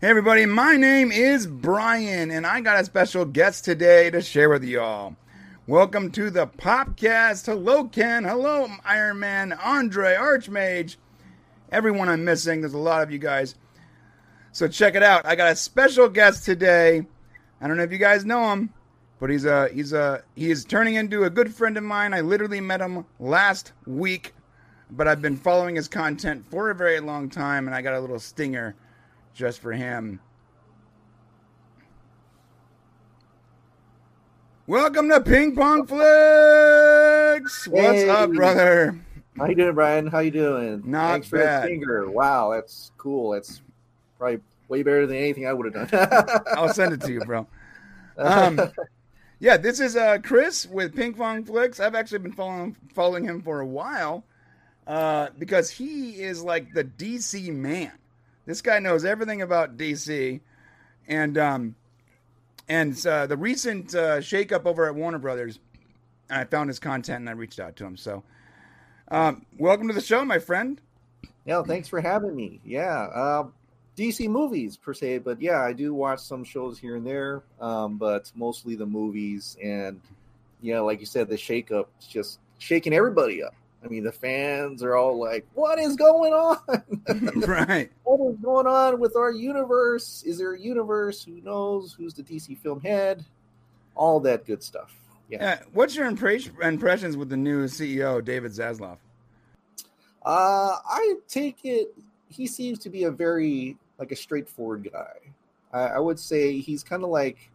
Hey, everybody, my name is Brian, and I got a special guest today to share with y'all. Welcome to the Popcast. Hello, Ken. Hello, Iron Man, Andre, Archmage, everyone I'm missing. There's a lot of you guys. So check it out. I got a special guest today. I don't know if you guys know him, but he's a he's a he is turning into a good friend of mine. I literally met him last week, but I've been following his content for a very long time, and I got a little stinger just for him. Welcome to Ping Pong Flix. What's Hey. up, brother? How you doing, Brian? How you doing? Not Thanks for bad. finger. Wow, that's cool. That's probably way better than anything I would have done. I'll send it to you, bro. Um, yeah, this is uh, Chris with Ping Pong Flix. I've actually been following following him for a while uh, because he is like the DC man. This guy knows everything about DC, and um, and uh, the recent uh, shakeup over at Warner Brothers. I found his content and I reached out to him. So, um, welcome to the show, my friend. yeah, thanks for having me. Yeah, um, DC movies per se, but yeah, I do watch some shows here and there, um, but mostly the movies. And yeah, like you said, the shakeup just shaking everybody up. I mean, the fans are all like, "What is going on? right. what is going on with our universe? Is there a universe? Who knows? Who's the DC film head? All that good stuff." Yeah. Yeah. What's your impre- impressions with the new CEO, David Zaslav? Uh, I take it he seems to be a very like a straightforward guy. I, I would say he's kind of like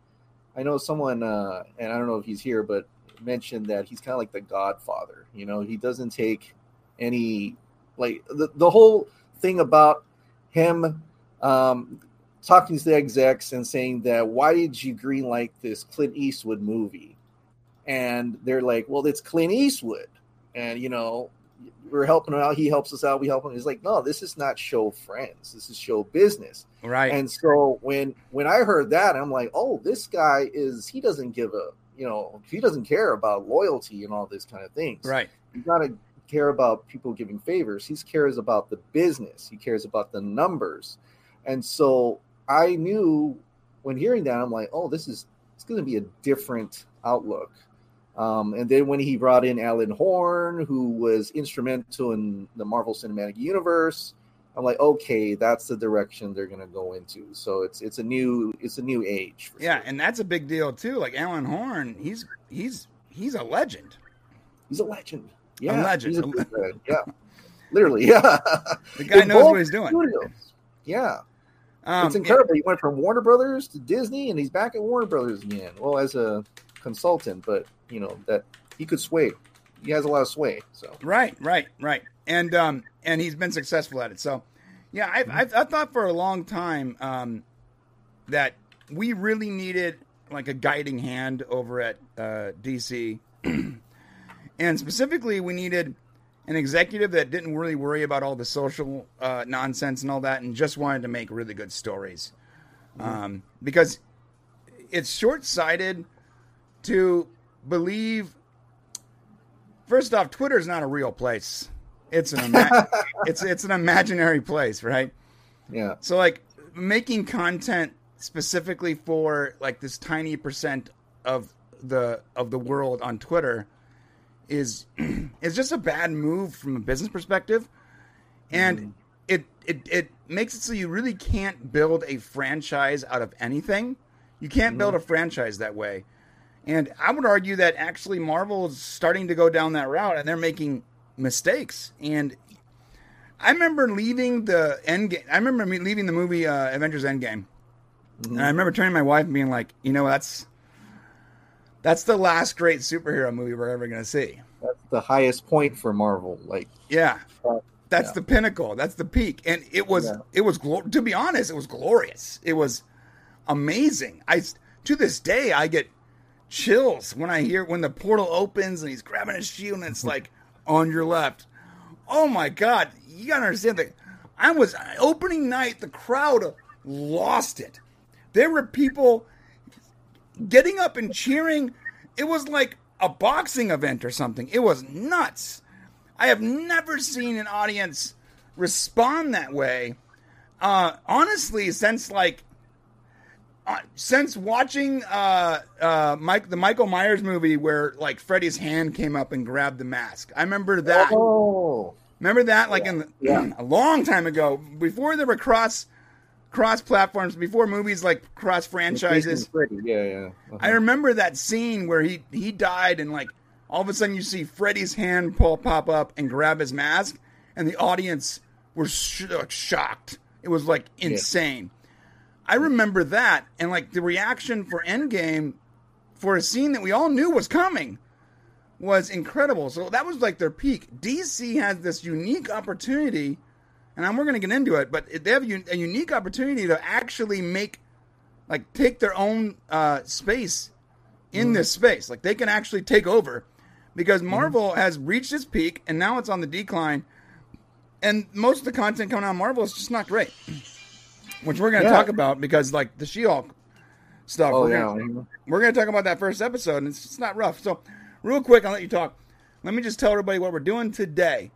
I know someone, uh, and I don't know if he's here, but mentioned that he's kind of like the Godfather. You know, he doesn't take any like the the whole thing about him um, talking to the execs and saying that why did you green light this Clint Eastwood movie? And they're like, well, it's Clint Eastwood, and you know we're helping him out. He helps us out. We help him. He's like, no, this is not show friends. This is show business. Right. And so when when I heard that, I'm like, oh, this guy is he doesn't give a you know he doesn't care about loyalty and all this kind of things. right. He's not to care about people giving favors. He cares about the business. He cares about the numbers. And so I knew when hearing that, I'm like, oh, this is it's going to be a different outlook. Um, and then when he brought in Alan Horn, who was instrumental in the Marvel Cinematic Universe, I'm like, okay, that's the direction they're going to go into. So it's it's a new it's a new age. Yeah, sure. and that's a big deal too. Like Alan Horn, he's he's he's a legend. he's a legend. Yeah, legend. He's a legend. Yeah, literally. Yeah, The guy knows what he's doing. studios. Yeah, Um, it's incredible. He went from Warner Brothers to Disney, and he's back at Warner Brothers again. Well, as a consultant, but you know that he could sway. He has a lot of sway. So right, right, right. And um, and he's been successful at it. So, yeah, I've, Mm-hmm. I've I thought for a long time um, that we really needed like a guiding hand over at uh, DC, and specifically we needed an executive that didn't really worry about all the social uh, nonsense and all that, and just wanted to make really good stories. Um, because it's short-sighted to believe. First off, Twitter's not a real place. It's an ima- it's it's an imaginary place, right? yeah, So like making content specifically for like this tiny percent of the of the world on Twitter is is just a bad move from a business perspective. And mm. it, it it makes it so you really can't build a franchise out of anything. You can't build mm. a franchise that way. And I would argue that actually Marvel is starting to go down that route and they're making mistakes. And I remember leaving the end game. I remember leaving the movie uh, Avengers Endgame, and I remember turning to my wife and being like, "You know, that's that's the last great superhero movie we're ever gonna see." that's the highest point for Marvel. Like, Yeah, uh, that's yeah. the pinnacle. That's the peak, and it was Yeah. it was glo- to be honest, it was glorious. It was amazing. I to this day I get chills when I hear when the portal opens and he's grabbing his shield and it's like on your left. Oh my god, you gotta understand that I was opening night, the crowd lost it. There were people getting up and cheering. It was like a boxing event or something. It was nuts. I have never seen an audience respond that way. uh, honestly, since like uh, since watching uh, uh, Mike the Michael Myers movie where like Freddy's hand came up and grabbed the mask. I remember that. Oh, Remember that like in the, Yeah. a long time ago before there were cross cross platforms before movies like cross franchises. Yeah, yeah. Uh-huh. I remember that scene where he he died and like all of a sudden you see Freddy's hand pull pop up and grab his mask and the audience were sh- shocked. It was like insane. I remember that and like the reaction for Endgame for a scene that we all knew was coming was incredible. So that was like their peak. DC has this unique opportunity and I'm, we're going to get into it, but they have a, a unique opportunity to actually make like take their own uh, space in this space. Like they can actually take over because Marvel has reached its peak and now it's on the decline. And most of the content coming out of Marvel is just not great, which we're going to Yeah. talk about because like the She-Hulk stuff. Oh we're yeah. Gonna, we're going to talk about that first episode, and it's, it's not rough. So, real quick, I'll let you talk. Let me just tell everybody what we're doing today.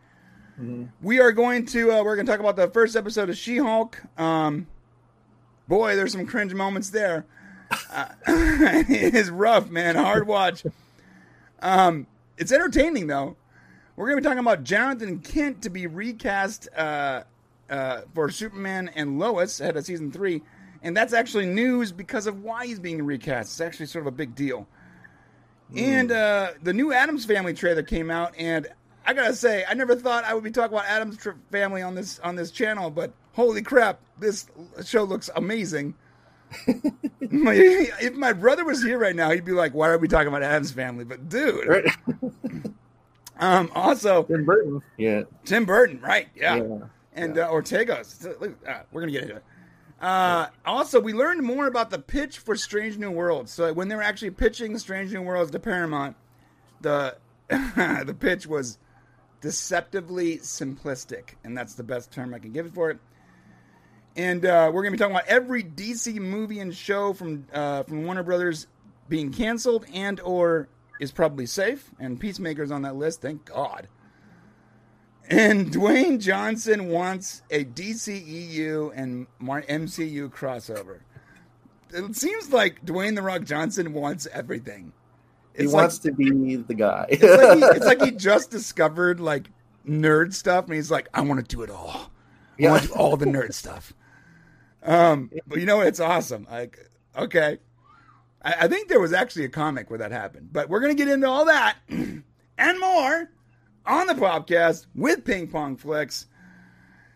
We are going to uh, we're going to talk about the first episode of She-Hulk. Um, boy, there's some cringe moments there. Uh, it is rough, man. Hard watch. Um, it's entertaining though. We're going to be talking about Jonathan Kent to be recast uh, uh, for Superman and Lois ahead of season three, and that's actually news because of why he's being recast. It's actually sort of a big deal. And uh, the new Addams Family trailer came out, and I gotta say, I never thought I would be talking about Addams Family on this on this channel, but holy crap, this show looks amazing. My- if my brother was here right now, he'd be like, "Why are we talking about Addams Family?" But dude, Right. um, also Tim Burton. Yeah. Tim Burton, right? Yeah, Yeah. And Uh, Ortega's. Uh, we're gonna get into it. Uh, also, we learned more about the pitch for Strange New Worlds. So when they were actually pitching Strange New Worlds to Paramount, the the pitch was deceptively simplistic, and that's the best term I can give it for it. And uh, we're gonna be talking about every DC movie and show from uh, from Warner Brothers being canceled and or is probably safe. And Peacemaker's on that list. Thank God. And Dwayne Johnson wants a DCEU and MCU crossover. It seems like Dwayne the Rock Johnson wants everything. He It's like- wants to be the guy. it's like, he, it's like he just discovered like nerd stuff, and he's like, I want to do it all. I want to do all the nerd stuff. Um, but you know what? It's awesome. Like, okay, I, I think there was actually a comic where that happened, but we're gonna get into all that and more on the podcast with Ping Pong Flix.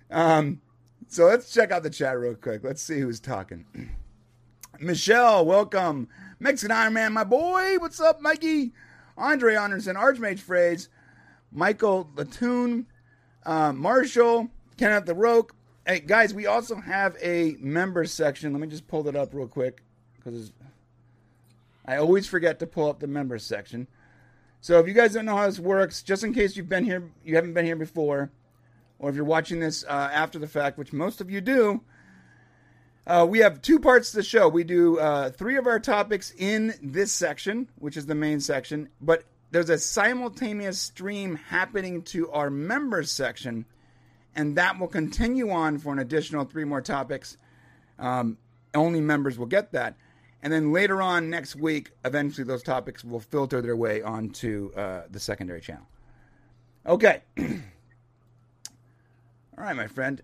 Um, so let's check out the chat real quick. Let's see who's talking. Michelle, welcome. Mexican Iron Man, my boy. What's up, Mikey? Andre Anderson, Archmage Phrase, Michael Latoon, uh, Marshall, Kenneth the Roke. Hey, guys, we also have a member section. Let me just pull that up real quick because I always forget to pull up the member section. So if you guys don't know how this works, just in case you've been here, you haven't been here before, or if you're watching this uh, after the fact, which most of you do, uh, we have two parts to the show. We do uh, three of our topics in this section, which is the main section, but there's a simultaneous stream happening to our members section, and that will continue on for an additional three more topics. Um, only members will get that. And then later on next week, eventually those topics will filter their way onto uh, the secondary channel. Okay. All right, my friend.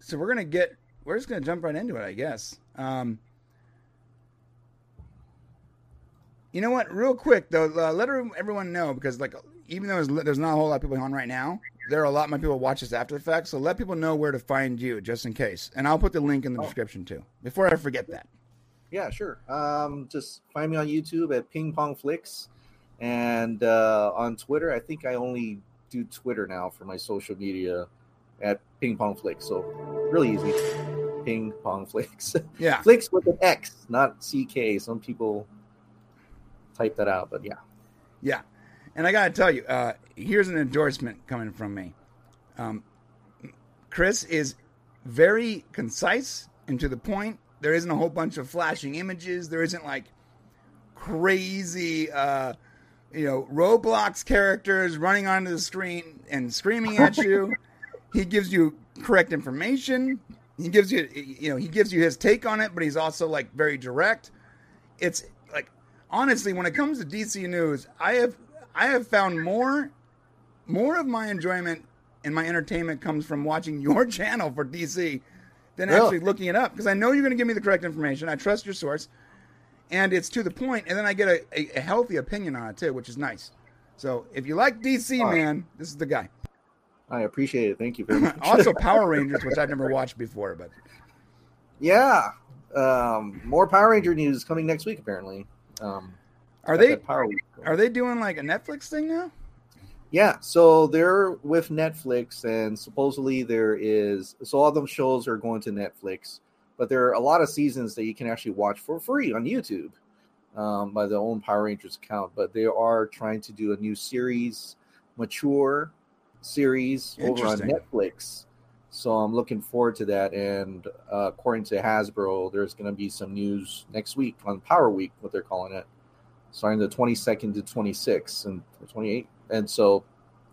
So we're gonna get. We're just gonna jump right into it, I guess. Um, you know what? Real quick though, uh, let everyone know because like even though there's, there's not a whole lot of people on right now, there are a lot more people watch this after the fact. So let people know where to find you, just in case. And I'll put the link in the Oh. description too. Before I forget that. Yeah, sure. Um, just find me on YouTube at Ping Pong Flix, and uh, on Twitter. I think I only do Twitter now for my social media at Ping Pong Flix. So really easy. Ping Pong Flix. Yeah. Flix with an X, not CK. Some people type that out, but yeah. Yeah. And I got to tell you, uh, here's an endorsement coming from me. Um, Chris is very concise and to the point. There isn't a whole bunch of flashing images. There isn't like crazy, uh, you know, Roblox characters running onto the screen and screaming at you. he gives you correct information. he gives you you know he gives you his take on it, but he's also like very direct. It's like honestly, when it comes to DC news, I have I have found more more of my enjoyment and my entertainment comes from watching your channel for DC than Really? actually looking it up because I know you're going to give me the correct information. I trust your source, and it's to the point, and then I get a, a, a healthy opinion on it too, which is nice. So if you like DC, Oh. man, this is the guy. I appreciate it. Thank you very much. also, Power Rangers, which I've never watched before, but yeah. Um, more Power Ranger news coming next week, apparently. Um, are they Power are they doing like a Netflix thing now? Yeah, so they're with Netflix, and supposedly there is so all them shows are going to Netflix, but there are a lot of seasons that you can actually watch for free on YouTube um, by their own Power Rangers account. But they are trying to do a new series, mature series over on Netflix. So I'm looking forward to that. And uh, according to Hasbro, there's going to be some news next week on Power Week, what they're calling it, starting the 22nd to 26th and 28th. And so,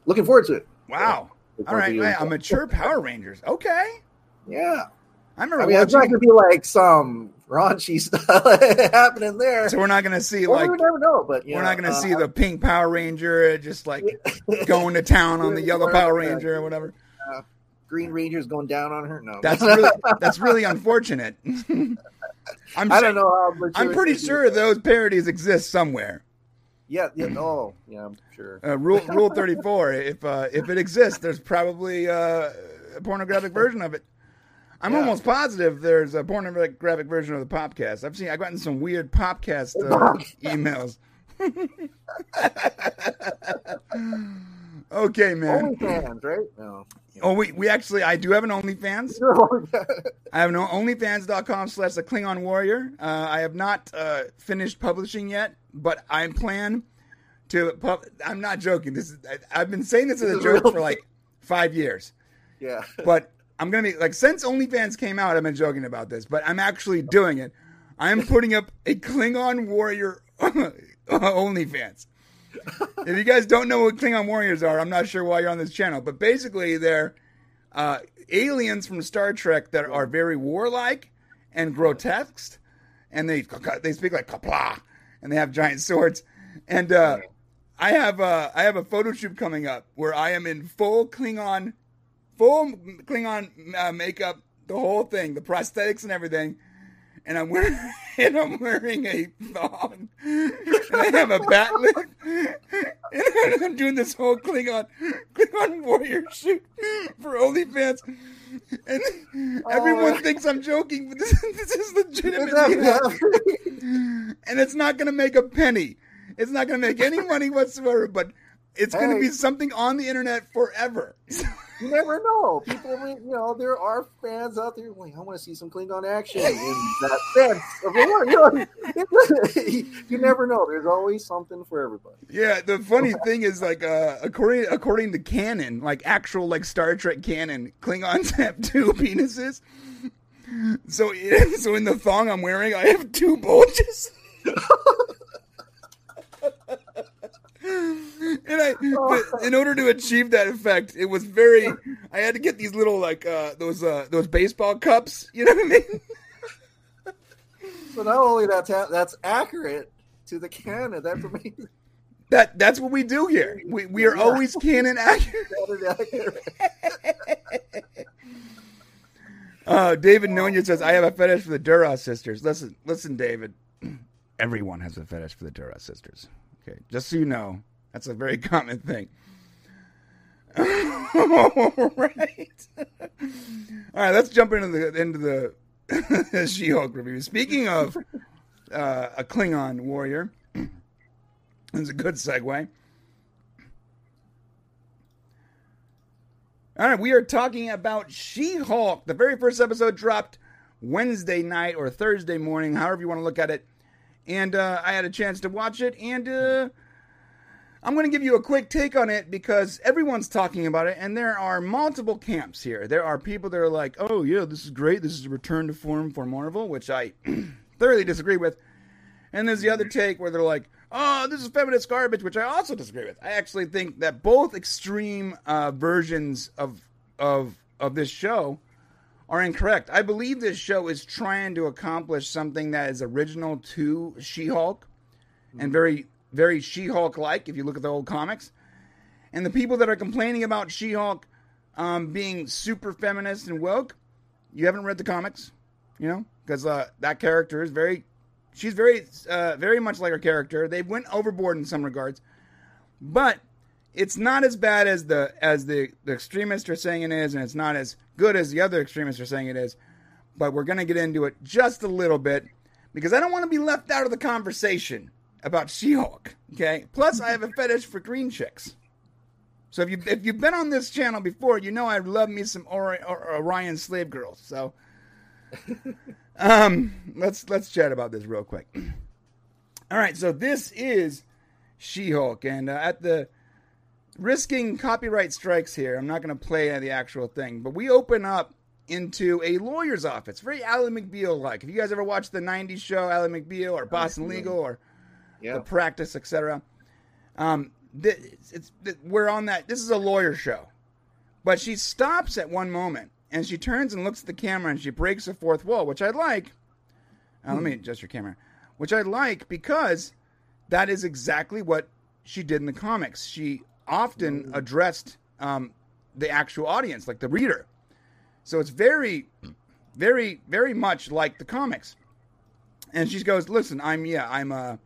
looking forward to it. Wow. All right, to right, you. a mature Power Rangers. Okay, Yeah. I remember I mean, it's not going to be like some raunchy stuff happening there. So we're not going to see Well, like we never know, but we're know, not going to uh, see the pink Power Ranger just like going to town on the yellow Power Ranger or whatever. Green Ranger's going down on her. No, That's really that's really unfortunate. I'm I don't know how. I'm pretty sure those parodies exist somewhere. Yeah, yeah. Oh, yeah. I'm sure. Uh, rule Rule 34. If uh, if it exists, there's probably uh, a pornographic version of it. I'm Yeah. almost positive there's a pornographic version of the podcast. I've seen I've gotten some weird podcast uh, emails. Okay, man. OnlyFans, right? No. Oh, we we actually I do have an OnlyFans. I have an OnlyFans.com slash the Klingon Warrior. Uh, I have not uh, finished publishing yet, but I plan to. Pub- I'm not joking. This is I, I've been saying this as a joke for like five years, yeah. but I'm gonna be like since OnlyFans came out, I've been joking about this, but I'm actually doing it. I'm putting up a Klingon Warrior OnlyFans. If you guys don't know what Klingon Warriors are, I'm not sure why you're on this channel, but basically they're uh, aliens from Star Trek that are very warlike and grotesque, and they they speak like kapla, and they have giant swords. And uh, I have uh, I have a photo shoot coming up where I am in full Klingon, full Klingon uh, makeup, the whole thing, the prosthetics and everything. And I'm wearing and I'm wearing a thong, and I have a bat'leth, and I'm doing this whole Klingon Klingon warrior shoot for OnlyFans, and everyone Oh. thinks I'm joking, but this, this is legitimately and it's not going to make a penny. It's not going to make any money whatsoever, but it's going to be something on the internet forever. You never know. People, you know, there are fans out there like, I want to see some Klingon action in that sense of the word. You, know, you never know. There's always something for everybody. yeah, the funny thing is, like, uh, according according to canon, like actual like Star Trek canon, Klingons have two penises. So, so in the thong I'm wearing, I have two bulges. And I, but in order to achieve that effect, it was very. I had to get these little like uh, those uh, those baseball cups. You know what I mean? So not only that's ha- that's accurate to the canon, that's amazing. That that's what we do here. We we are Yeah. always canon accurate. That is accurate. Uh, David Nonya says, "I have a fetish for the Duras sisters." Listen, listen, David. Everyone has a fetish for the Duras sisters. Okay, just so you know, that's a very common thing. All right, all right. Let's jump into the into the She-Hulk review. Speaking of uh, a Klingon warrior, it's a good segue. All right, we are talking about She Hulk. The very first episode dropped Wednesday night or Thursday morning, however you want to look at it. And uh, I had a chance to watch it, and uh, I'm going to give you a quick take on it because everyone's talking about it, and there are multiple camps here. There are people that are like, oh, yeah, this is great. This is a return to form for Marvel, which I thoroughly disagree with. And there's the other take where they're like, oh, this is feminist garbage, which I also disagree with. I actually think that both extreme uh, versions of of of this show are incorrect. I believe this show is trying to accomplish something that is original to She-Hulk and very very She-Hulk like if you look at the old comics. And the people that are complaining about She-Hulk um, being super feminist and woke, you haven't read the comics, you know, because uh, that character is very, she's very, uh, very much like her character. They went overboard in some regards, but it's not as bad as the as the, the extremists are saying it is, and it's not as good as the other extremists are saying it is. But we're gonna get into it just a little bit because I don't want to be left out of the conversation about She-Hulk. Okay. Plus, I have a fetish for green chicks. So if you if you've been on this channel before, you know I love me some Ori- or- Orion slave girls. So, um, let's let's chat about this real quick. All right. So this is She-Hulk, and uh, at the risking copyright strikes here, I'm not going to play the actual thing, but we open up into a lawyer's office, very Alan McBeal like. If you guys ever watched the '90s show Alan McBeal or Boston Legal or Yeah. the practice, etc. Um, we're on that. This is a lawyer show, but she stops at one moment and she turns and looks at the camera and she breaks the fourth wall, which I like. Uh, Let me adjust your camera, which I like because that is exactly what she did in the comics. She often addressed um, the actual audience, like the reader. So it's very, very, very much like the comics. And she goes, "Listen, I'm yeah, I'm a."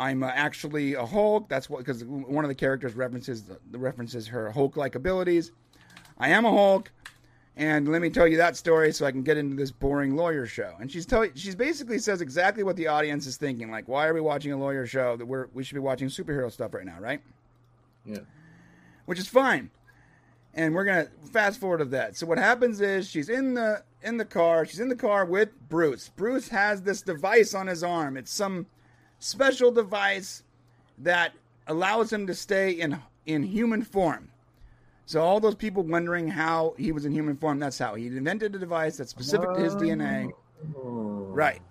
I'm uh, actually a Hulk. That's what because one of the characters references the references her Hulk-like abilities. I am a Hulk, and let me tell you that story so I can get into this boring lawyer show. And she's tell she's basically says exactly what the audience is thinking. Like, why are we watching a lawyer show that we're we should be watching superhero stuff right now, right? Yeah. Which is fine. And we're gonna fast forward to that. So what happens is she's in the in the car. She's in the car with Bruce. Bruce has this device on his arm. It's some special device that allows him to stay in in human form. So all those people wondering how he was in human form, that's how he invented a device that's specific to his DNA. Oh. Hmm. Right.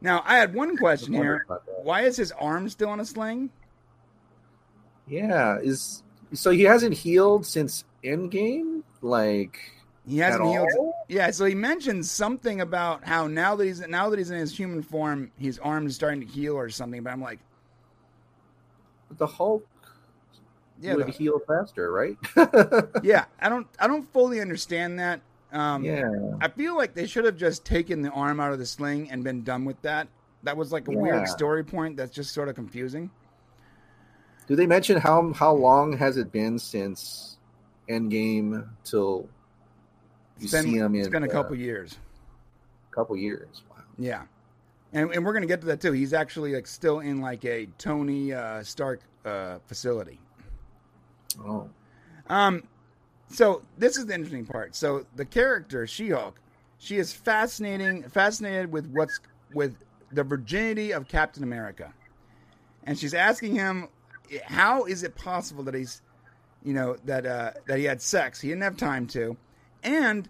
Now I had one question here. Why is his arm still on a sling? Yeah. Is so he hasn't healed since Endgame? Like He hasn't healed. Yeah, so he mentioned something about how now that he's now that he's in his human form, his arm is starting to heal or something. But I'm like, The Hulk yeah, would the- heal faster, right? yeah. I don't I don't fully understand that. Um, yeah. I feel like they should have just taken the arm out of the sling and been done with that. That was like a Yeah. weird story point that's just sort of confusing. Do they mention how how long has it been since Endgame till you It's been, see him in it's been a couple years. A couple years? Wow. Yeah. And, and we're gonna get to that too. He's actually like still in like a Tony uh, Stark uh, facility. Oh. Um, so this is the interesting part. So the character She-Hulk, she is fascinating, fascinated with what's with the virginity of Captain America, and she's asking him, how is it possible that he's, you know, that uh, that he had sex? He didn't have time to, and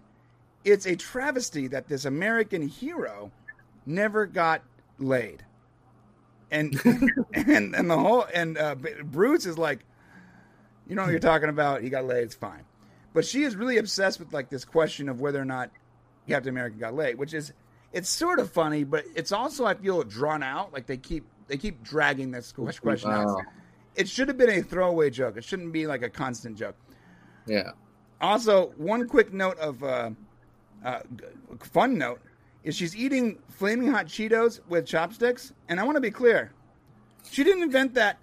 it's a travesty that this American hero never got laid. And and and the whole and uh, Bruce is like, you know what you're talking about. He got laid. It's fine. But she is really obsessed with like this question of whether or not Captain America got laid, which is it's sort of funny, but it's also I feel drawn out. Like they keep they keep dragging this question out. It should have been a throwaway joke. It shouldn't be like a constant joke. Yeah. Also, one quick note of uh, uh, fun note is she's eating flaming hot Cheetos with chopsticks, and I want to be clear, she didn't invent that.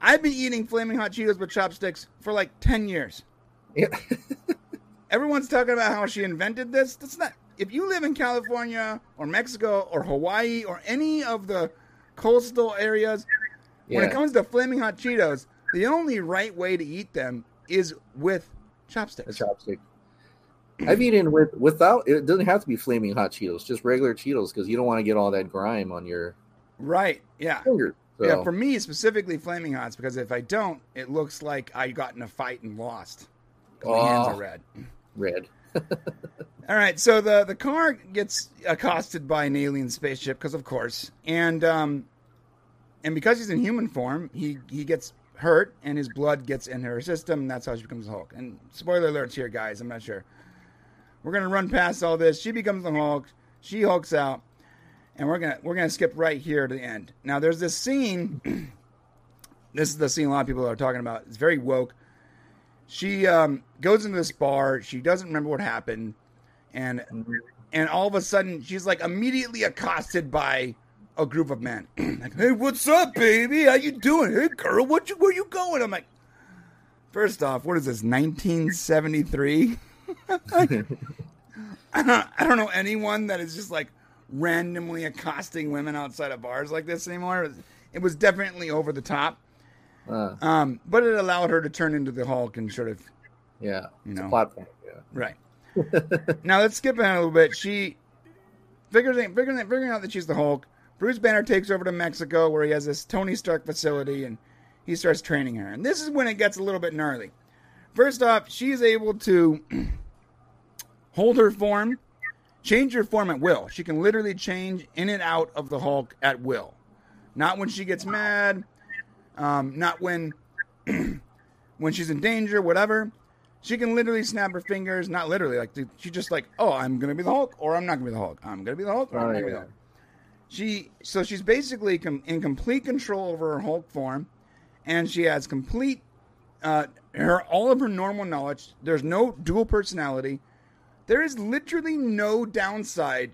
I've been eating flaming hot Cheetos with chopsticks for like ten years. Yeah. Everyone's talking about how she invented this. That's not. If you live in California or Mexico or Hawaii or any of the coastal areas, when it comes to flaming hot Cheetos, the only right way to eat them is with a chopstick. I've eaten with without. It doesn't have to be flaming hot Cheetos, just regular Cheetos, because you don't want to get all that grime on your Right. Yeah. fingers. So, Yeah, for me specifically flaming hots because if I don't, it looks like I got in a fight and lost. 'Cause My hands Oh. are red. red. All right, so the the car gets accosted by an alien spaceship because of course, and um, and because he's in human form, he he gets hurt and his blood gets in her system. And that's how she becomes a Hulk. And spoiler alerts here, guys. I'm not sure. We're gonna run past all this. She becomes the Hulk. She hulks out, and we're gonna we're gonna skip right here to the end. Now there's this scene. this is the scene a lot of people are talking about. It's very woke. She um, goes into this bar. She doesn't remember what happened, and and all of a sudden she's like immediately accosted by a group of men. like, hey, what's up, baby? How you doing? Hey, girl, what you where you going? I'm like, first off, what is this? 1973. I don't, I don't know anyone that is just like randomly accosting women outside of bars like this anymore. It was, it was definitely over the top. Uh, Um, but it allowed her to turn into the Hulk and sort of yeah, You know. platform. Yeah. right. now let's skip ahead a little bit. She figures figuring figuring out that she's the Hulk. Bruce Banner takes over to Mexico where he has this Tony Stark facility and he starts training her. And this is when it gets a little bit gnarly. First off, she's able to hold her form, change her form at will. She can literally change in and out of the Hulk at will. Not when she gets mad, um, not when when she's in danger, whatever. She can literally snap her fingers, not literally, like she just like, oh, I'm gonna be the Hulk, or I'm not gonna be the Hulk. I'm gonna be the Hulk, or I'm not gonna be the. Hulk. She so she's basically com- in complete control over her Hulk form, and she has complete uh, her all of her normal knowledge. There's no dual personality. There is literally no downside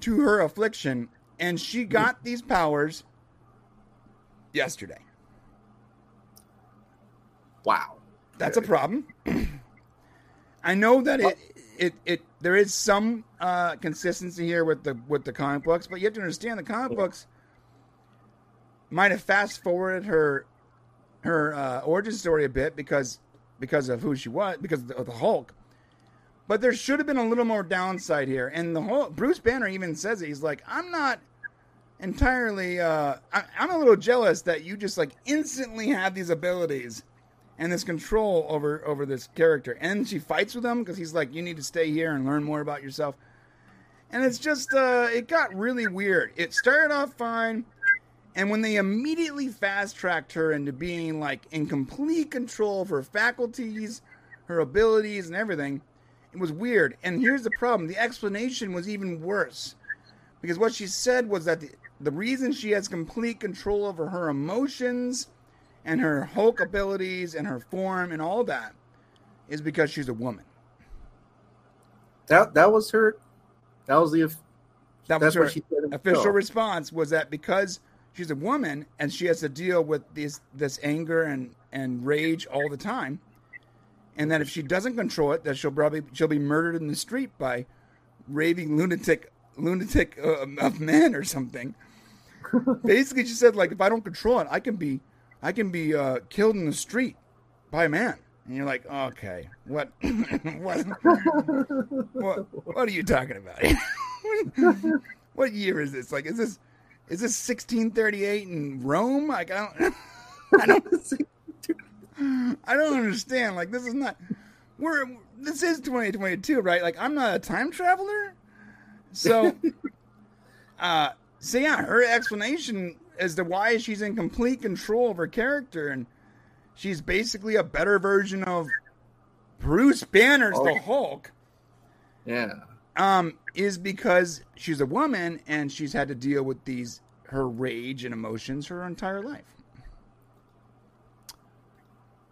to her affliction, and she got these powers yesterday. Wow. That's a problem. I know that it, it it there is some uh, consistency here with the with the comic books, but you have to understand the comic books might have fast forwarded her her uh, origin story a bit because because of who she was because of the, of the Hulk. But there should have been a little more downside here, and the whole Bruce Banner even says it. He's like, "I'm not entirely. Uh, I, I'm a little jealous that you just like instantly have these abilities." And this control over over this character. And she fights with him because he's like, "You need to stay here and learn more about yourself." And it's just, uh, it got really weird. It started off fine, and when they immediately fast tracked her into being like in complete control of her faculties, her abilities, and everything, it was weird. And here's the problem: the explanation was even worse because what she said was that the, the reason she has complete control over her emotions and her Hulk abilities and her form and all that is because she's a woman. That that was her. That was the. That was her she said. in the official response was that because she's a woman and she has to deal with this this anger and and rage all the time, and that if she doesn't control it, that she'll probably she'll be murdered in the street by raving lunatic lunatic uh, of men or something. Basically, she said like if I don't control it, I can be I can be uh, killed in the street by a man. And you're like, okay, what, what, what, what are you talking about? what year is this? Like, is this, is this 1638 in Rome? Like, I don't, I don't, I don't understand. Like, this is not, we're, this is 2022, right? Like, I'm not a time traveler. So, uh, so yeah, her explanation as to why she's in complete control of her character and she's basically a better version of Bruce Banner's the Hulk. Hulk Yeah. um, is because she's a woman and she's had to deal with these her rage and emotions her entire life.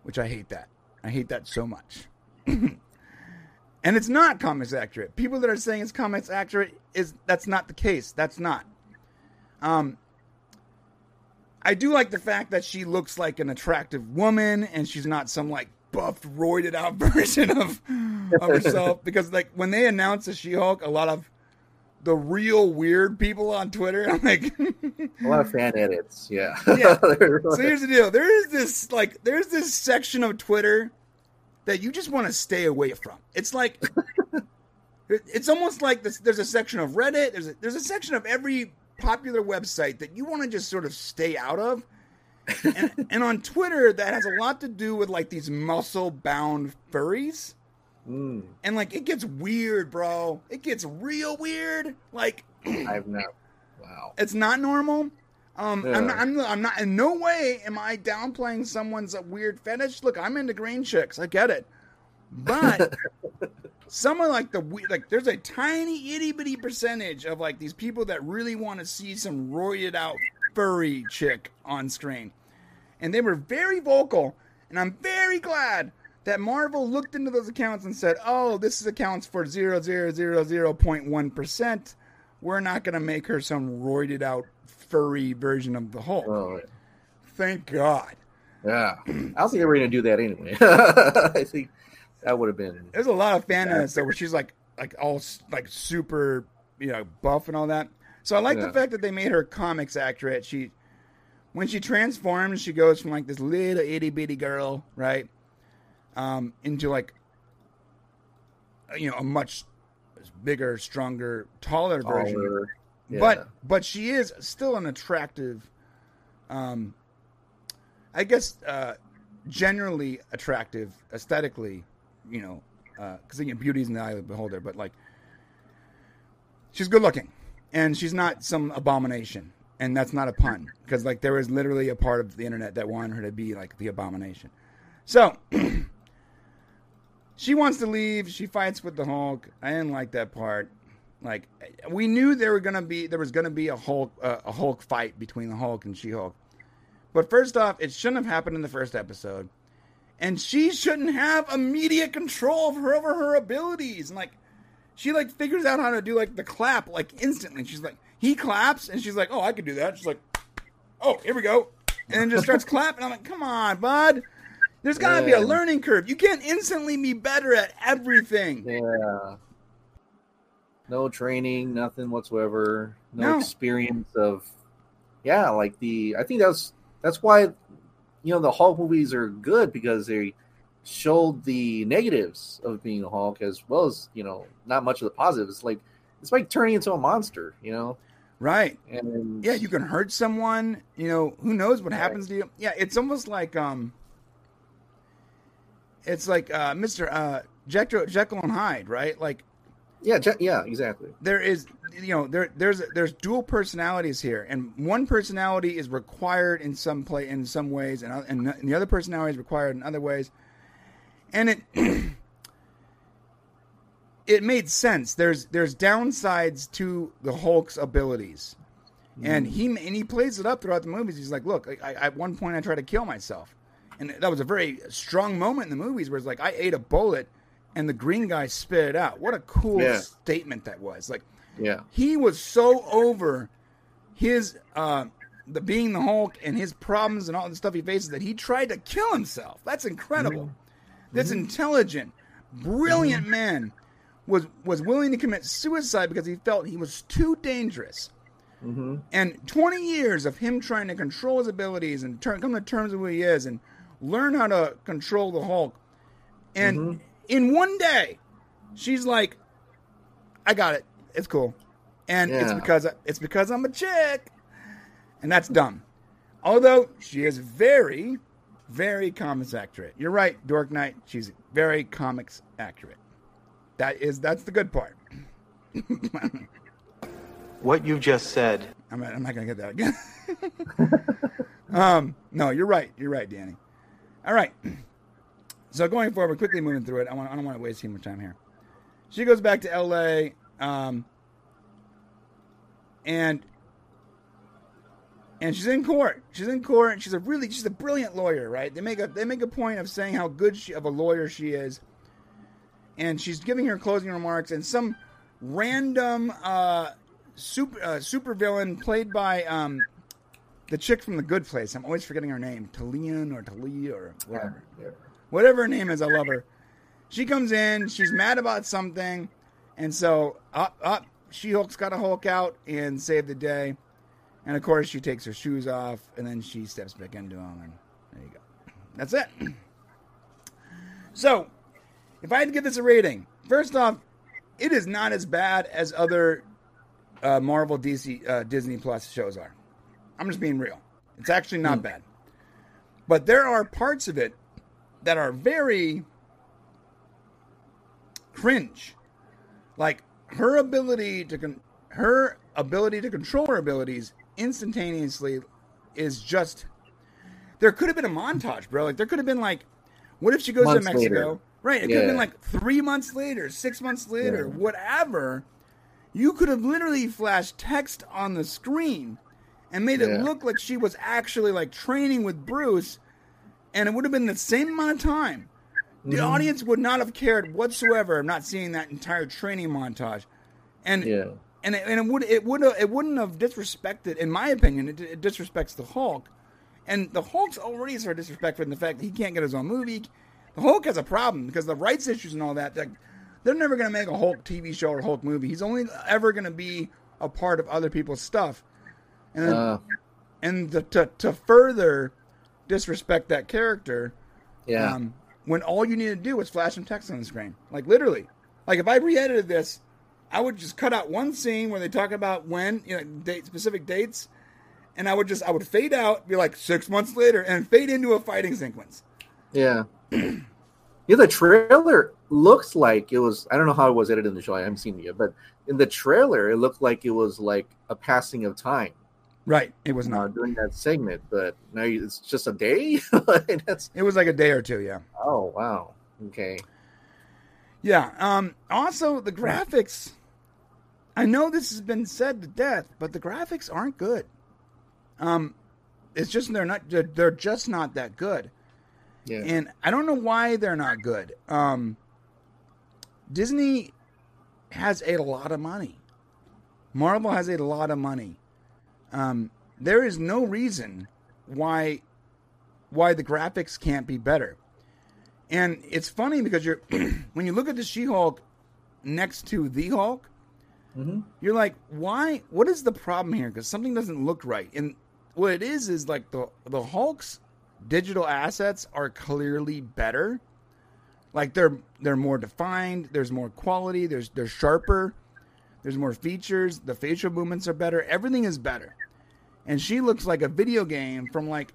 Which I hate that. I hate that so much. and it's not comics accurate. People that are saying it's comics accurate is that's not the case. That's not. Um I do like the fact that she looks like an attractive woman and she's not some like buffed, roided out version of of herself. because like when they announced the She-Hulk, a lot of the real weird people on Twitter, I'm like, A lot of fan edits. Yeah. Yeah. So here's the deal. There is this like there's this section of Twitter that you just want to stay away from. It's like it's almost like this, there's a section of Reddit. There's a, there's a section of every popular website that you want to just sort of stay out of. and, and on Twitter, that has a lot to do with like these muscle bound furries. Mm, And like it gets weird, bro. It gets real weird. Like I've not. Wow. it's not normal. Um, Yeah. I'm, not, I'm, I'm not in no way am I downplaying someone's weird fetish. Look, I'm into green chicks. I get it, but some are like the like there's a tiny itty bitty percentage of like these people that really want to see some roided out furry chick on screen. And they were very vocal and i'm very glad that marvel looked into those accounts and said oh this is accounts for 0.1% we're not going to make her some roided out furry version of the hulk. Oh, thank god. Yeah. I don't think they were going to do that anyway. I think that would have been. There's a lot of fan edits though, where she's like like all like super you know buff and all that. So I like the fact that they made her comics accurate. She when she transforms, she goes from like this little itty bitty girl, right, um, into like you know a much bigger, stronger, taller version. Yeah. But but she is still an attractive, um, I guess uh, generally attractive aesthetically, you know, because you know, beauty's in the eye of the beholder. But like, she's good looking, and she's not some abomination, and that's not a pun because like there was literally a part of the internet that wanted her to be like the abomination. So. She wants to leave. She fights with the Hulk. I didn't like that part. Like we knew there were gonna be there was gonna be a Hulk uh, a Hulk fight between the Hulk and She Hulk. But first off, it shouldn't have happened in the first episode, and she shouldn't have immediate control of her over her abilities. And like, she like figures out how to do like the clap like instantly. She's like, he claps, and she's like, oh, I could do that. She's like, oh, here we go, and then just starts clapping. I'm like, come on, bud. There's gotta be a learning curve. You can't instantly be better at everything. Yeah. No training, nothing whatsoever. No, No. experience of Yeah, like the I think that's that's why you know the Hulk movies are good because they showed the negatives of being a Hulk as well as, you know, not much of the positives. Like it's like turning into a monster, you know? Right. And Yeah, you can hurt someone. You know, who knows what happens to you? Yeah, it's almost like um, it's like uh, Mister uh, Jekyll, Jekyll and Hyde, right? Like Yeah, yeah, exactly. there is, you know, there there's there's dual personalities here, and one personality is required in some play in some ways, and and, and the other personality is required in other ways, and it. It made sense. There's there's downsides to the Hulk's abilities, mm-hmm. and he and he plays it up throughout the movies. He's like, "Look, I, I, at one point I tried to kill myself," and that was a very strong moment in the movies where it's like I ate a bullet, and the green guy spit it out. What a cool Yeah. statement that was! Like Yeah. he was so over his uh, the being the Hulk and his problems and all the stuff he faces that he tried to kill himself. That's incredible. This intelligent, brilliant man was was willing to commit suicide because he felt he was too dangerous. hmm And 20 years of him trying to control his abilities and turn, come to terms with who he is and learn how to control the Hulk. And Mhm. In one day, she's like, "I got it. It's cool." And it's because it's because I'm a chick, and that's dumb. Although she is very, very comics accurate. You're right, Dork Knight. She's very comics accurate. That is that's the good part. What you just said I'm not, I'm not gonna get that again. um, no, you're right. You're right, Danny. All right. So going forward, quickly moving through it. I, want, I don't want to waste too much time here. She goes back to L.A. Um, and and she's in court. She's in court. And she's a really she's a brilliant lawyer, right? They make a they make a point of saying how good she, of a lawyer she is, and she's giving her closing remarks. And some random uh, super uh, played by um, the chick from The Good Place. I'm always forgetting her name, Talian or Talia or whatever whatever her name is, I love her. She comes in, she's mad about something, and so up, up, She Hulk's got to Hulk out and save the day. And of course, she takes her shoes off, and then she steps back into them, and there you go. That's it. So, if I had to give this a rating, first off, it is not as bad as other uh, Marvel, DC, uh, Disney Plus shows are. I'm just being real. It's actually not bad. But there are parts of it that are very cringe. Like her ability to con- her ability to control her abilities instantaneously is just there could have been a montage, bro. Like there could have been like what if she goes Months to Mexico? later. Right. It could have been like three months later, six months later, Yeah. whatever. You could have literally flashed text on the screen and made it look like she was actually like training with Bruce, and it would have been the same amount of time. The Mhm. audience would not have cared whatsoever of not seeing that entire training montage, and Yeah. and it, and it would it would it wouldn't have disrespected, in my opinion, it, it disrespects the Hulk, and the Hulk's already sort of disrespectful in the fact that he can't get his own movie. The Hulk has a problem because the rights issues and all that. Like, they're never going to make a Hulk TV show or Hulk movie. He's only ever going to be a part of other people's stuff, and then, Uh, and the, to to further disrespect that character, yeah. um, when all you need to do is flash some text on the screen. Like literally. Like if I re-edited this, I would just cut out one scene where they talk about when, you know, date specific dates, and I would just I would fade out, be like six months later, and fade into a fighting sequence. Yeah. yeah, the trailer looks like it was I don't know how it was edited in the show, I haven't seen it yet, but in the trailer it looked like it was like a passing of time Right. It was uh, not. during that segment, but now you- it's just a day? It was like a day or two, yeah. oh wow. Okay. Yeah. Um also the graphics I know this has been said to death, but the graphics aren't good. Um it's just they're not they're, they're just not that good. Yeah. and I don't know why they're not good. Um, Disney has a lot of money. Marvel has a lot of money. Um, there is no reason why why the graphics can't be better. And it's funny because you're when you look at the She-Hulk next to the Hulk, Mhm. you're like, why? What is the problem here? Because something doesn't look right. And what it is is like the the Hulk's digital assets are clearly better. Like they're they're more defined. There's more quality. There's they're sharper. There's more features. The facial movements are better. Everything is better. And she looks like a video game from like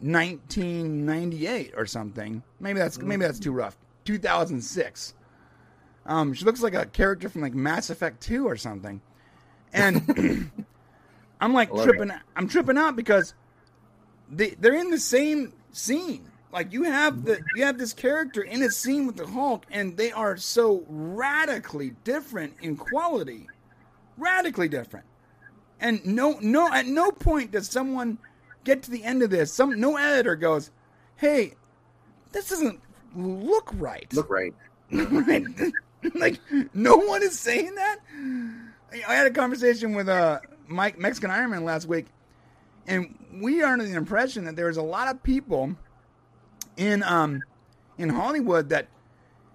1998 or something. Maybe that's maybe that's too rough. 2006. Um, she looks like a character from like Mass Effect 2 or something. And I'm like tripping. I'm tripping out because they they're in the same scene. Like you have the you have this character in a scene with the Hulk, and they are so radically different in quality, radically different. And no no at no point does someone get to the end of this. Some no editor goes, "Hey, this doesn't look right." Look right. right? like no one is saying that. I had a conversation with uh Mike Mexican Ironman last week, and we are under the impression that there's a lot of people in um in Hollywood that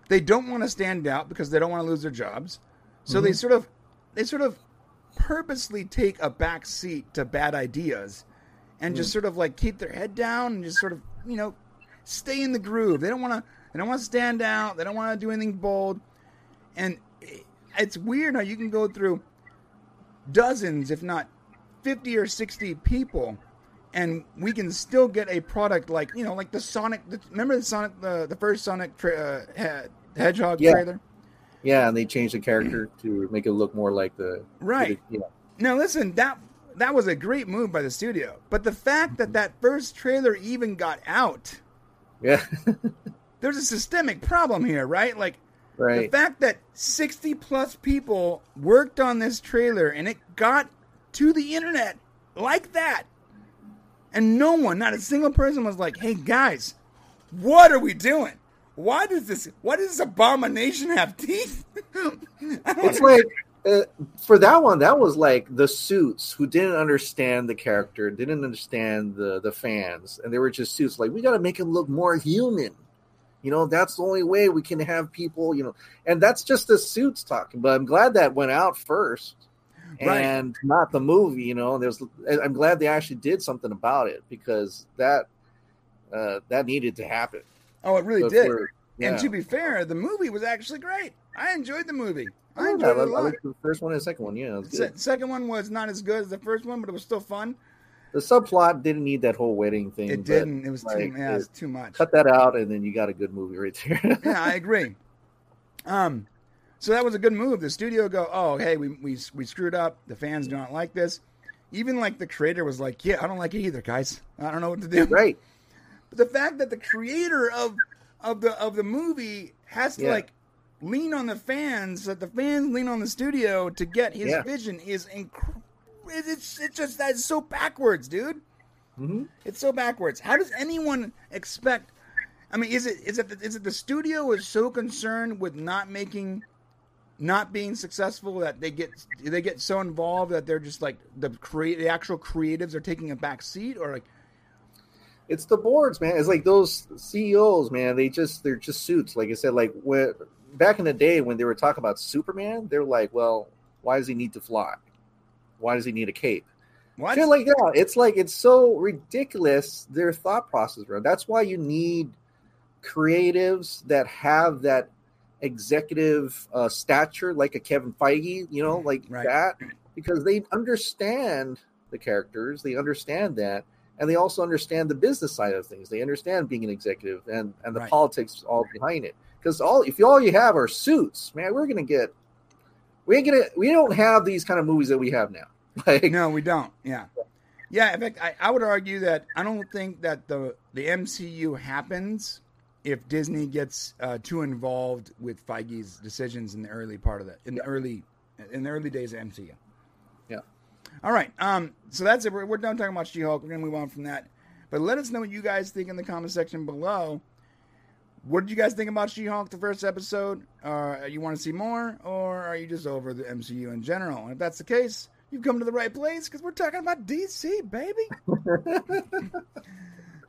they don't want to stand out because they don't want to lose their jobs. So they sort of they sort of purposely take a back seat to bad ideas and just sort of like keep their head down and just sort of, you know, stay in the groove. They don't want to they don't want to stand out. They don't want to do anything bold. And it's weird how you can go through dozens, if not 50 or 60 people and we can still get a product like, you know, like the Sonic the, remember the Sonic the, the first Sonic tra- uh, Hedgehog Yeah. trailer? Yeah, and they changed the character to make it look more like the Right. Yeah. Now listen, that that was a great move by the studio. But the fact that mm-hmm. that first trailer even got out, Yeah. there's a systemic problem here, right? Like the fact that 60 plus people worked on this trailer and it got to the internet like that. And no one, not a single person was like, "Hey guys, what are we doing? Why does this why does this abomination have teeth?" It's like uh, for that one, that was like the suits who didn't understand the character, didn't understand the the fans, and they were just suits. Like we got to make him look more human. You know, that's the only way we can have people. You know, and that's just the suits talking. But I'm glad that went out first, Right. and not the movie. You know, there's. I'm glad they actually did something about it because that uh, that needed to happen. Oh, it really did. for- And to be fair, the movie was actually great. I enjoyed the movie. I enjoyed it a I lot. liked the first one and the second one. Yeah, Se- second one was not as good as the first one, but it was still fun. The subplot didn't need that whole wedding thing. It didn't. It was too. Yeah, it was too much. Cut that out, and then you got a good movie right there. yeah, I agree. Um, so that was a good move. The studio go, oh, hey, we we we screwed up. The fans do not like this. Even like the creator was like, yeah, I don't like it either, guys. I don't know what to do. right. But the fact that the creator of of the of the movie has to Yeah. like lean on the fans, that the fans lean on the studio to get his Yeah. vision is inc- it's it's just that's so backwards, dude. Mhm. It's so backwards. How does anyone expect? I mean, is it is it is it the studio is so concerned with not making, not being successful that they get they get so involved that they're just like the create the actual creatives are taking a back seat or like It's the boards, man. It's like those CEOs, man. They just they're just suits. Like I said, like when back in the day when they were talking about Superman, they're like, well, why does he need to fly? Why does he need a cape? what? Shit like that. It's like it's so ridiculous their thought process, bro. That's why you need creatives that have that executive uh, stature, like a Kevin Feige, you know, like Right. that, because they understand the characters, they understand that, and they also understand the business side of things. They understand being an executive and and the Right. politics all behind it. Because all if all you have are suits, man, we're gonna get. We ain't gonna. We don't have these kind of movies that we have now. Like, No, we don't. Yeah, yeah. In fact, I, I would argue that I don't think that the the MCU happens if Disney gets uh, too involved with Feige's decisions in the early part of that in the early in the early days of MCU. All right. Um. So that's it. We're, we're done talking about She-Hulk. We're gonna move on from that. But let us know what you guys think in the comment section below. What did you guys think about She-Hulk, the first episode? Uh, you want to see more, or are you just over the MCU in general? And if that's the case, you've come to the right place because we're talking about DC, baby.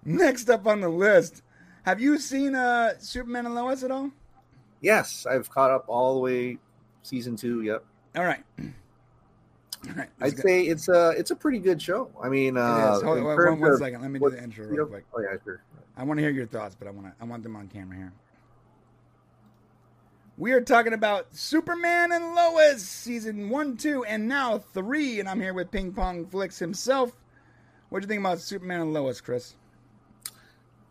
Next up on the list, have you seen uh, Superman and Lois at all? Yes, I've caught up all the way season two. Yep. All right. Right. I'd go. say it's a it's a pretty good show. I mean, uh. Hold on, one, one of second. Let me do the intro real know- quick. Oh yeah, sure. I want to hear your thoughts, but I want to, I want them on camera here. We are talking about Superman and Lois, season one, two, and now three. And I'm here with Ping Pong Flix himself. What do you think about Superman and Lois, Chris?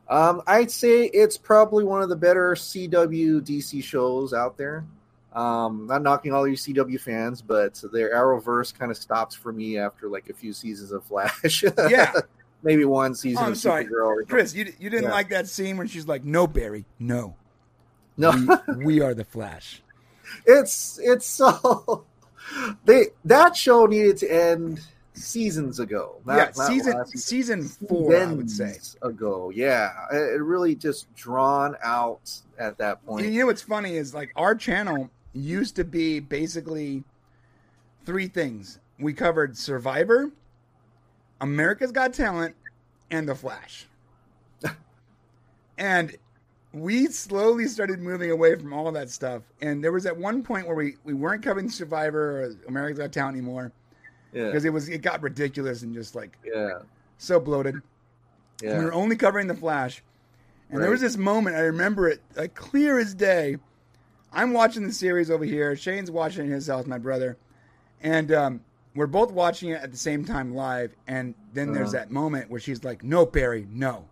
Um, I'd say it's probably one of the better CW DC shows out there. Um, not knocking all you CW fans, but their Arrowverse kind of stops for me after like a few seasons of Flash. Yeah, maybe one season Oh, I'm of sorry. Supergirl. Chris, you you didn't Yeah. like that scene when she's like, "No, Barry, no, No, we, we are the Flash." it's it's so they that show needed to end seasons ago. not- yeah, not season season four, I would say. ago. Yeah, it really just drawn out at that point. You know what's funny is like our channel used to be basically three things. We covered Survivor, America's Got Talent, and The Flash. and we slowly started moving away from all that stuff. And there was at one point where we, we weren't covering Survivor or America's Got Talent anymore Yeah, because it was it got ridiculous and just like yeah, so bloated. yeah. We were only covering the Flash. And there was this moment, I remember it like clear as day. I'm watching the series over here. Shane's watching his house, my brother. And um, we're both watching it at the same time live. And then there's Uh-huh. that moment where she's like, No, Barry, no.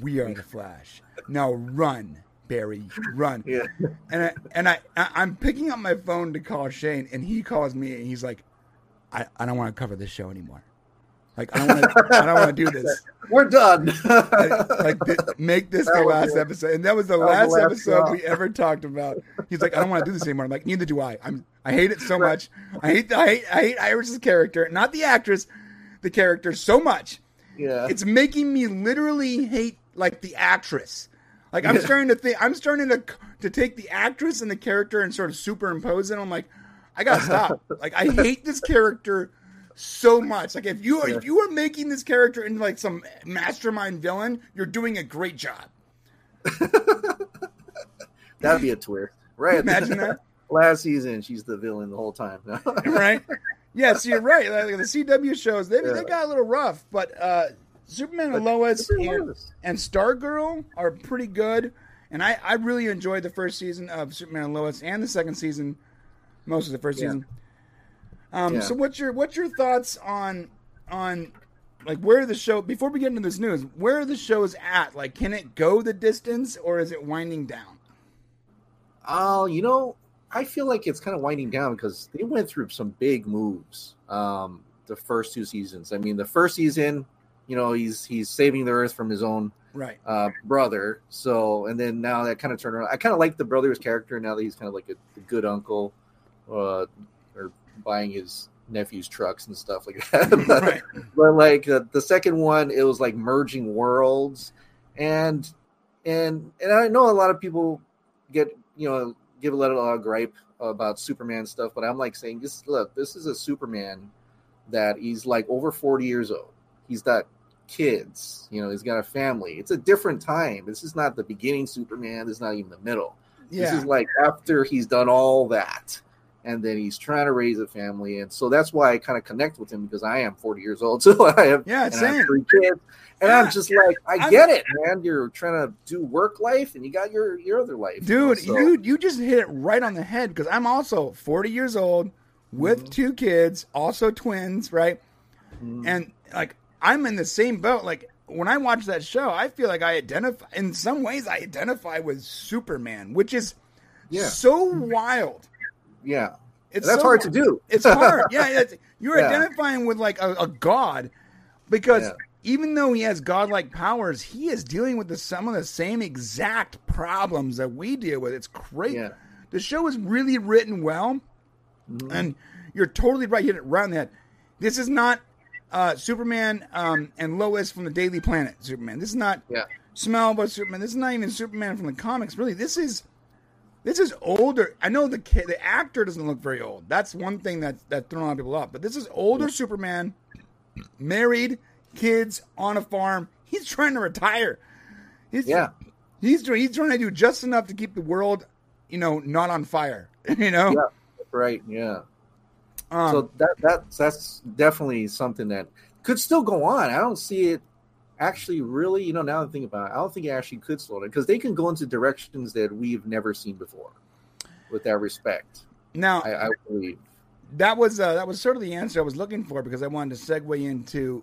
We are the Flash. Now run, Barry, run. Yeah. And I, and I, I I'm picking up my phone to call Shane, and he calls me, and he's like, I, I don't want to cover this show anymore. Like I don't want to don't want to do this. We're done. like, like make this the That was last it. episode, and that was the That was last, the last episode straw. we ever talked about. He's like, I don't want to do this anymore. I'm like, neither do I. I'm I hate it so much. I hate I hate I hate Iris's character, not the actress, the character so much. yeah. It's making me literally hate like the actress. Like I'm starting to think I'm starting to to take the actress and the character and sort of superimpose it. I'm like, I gotta stop. like I hate this character so much. Like if you are if you are making this character into like some mastermind villain, you're doing a great job. That'd be a twist, right? Imagine that, Last season, she's the villain the whole time. right? Yes, you're right. Like the CW shows, they they got a little rough, but uh, Superman and Lois and, and Stargirl are pretty good. And I, I really enjoyed the first season of Superman and Lois and the second season, most of the first Yeah. season. Um, Yeah. So what's your what's your thoughts on on like where the show before we get into this news, where the show is at? Like, can it go the distance or is it winding down? Oh, you know, I feel like it's kind of winding down because they went through some big moves. Um, the first two seasons. I mean, the first season you know he's he's saving the earth from his own Right. uh, brother. So and then now that kind of turned around. I kind of like the brother's character now that he's kind of like a, a good uncle, uh, or buying his nephew's trucks and stuff like that. but, right. but like uh, the second one, it was like merging worlds, and and and I know a lot of people get you know give a lot little uh, gripe about Superman stuff, but I'm like saying this. Look, this is a Superman that he's like over 40 years old. He's got kids, you know, he's got a family. It's a different time. This is not the beginning Superman. This is not even the middle. This is like after he's done all that, and then he's trying to raise a family, and so that's why I kind of connect with him because I am 40 years old, so I have Yeah. and I have three kids, and Yeah. I'm just like, I I'm- get it, man. You're trying to do work life, and you got your your other life, you know, Dude, so- dude, you just hit it right on the head because I'm also 40 years old with Mhm. two kids, also twins, right? Mhm. And like I'm in the same boat. Like when I watch that show, I feel like I identify in some ways I identify with Superman, which is yeah, so wild. Yeah. It's that's so hard to do. It's hard. Yeah, it's, you're Yeah. identifying with like a, a god because Yeah. even though he has godlike powers, he is dealing with the, some of the same exact problems that we deal with. It's crazy. Yeah. The show is really written well, Mhm. and you're totally right. You hit it right on the head. This is not uh, Superman um, and Lois from the Daily Planet. Superman. This is not Yeah. Smallville Superman. This is not even Superman from the comics. Really, this is this is older. I know the kid, the actor doesn't look very old. That's one thing that that thrown a lot of people off. But this is older Superman, married, kids on a farm. He's trying to retire. He's, Yeah. he's. He's trying to do just enough to keep the world, you know, not on fire. You know. Yeah. Right. Yeah. Um, so that that's that's definitely something that could still go on. I don't see it actually really. You know, now that I think about it, I don't think it actually could slow down because they can go into directions that we've never seen before. With that respect, now I, I believe. that was uh, that was sort of the answer I was looking for because I wanted to segue into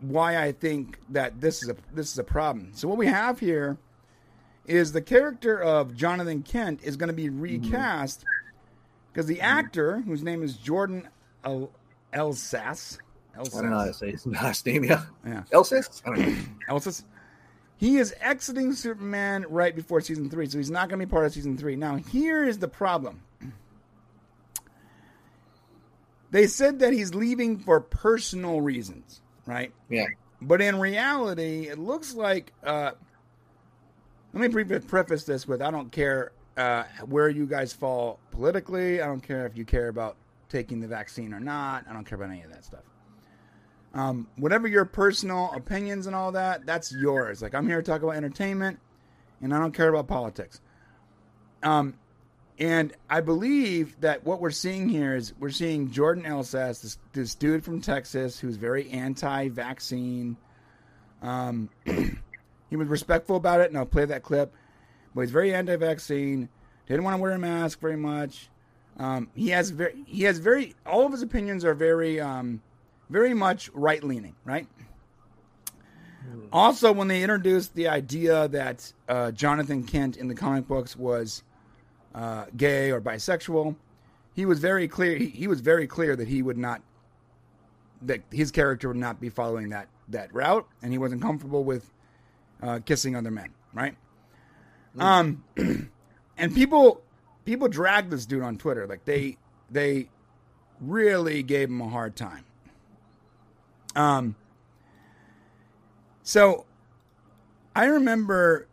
why I think that this is a this is a problem. So what we have here is the character of Jonathan Kent is going to be recast because the actor whose name is Jordan El- Elsass I don't know how to say his last name. Yeah, yeah Elsis. I don't know. Elsass he is exiting Superman right before season three, so he's not going to be part of season three. Now here is the problem. They said that he's leaving for personal reasons, right? Yeah. But in reality, it looks like. Uh, let me pre- preface this with: I don't care uh, where you guys fall politically. I don't care if you care about taking the vaccine or not. I don't care about any of that stuff. Um, whatever your personal opinions and all that, that's yours. Like I'm here to talk about entertainment, and I don't care about politics. Um, and I believe that what we're seeing here is we're seeing Jordan Elsass, this, this dude from Texas who's very anti-vaccine. Um, he was respectful about it, and I'll play that clip. But he's very anti-vaccine. Didn't want to wear a mask very much. Um, he has very, he has very, all of his opinions are very, um, very much right-leaning, right? Also, when they introduced the idea that uh, Jonathan Kent in the comic books was uh, gay or bisexual, he was very clear. He, he was very clear that he would not, that his character would not be following that that route, and he wasn't comfortable with uh, kissing other men. Right? Um, and people people dragged this dude on Twitter. Like they they really gave him a hard time. Um. So, I remember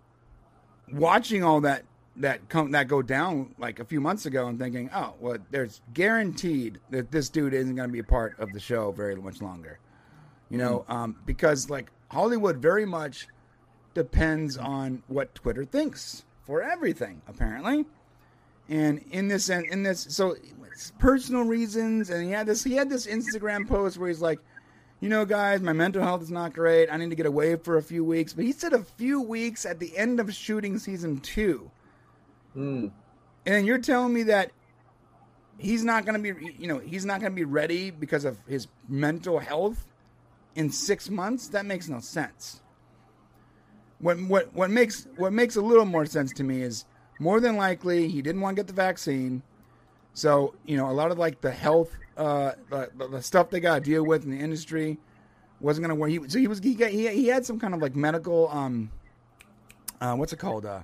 watching all that that come that go down like a few months ago and thinking, oh, well, there's guaranteed that this dude isn't going to be a part of the show very much longer. You know, um, because like Hollywood very much depends on what Twitter thinks for everything, apparently. And in this in this so personal reasons and he had this he had this Instagram post where he's like, you know, guys, my mental health is not great. I need to get away for a few weeks. But he said a few weeks at the end of shooting season two. Mm. And you're telling me that he's not going to be, you know, he's not going to be ready because of his mental health in six months? That makes no sense. What what what makes what makes a little more sense to me is more than likely he didn't want to get the vaccine, so you know a lot of like the health, uh, the, the stuff they got to deal with in the industry, wasn't going to work. He, so he was he, got, he he had some kind of like medical um uh, what's it called uh,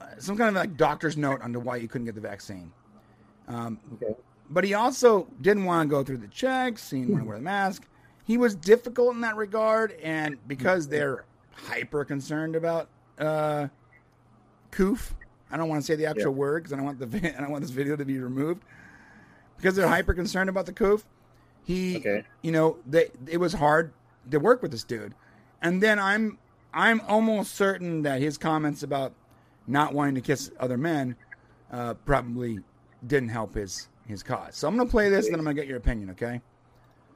uh, some kind of like doctor's note under why he couldn't get the vaccine. Um, Okay. but he also didn't want to go through the checks. He didn't want to wear the mask. He was difficult in that regard, and because they're hyper concerned about uh, coof, I don't want to say the actual Yeah. word because I don't want the vi- I don't want this video to be removed. Because they're hyper concerned about the coof, he, Okay. you know, they it was hard to work with this dude. And then I'm I'm almost certain that his comments about not wanting to kiss other men uh, probably didn't help his his cause. So I'm gonna play this, and then I'm gonna get your opinion. Okay?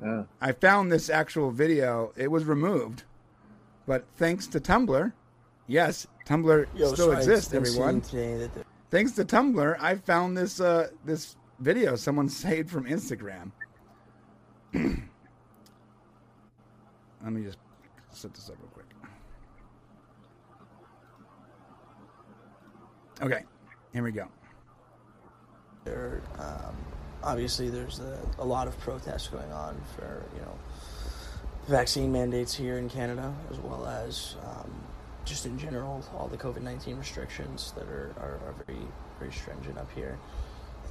Ah, I found this actual video. It was removed, but thanks to Tumblr, yes, Tumblr Yo, still exists. Everyone, seeing Today that the- thanks to Tumblr, I found this uh, this video someone saved from Instagram. Let me just set this up real quick. Okay, here we go. there, um, obviously, there's a, a lot of protests going on for you know vaccine mandates here in Canada, as well as um, just in general all the COVID nineteen restrictions that are, are, are very very stringent up here.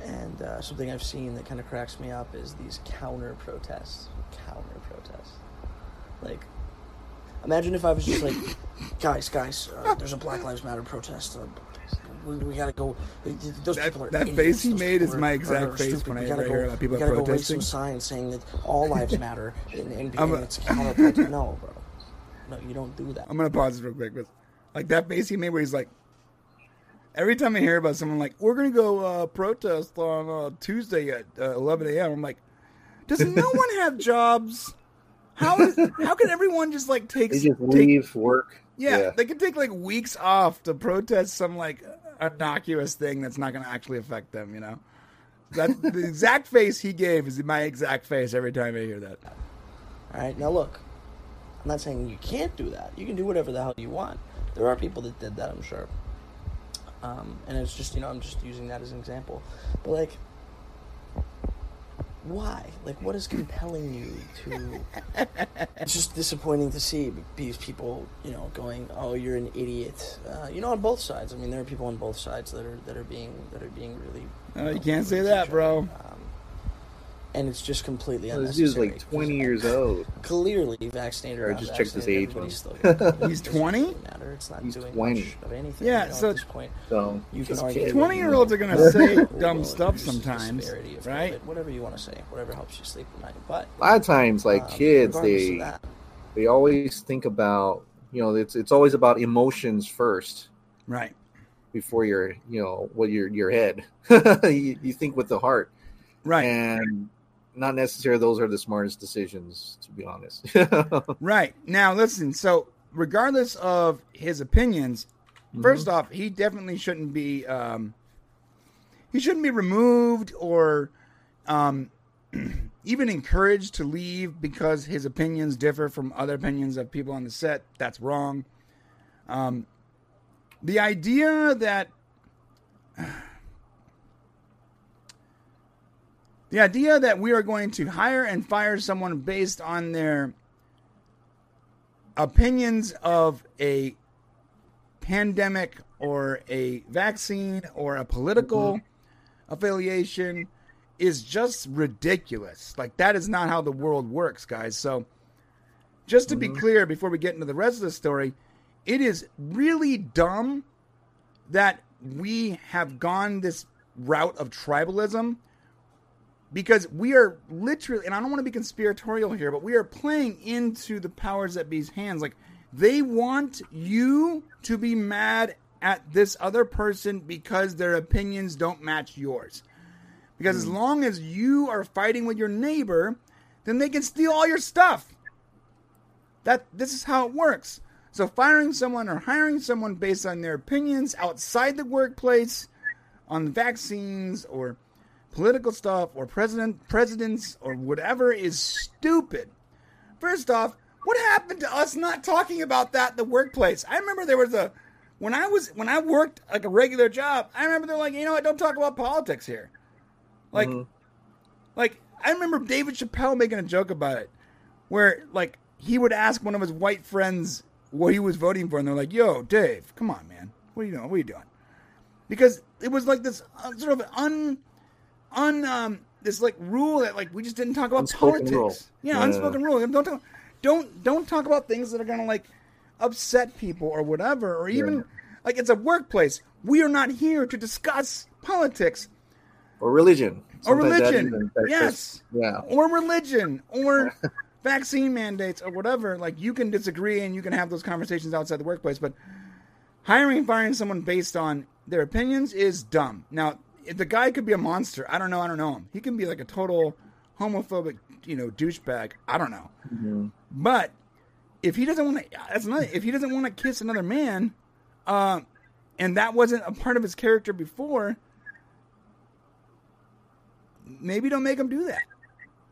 And uh, something I've seen that kind of cracks me up is these counter protests. Counter protests, like. Imagine if I was just like, guys, guys, uh, there's a Black Lives Matter protest. Uh, we, we gotta go. Those That- people are that idiots. face he Those made is my exact are face when I go- hear about people we gotta go raise protesting. some signs saying that all lives matter and, and, I'm and a- it's counter protest. No, bro. No, you don't do that. I'm gonna pause this real quick. But like that face he made where he's like, every time I hear about someone like, we're gonna go uh, protest on uh, Tuesday at uh, 11 a.m. I'm like, does no one have jobs? How is how can everyone just like take they just take- leave work. Yeah, they can take like weeks off to protest some like innocuous thing that's not gonna actually affect them. You know, that the exact face he gave is my exact face every time I hear that. All right, now look. I'm not saying you can't do that. You can do whatever the hell you want. There are people that did that, I'm sure. Um, and it's just, you know, I'm just using that as an example. But, like, why? Like, what is compelling you to. it's just disappointing to see these people, you know, going, "Oh, you're an idiot." Uh, you know, on both sides. I mean, there are people on both sides that are that are being that are being really. You can't say that, bro. Um, and it's just completely Well, this unnecessary. dude's like 20 because years old. clearly vaccinated or I just checked his age still gonna get it. He's 20? really matter. It's not He's doing 20. much of anything. Yeah, you know, so at this point, So you can just argue 20 year olds are gonna say dumb stuff sometimes, right? COVID, whatever you want to say, whatever helps you sleep at night. But A lot of times, like um, kids, they that, they always think about you know it's it's always about emotions first Right. before your you know what your your head. you, you think with the heart, Right. and not necessarily those are the smartest decisions, to be honest. Right. Now, listen. So, regardless of his opinions, Mm-hmm. first off, he definitely shouldn't be. Um, he shouldn't be removed or um, even encouraged to leave because his opinions differ from other opinions of people on the set. That's wrong. Um, the idea that the idea that we are going to hire and fire someone based on their opinions of a pandemic or a vaccine or a political mm-hmm. affiliation is just ridiculous. Like that is not how the world works, guys. So just to be mm-hmm. clear before we get into the rest of the story, it is really dumb that we have gone this route of tribalism because we are literally and I don't want to be conspiratorial here, but we are playing into the powers that be's hands. Like they want you to be mad at this other person because their opinions don't match yours. Because as hmm. long as you are fighting with your neighbor, then they can steal all your stuff. That this is how it works. So firing someone or hiring someone based on their opinions outside the workplace on vaccines or political stuff or president presidents or whatever is stupid. First off, what happened to us not talking about that in the workplace? I remember there was a when I was when I worked like a regular job, I remember they're like, you know what, don't talk about politics here. Like Mhm. like I remember David Chappelle making a joke about it. where like he would ask one of his white friends what he was voting for, and they're like, "Yo, Dave, come on, man, what are you doing? What are you doing?" Because it was like this uh, sort of un, un, um, this like rule that like we just didn't talk about Unspoken politics. rule. Yeah, Yeah. unspoken rule. Don't talk, don't don't talk about things that are gonna like upset people or whatever, or even Yeah. like it's a workplace. We are not here to discuss politics or religion. or religion. yes. yeah. Or religion or vaccine mandates or whatever. Like you can disagree and you can have those conversations outside the workplace, but hiring and firing someone based on their opinions is dumb. Now, the guy could be a monster. I don't know. I don't know him. He can be like a total homophobic, you know, douchebag. I don't know. Mhm. But if he doesn't want to, that's another. If he doesn't want to kiss another man, uh, and that wasn't a part of his character before, maybe don't make him do that.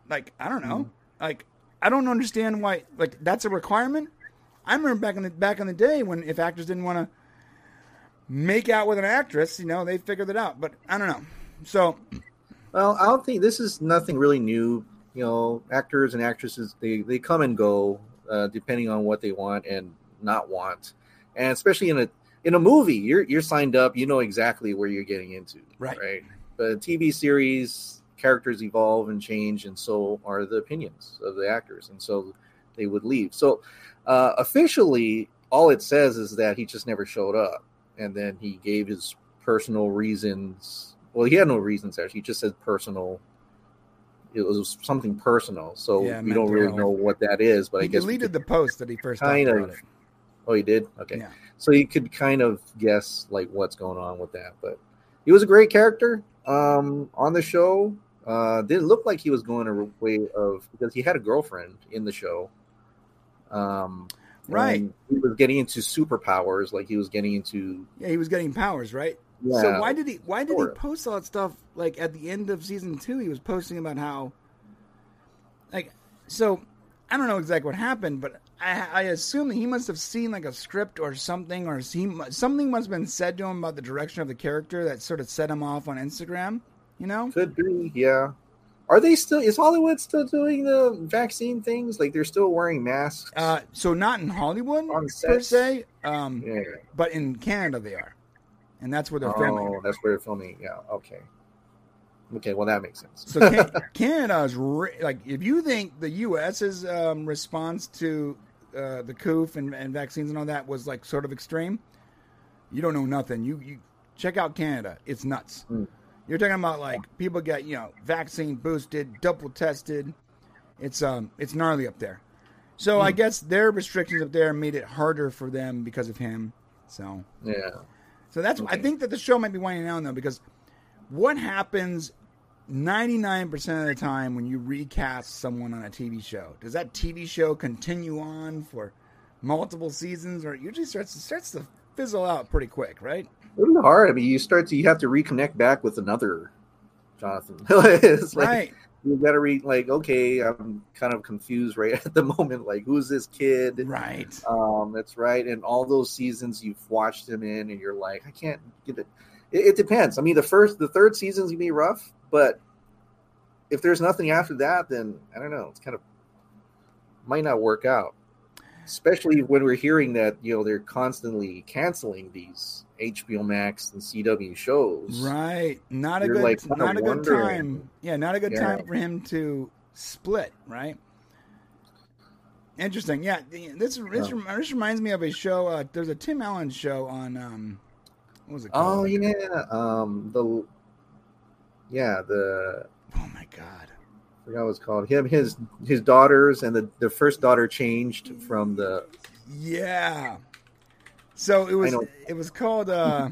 Like I don't know. Like I don't understand why. Like that's a requirement. I remember back in the back in the day when if actors didn't want to make out with an actress, you know, they figured it out. But I don't know. So Well, I don't think this is nothing really new. You know, actors and actresses they they come and go uh, depending on what they want and not want, and especially in a in a movie, you're you're signed up. You know exactly where you're getting into, Right. Right. But a TV series characters evolve and change, and so are the opinions of the actors, and so they would leave. So uh, officially, all it says is that he just never showed up, and then he gave his personal reasons. Well, he had no reasons actually. He just said personal. It was something personal, so Yeah, we don't really health. know what that is. But I he guess we deleted the post that he first kind of- it. Oh, he did. Okay, Yeah. so you could kind of guess like what's going on with that. But he was a great character um, on the show. Uh, didn't look like he was going a way of because he had a girlfriend in the show. Um, Right. and He was getting into superpowers, like he was getting into. Yeah, he was getting powers, right? Yeah, So why did he why did he post all that stuff like at the end of season two? He was posting about how like so I don't know exactly what happened, but I, I assume that he must have seen like a script or something, or he, something must have been said to him about the direction of the character that sort of set him off on Instagram. You know? Could be, yeah. Are they still? Is Hollywood still doing the vaccine things? Like they're still wearing masks? Uh, so not in Hollywood per se, um, yeah. but in Canada they are, and that's where they're filming. Oh, that's where they're filming. Yeah. Okay. Okay. Well, that makes sense. So can, Canada is re- like if you think the U.S.'s um, response to uh, the coof and, and vaccines and all that was like sort of extreme, you don't know nothing. You you check out Canada; it's nuts. Mm. You're talking about like people get you know vaccine boosted, double tested. It's um it's gnarly up there. So I guess their restrictions up there made it harder for them because of him. So yeah. so that's I think that the show might be winding down though because what happens 99% of the time when you recast someone on a TV show? Does that TV show continue on for multiple seasons or it usually starts starts to fizzle out pretty quick, right? Was hard. I mean, you start to you have to reconnect back with another Jonathan. it's like right. you got to read like, okay, I'm kind of confused right at the moment. Like, who's this kid? Right. Um, that's right. And all those seasons you've watched him in, and you're like, I can't get it. It, it depends. I mean, the first, the third season's gonna be rough, but if there's nothing after that, then I don't know. It's kind of might not work out. Especially when we're hearing that you know they're constantly canceling these HBO Max and CW shows. Right. Not a You're, good like, not a good time. Yeah, not a good Yeah. time for him to split, right? Interesting. Yeah, this this, Yeah. this reminds me of a show uh, there's a Tim Allen show on um what was it Oh yeah. Um. The yeah the Oh my god. I forgot what it's called. Him, his his daughters, and the the first daughter changed from the Yeah. So it was it was called uh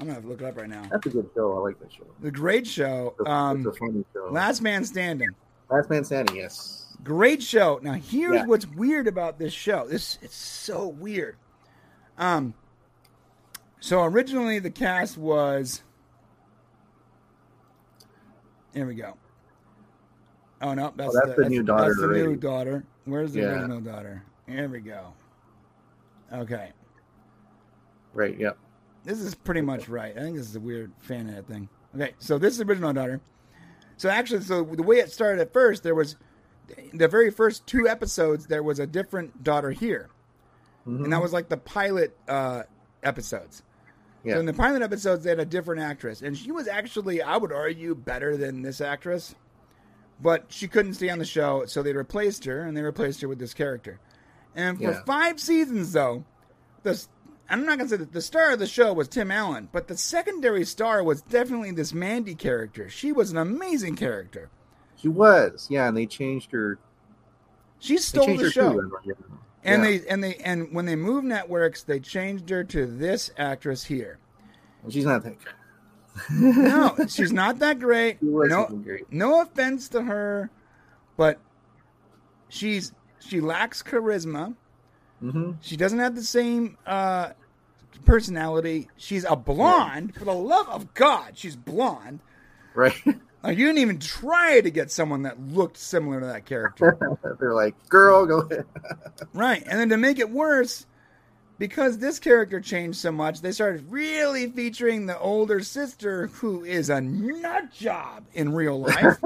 I'm gonna have to look it up right now. That's a good show. I like that show. The Great Show. It's a, Um it's a funny show. Last Man Standing. Last Man Standing. Yes. Great show. Now here's Yeah. what's weird about this show. This it's so weird. Um so originally the cast was Here we go. Oh no, that's, that's the new daughter That's the new daughter. Where's the Yeah. original daughter? Here we go. Okay. Right. Yep. This is pretty much right. I think this is a weird fan edit thing. Okay, so this is the original daughter. So actually, so the way it started at first, there was the very first two episodes there was a different daughter here, Mhm. and that was like the pilot uh, episodes. Yeah. So in the pilot episodes, they had a different actress, and she was actually, I would argue, better than this actress. But she couldn't stay on the show, so they replaced her, and they replaced her with this character. And for Yeah. five seasons, though, the I'm not gonna say that the star of the show was Tim Allen, but the secondary star was definitely this Mandy character. She was an amazing character. she was, yeah, and they changed her. She stole the show. yeah. And Yeah. they and they and when they moved networks, they changed her to this actress here. She's not that. No, she's not that great. No, great. no offense to her, but she's she lacks charisma. hmm She doesn't have the same uh, personality. She's a blonde. For the love of God, she's blonde. Right. Like you didn't even try to get someone that looked similar to that character, They're like, girl, go ahead. right? And then to make it worse, because this character changed so much, they started really featuring the older sister, who is a nut job in real life.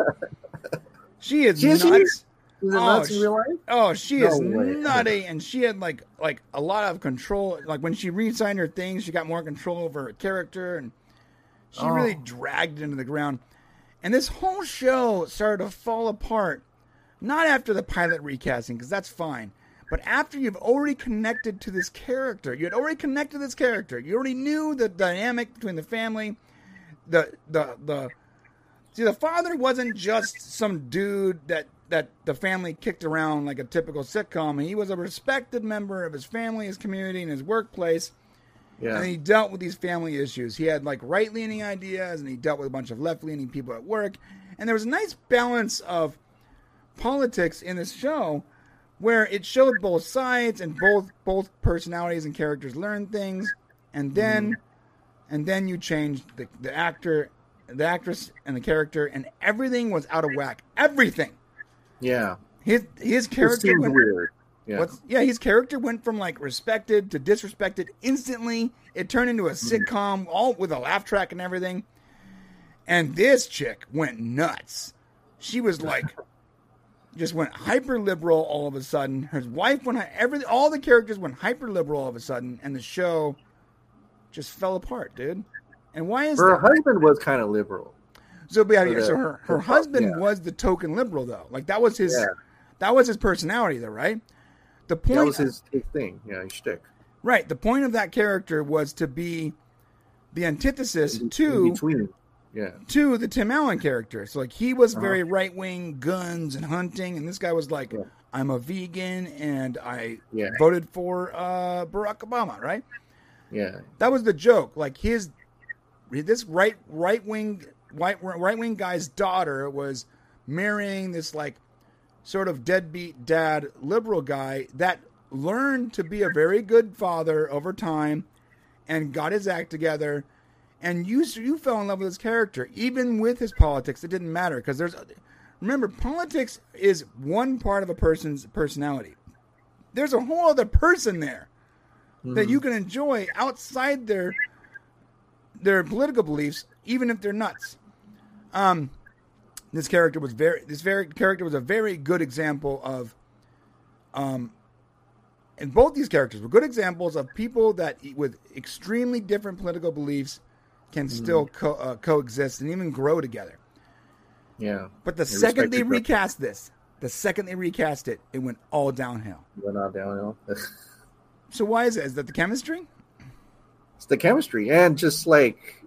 she is Is she? nuts. Is it Oh, nuts in real life? Oh, she No is way. nutty, and she had like like a lot of control. Like when she re-signed her things, she got more control over her character, and she Oh. really dragged it into the ground. And this whole show started to fall apart, not after the pilot recasting, because that's fine, but after you've already connected to this character. You had already connected to this character. You already knew the dynamic between the family, the the the. See, the father wasn't just some dude that that the family kicked around like a typical sitcom. He was a respected member of his family, his community, and his workplace. Yeah. And he dealt with these family issues. He had like right leaning ideas and he dealt with a bunch of left leaning people at work. And there was a nice balance of politics in this show where it showed both sides and both both personalities and characters learned things and then mm-hmm. and then you changed the, the actor the actress and the character and everything was out of whack everything yeah. his his character went, weird. Yeah. What's, yeah, his character went from like respected to disrespected instantly. It turned into a mm-hmm. sitcom, all with a laugh track and everything. And this chick went nuts. She was like, just went hyper liberal all of a sudden. Her wife went, every all the characters went hyper liberal all of a sudden, and the show just fell apart, dude. And why is Her that? husband was kind of liberal. So, but yeah, so her her husband yeah. was the token liberal though. Like that was his Yeah. that was his personality though, right? The point That was his, his thing. Yeah, his shtick. Right. The point of that character was to be the antithesis In- in to between. Yeah. to the Tim Allen character. So like he was Uh-huh. very right wing, guns and hunting, and this guy was like, Yeah. I'm a vegan and I Yeah. voted for uh, Barack Obama. Right. Yeah. That was the joke. Like his this right right wing right right wing guy's daughter was marrying this like sort of deadbeat dad liberal guy that learned to be a very good father over time and got his act together and you you fell in love with his character even with his politics it didn't matter because there's remember politics is one part of a person's personality there's a whole other person there that Mm-hmm. you can enjoy outside their their political beliefs, even if they're nuts. Um, this character was very this very character was a very good example of um and both these characters were good examples of people that with extremely different political beliefs can still co- uh, coexist and even grow together. Yeah. But the They second they recast this, the second they recast it, it went all downhill. Went out downhill. So why is it? Is that the chemistry? it's the chemistry and just like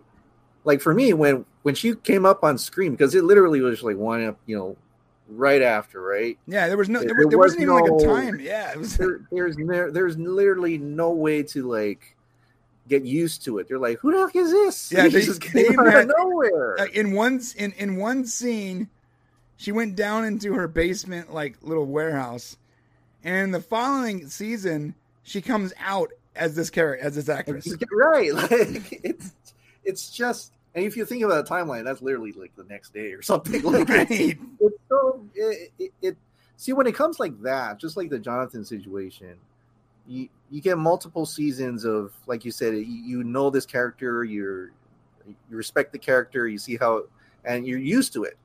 like for me when when she came up on screen because it literally was like one up you know right after right Yeah, there was no, there, There there was wasn't even like a time. Yeah, it was. there, there's ne- there's literally no way to like get used to it they're like who the heck is this Yeah, they- just came out had- of nowhere Uh, in one in in one scene, she went down into her basement like little warehouse, and in the following season, she comes out as this character as this actress. right like it's it's just and if you think about the timeline that's literally like the next day or something like Right. it's, it's so it, it, it see when it comes like that just like the jonathan situation you you get multiple seasons of like you said you, you know this character you're you respect the character you see how and you're used to it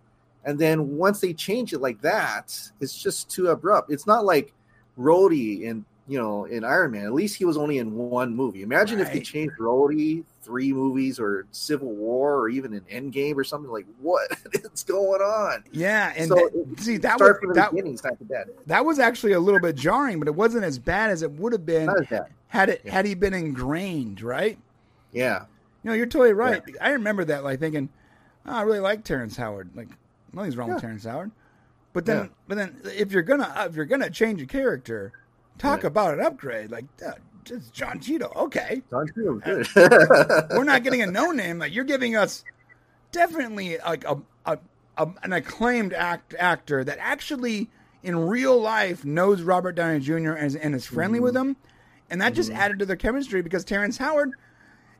And then once they change it like that, it's just too abrupt. It's not like Rhodey in you know in Iron Man. At least he was only in one movie. Imagine if they changed Rhodey three movies or Civil War or even an Endgame or something like what is going on? Yeah, and So that- see that was that, beginning, type of bad. that was actually a little bit jarring, but it wasn't as bad as it would have been Not as bad. had it Yeah. had he been ingrained, right? Yeah. You know, you're totally right. I remember that, like thinking, oh, I really like Terrence Howard. Like, nothing's wrong with Terrence Howard. But then, Yeah. but then, if you're gonna if you're gonna change a character, talk Yeah. about an upgrade. Like, uh, just Don Cheadle. Okay, John was good. we're not getting a no name. Like, you're giving us definitely like a, a, a an acclaimed act actor that actually in real life knows Robert Downey Jr. and is, and is friendly with Mm-hmm. him, and that just added to their chemistry because Terrence Howard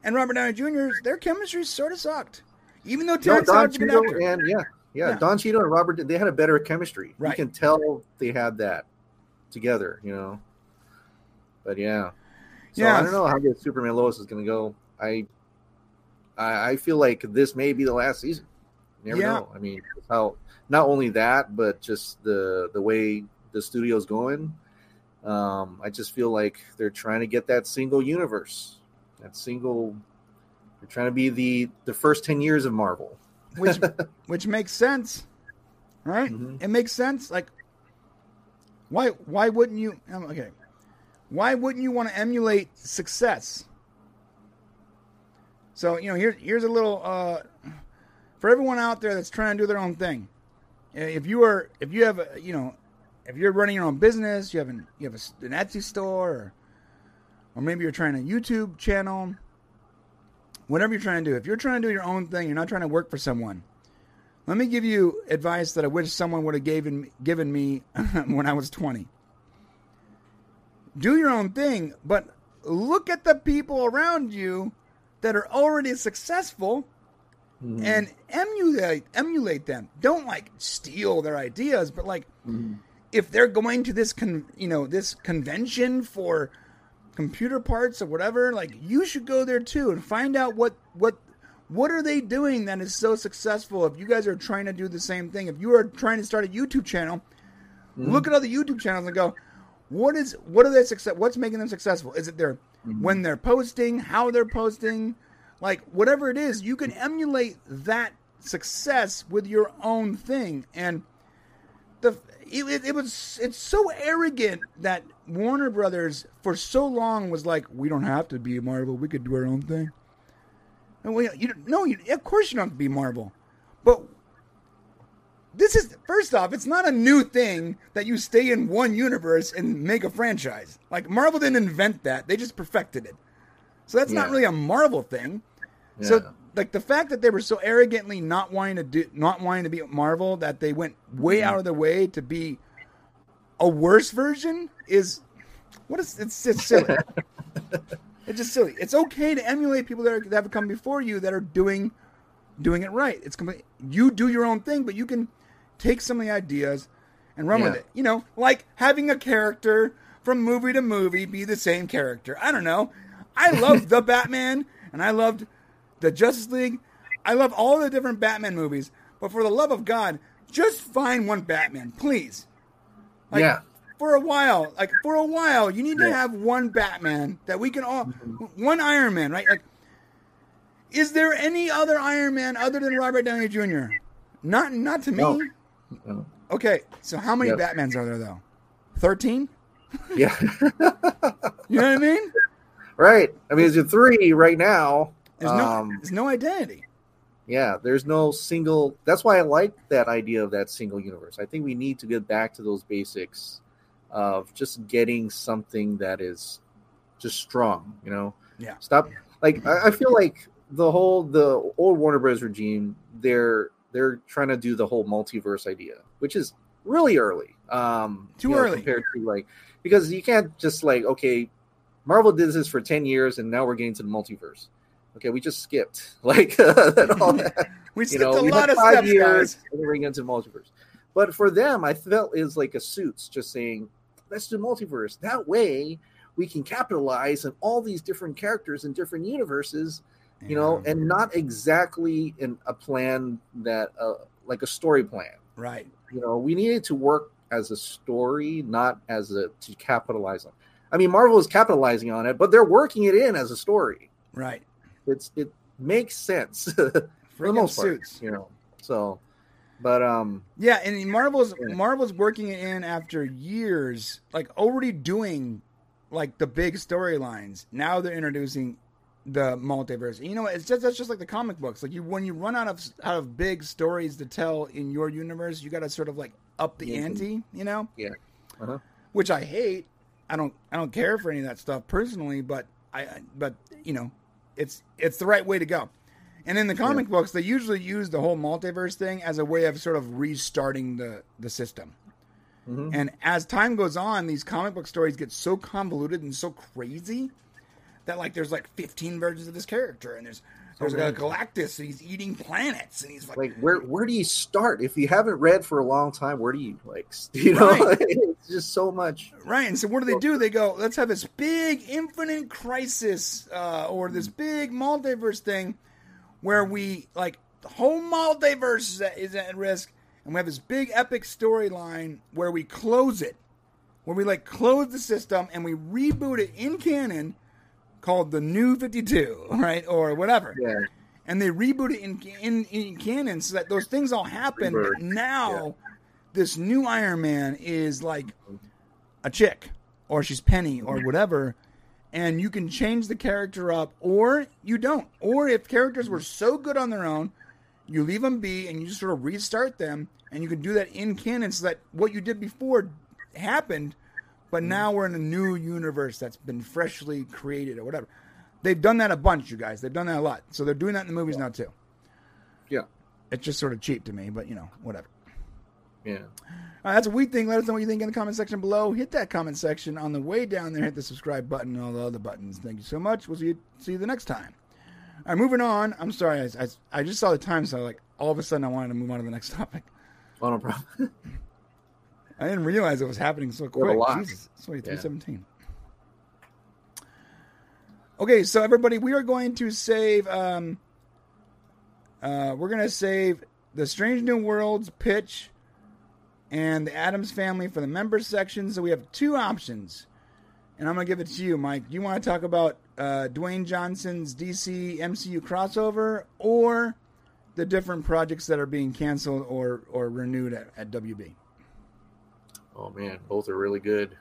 and Robert Downey Jr. their chemistry sort of sucked, even though Terrence Don Howard's good actor. And yeah, yeah, Yeah. Don Cheadle and Robert, they had a better chemistry. Right. You can tell they had that together, you know. But yeah, so Yeah. I don't know how good Superman Lois is going to go. I, I, I feel like this may be the last season. You never Yeah. know. I mean, how not only that, but just the the way the studio's going. Um, I just feel like they're trying to get that single universe, that single. They're trying to be the the first ten years of Marvel. which which makes sense, right? Mhm. It makes sense. Like, why why wouldn't you? um, Okay, why wouldn't you want to emulate success? So you know, here here's a little uh, for everyone out there that's trying to do their own thing. If you are if you have a, you know if you're running your own business, you have an you have a an Etsy store, or, or maybe you're trying a YouTube channel whatever you're trying to do, if you're trying to do your own thing, you're not trying to work for someone. Let me give you advice that I wish someone would have given given me when I was 20. Do your own thing, but look at the people around you that are already successful Mhm. and emulate emulate them. Don't like steal their ideas, but like Mhm. if they're going to this con you know this convention for computer parts or whatever like you should go there too and find out what what what are they doing that is so successful if you guys are trying to do the same thing if you are trying to start a youtube channel look at other youtube channels and go what is what are they success what's making them successful? Is it their mm-hmm. when they're posting how they're posting? Like whatever it is you can emulate that success with your own thing. And the it, it, it was it's so arrogant that Warner Brothers for so long was like we don't have to be Marvel. We could do our own thing. And we you no you, of course you don't have to be Marvel, but this is first off it's not a new thing that you stay in one universe and make a franchise. Like Marvel didn't invent that; they just perfected it. So that's not really a Marvel thing. So like the fact that they were so arrogantly not wanting to do not wanting to be Marvel that they went way Mm-hmm. out of their way to be a worse version is what is it's it's silly. it's just silly. It's okay to emulate people that, are, that have come before you that are doing doing it right. It's complete, you do your own thing, but you can take some of the ideas and run with it. You know, like having a character from movie to movie be the same character. I don't know. I loved the Batman and I loved the Justice League. I love all the different Batman movies, but for the love of God, just find one Batman, please. Like, yeah. For a while, like for a while, you need to have one Batman that we can all, mm-hmm. one Iron Man, right? Like, is there any other Iron Man other than Robert Downey Jr.? Not, not to me. No. Okay, so how many Yep. Batmans are there though? Thirteen. Yeah. You know what I mean? right. I mean, it's a three right now. There's no, Um, there's no identity. Yeah, there's no single. That's why I like that idea of that single universe. I think we need to get back to those basics of just getting something that is just strong. You know, Yeah. Stop. Like I, I feel like the whole the old Warner Bros. regime, they're they're trying to do the whole multiverse idea, which is really early. Um, Too you know, early. compared to like because you can't just like okay, Marvel did this for ten years and now we're getting to the multiverse. Okay, we just skipped like that, all that We skipped know, a we lot of five steps, years guys. and we're into multiverse. But for them, I felt is like a suits, just saying, let's do multiverse. That way, we can capitalize on all these different characters in different universes, you know, and not exactly in a plan that uh, like a story plan. Right. You know, we needed to work as a story, not as a to capitalize on. I mean, Marvel is capitalizing on it, but they're working it in as a story. Right. It's it makes sense for the most part, suits. you know. So, but um, Yeah, and Marvel's Yeah. Marvel's working it in after years, like already doing like the big storylines. Now they're introducing the multiverse. You know, it's just that's just like the comic books. Like you, when you run out of out of big stories to tell in your universe, you got to sort of like up the Mhm. ante. You know, yeah, uh-huh. which I hate. I don't I don't care for any of that stuff personally, but I but you know, it's it's the right way to go. And in the comic books, they usually use the whole multiverse thing as a way of sort of restarting the the system. Mhm. And as time goes on, these comic book stories get so convoluted and so crazy that like there's like 15 versions of this character, and there's there's So a. Galactus, and he's eating planets, and he's like, like where where do you start if you haven't read for a long time? Where do you like you know? Right. it's just so much. Right, and so what do they do? They go, let's have this big infinite crisis, uh, or this big multiverse thing, where we like the whole multiverse is at, is at risk, and we have this big epic storyline where we close it, where we like close the system and we reboot it in canon, called the New Fifty Two, right, or whatever Yeah, and they reboot it in in, in canon so that those things all happen. But Rebirth, now, this new Iron Man is like a chick, or she's Penny, or whatever, and you can change the character up, or you don't. Or if characters were so good on their own, you leave them be and you just sort of restart them, and you can do that in canon so that what you did before happened. But now we're in a new universe that's been freshly created, or whatever. They've done that a bunch, you guys. They've done that a lot. So they're doing that in the movies now too. yeah, It's just sort of cheap to me, but you know, whatever. yeah. Uh, that's a we think. Let us know what you think in the comment section below. Hit that comment section on the way down there. Hit the subscribe button and all the other buttons. Thank you so much. We'll see you, see you the next time. All right, moving on. I'm sorry. I, I, I just saw the time, so like all of a sudden I wanted to move on to the next topic. Oh no problem. I didn't realize it was happening so quick. Jesus, it's only Yeah. 317. Okay, so everybody, we are going to save. Um, uh, we're going to save the Strange New Worlds pitch and the Addams Family for the member section. So we have two options, and I'm going to give it to you, Mike. You want to talk about uh, Dwayne Johnson's DC MCU crossover or the different projects that are being canceled or or renewed at, at WB? Oh man, both are really good.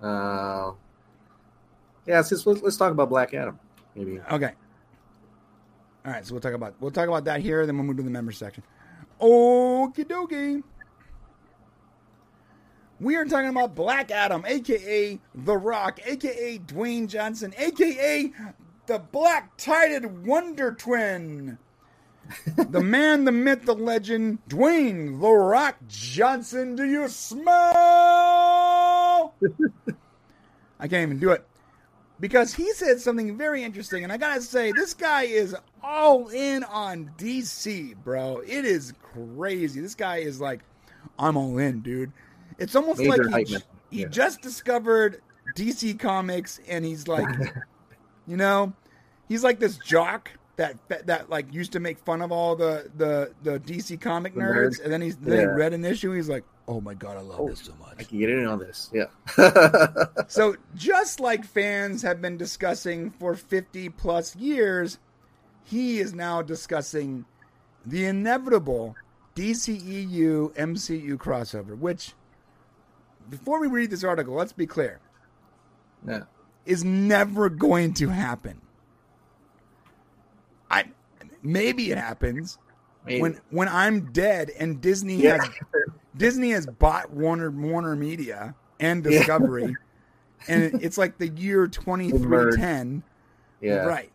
Uh, yeah, let's, just- let's talk about Black Adam. Maybe. Okay. All right, so we'll talk about we'll talk about that here, then we'll move to the members section. Okie dokie. We are talking about Black Adam, aka The Rock, aka Dwayne Johnson, aka the black tided Wonder Twin. The man, the myth, the legend, Dwayne The Rock Johnson. Do you smell? I can't even do it because he said something very interesting, and I gotta say, this guy is all in on DC, bro. It is crazy. This guy is like, I'm all in, dude. It's almost Major like he, he Yeah. just discovered DC Comics, and he's like, you know, he's like this jock that that, that like used to make fun of all the the, the DC comic The nerds, and then he's then he read an issue. He's like, oh my god, I love Oh, this so much! I can get in on this. Yeah. So, just like fans have been discussing for 50 plus years, he is now discussing the inevitable DCEU MCU crossover, which, before we read this article, let's be clear, yeah. is never going to happen. I maybe it happens Maybe. when when I'm dead and Disney Yeah. has Disney has bought Warner Warner Media and Discovery, and it's like the year twenty three ten. yeah. Right.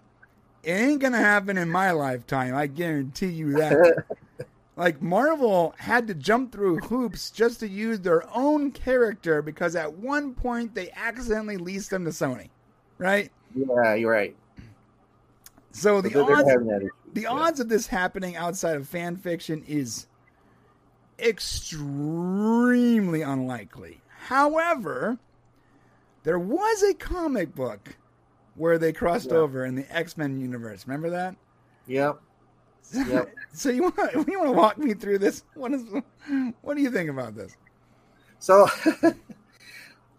It ain't gonna happen in my lifetime. I guarantee you that. like Marvel had to jump through hoops just to use their own character because at one point they accidentally leased them to Sony. Right? Yeah, you're right. So the odds having that issue. the Yeah. odds of this happening outside of fan fiction is extremely unlikely. However, there was a comic book where they crossed Yeah. over in the X Men universe. Remember that? Yep. Yep. So you want you want to walk me through this? What is what do you think about this? So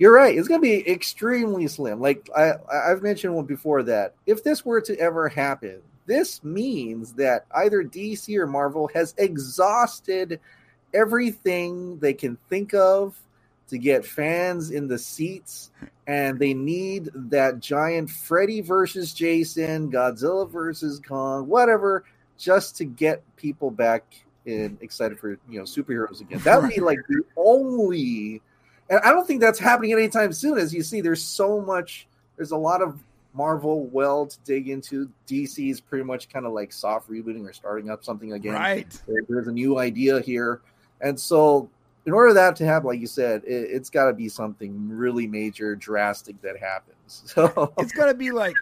you're right. It's going to be extremely slim. Like I, I've mentioned one before that if this were to ever happen, this means that either DC or Marvel has exhausted everything they can think of to get fans in the seats, and they need that giant Freddy versus Jason, Godzilla versus Kong, whatever, just to get people back in excited for you know superheroes again. That would be like the only, and I don't think that's happening anytime soon. As you see, there's so much. There's a lot of Marvel well to dig into. DC is pretty much kind of like soft rebooting or starting up something again. Right. There- there's a new idea here, and so in order for that to happen, like you said, it, it's got to be something really major, drastic that happens. So It's got to be like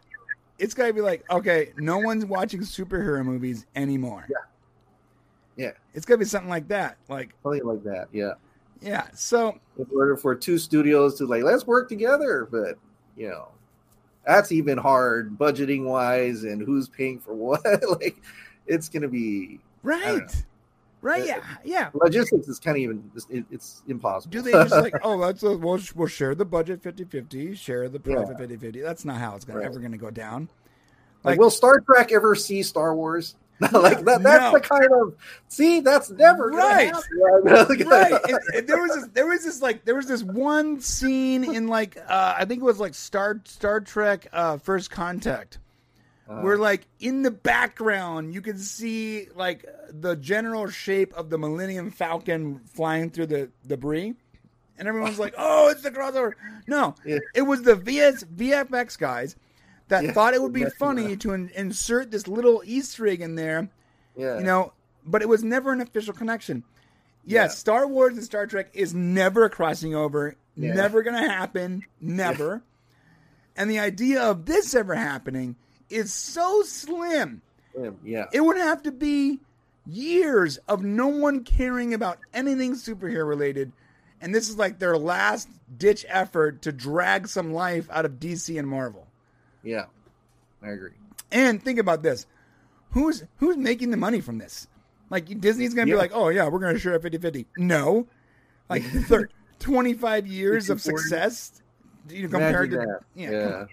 it's got to be like okay, no one's watching superhero movies anymore. Yeah. Yeah. It's got to be something like that. Like something like that, yeah. Yeah. So In order for two studios to like let's work together, but you know, that's even hard budgeting wise, and who's paying for what. like, it's gonna be right. Right. Yeah. Yeah. logistics is kind of even it's impossible. Do they just like, oh, let's uh, we'll, we'll share the budget 50-50, share the profit Yeah. 50-50. That's not how it's gonna, Right. ever going to go down. like, like- will Star Trek ever see Star Wars? like that, that's No. the kind of see that's never Right. right. And, and there was this, there was this like there was this one scene in like uh, I think it was like Star Star Trek uh, First Contact Uh, where like in the background you can see like the general shape of the Millennium Falcon flying through the debris. And everyone's like, "Oh, it's the crossover." No, Yeah. it was the VS VFX guys that Yeah, thought it would be funny to in- insert this little Easter egg in there yeah, you know, but it was never an official connection. Yes, Yeah. Star Wars and Star Trek is never crossing over, Yeah. never going to happen, never. and the idea of this ever happening is so slim. yeah, It would have to be years of no one caring about anything superhero related. And this is like their last ditch effort to drag some life out of DC and Marvel. Yeah. I agree. And think about this: who's who's making the money from this? Like Disney's going to Yeah. be like, "Oh yeah, we're going to share a 50-50. No, like thir- twenty five years of success. You know, compared Imagine to that. yeah, yeah,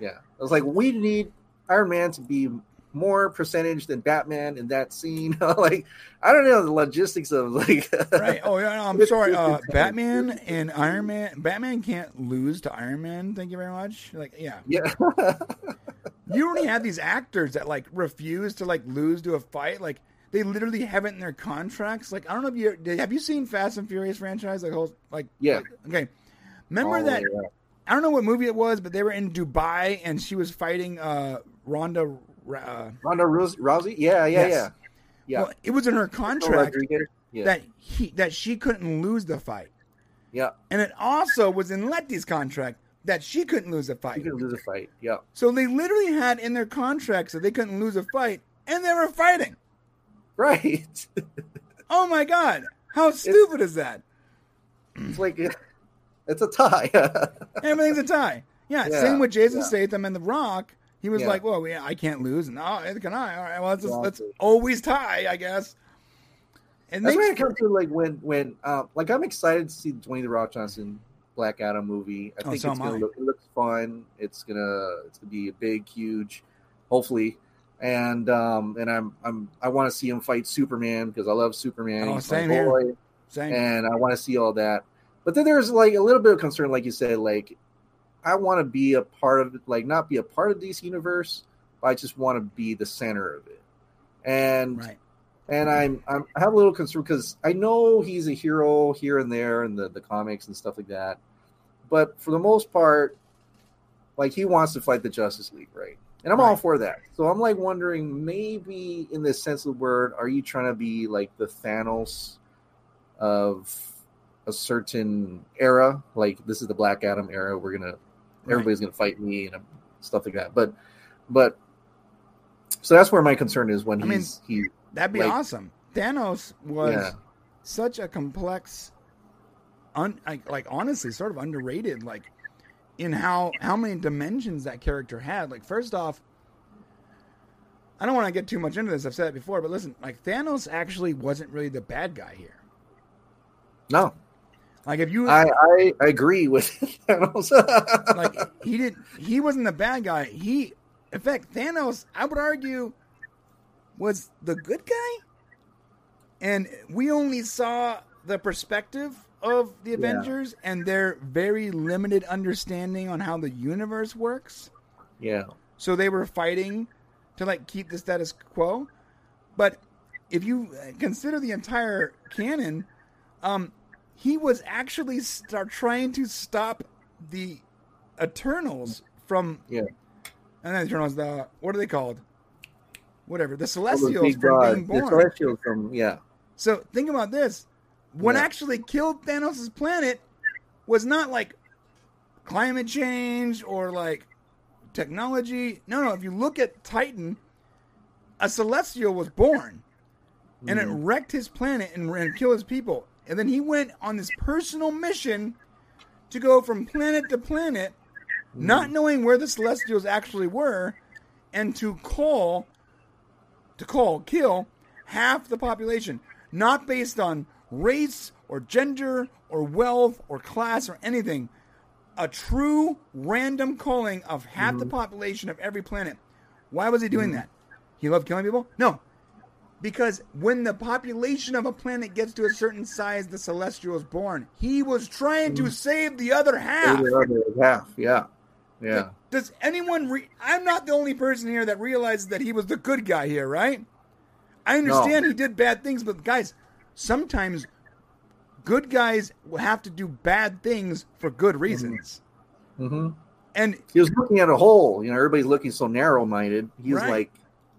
yeah. I was like, we need Iron Man to be more percentage than Batman in that scene. like, I don't know the logistics of like, right. Oh yeah, no, I'm sorry. Uh. Batman and Iron Man. Batman can't lose to Iron Man. Thank you very much. Like yeah, yeah, you already have these actors that like refuse to like lose to a fight. Like they literally have it in their contracts. Like I don't know if you have you seen Fast and Furious franchise. Like whole like Yeah. Okay, remember the that? around. I don't know what movie it was, but they were in Dubai and she was fighting uh, Ronda. Uh, Ronda Rousey, Rousey? Yeah, yeah, Yes. yeah, yeah. Well, it was in her contract Yeah, that he that she couldn't lose the fight, yeah. and it also was in Letty's contract that she couldn't lose a fight. can lose a fight. Yeah, So they literally had in their contracts that they couldn't lose a fight, and they were fighting. right. Oh my god, how stupid is that? it's like it's a tie. Everything's a tie. Yeah, Yeah, same with Jason yeah. Statham and The Rock. He was Yeah. like, "Well, yeah, I can't lose, and oh, neither can I. All right, well, let's, just, let's always tie, I guess." And That's when it comes to like when when uh, like I'm excited to see the Dwayne the Rock Johnson Black Adam movie. I Oh, think so it's gonna I. look it looks fun. It's gonna it's gonna be a big, huge, hopefully. And um and I'm I'm I want to see him fight Superman because I love Superman. Oh, same here. boy, same. and I want to see all that. But then there's like a little bit of concern, like you said, like I want to be a part of it, like not be a part of this universe, but I just want to be the center of it. And right. and I'm, I'm I have a little concern because I know he's a hero here and there in the the comics and stuff like that, but for the most part, like he wants to fight the Justice League, right? And I'm all for that. So I'm like wondering, maybe in this sense of the word, are you trying to be like the Thanos of a certain era? Like this is the Black Adam era. We're gonna everybody's gonna fight me and stuff like that. But but so that's where my concern is when I mean, he That'd be like- awesome. Thanos was Yeah. such a complex, un, like, like honestly, sort of underrated. Like in how how many dimensions that character had. Like first off, I don't want to get too much into this. I've said it before, but listen, like Thanos actually wasn't really the bad guy here. No, Like if you I I, agree with Thanos. like he didn't he wasn't the bad guy. He in fact Thanos, I would argue, was the good guy. And we only saw the perspective of the Avengers and their very limited understanding on how the universe works. yeah, So they were fighting to like keep the status quo. But if you consider the entire canon, um, he was actually start trying to stop the Eternals from yeah. and then Eternals. The what are they called? Whatever the those Celestials from gods, being the born. Celestials from yeah, So think about this: what Yeah. actually killed Thanos' planet was not like climate change or like technology. No, no. If you look at Titan, a celestial was born, and it Mm-hmm. wrecked his planet and, and killed his people. And then he went on this personal mission to go from planet to planet, not knowing where the Celestials actually were, and to call, to call, kill half the population, not based on race or gender or wealth or class or anything. A true random calling of half the population of every planet. Why was he doing that? He loved killing people? No. Because when the population of a planet gets to a certain size, the celestial is born. He was trying to save the other half. The other half, yeah, yeah. Does anyone? Re- I'm not the only person here that realizes that he was the good guy here, right? I understand he did bad things, but guys, sometimes good guys will have to do bad things for good reasons. hmm And He was looking at a hole. You know, everybody's looking so narrow-minded. He's Right. like,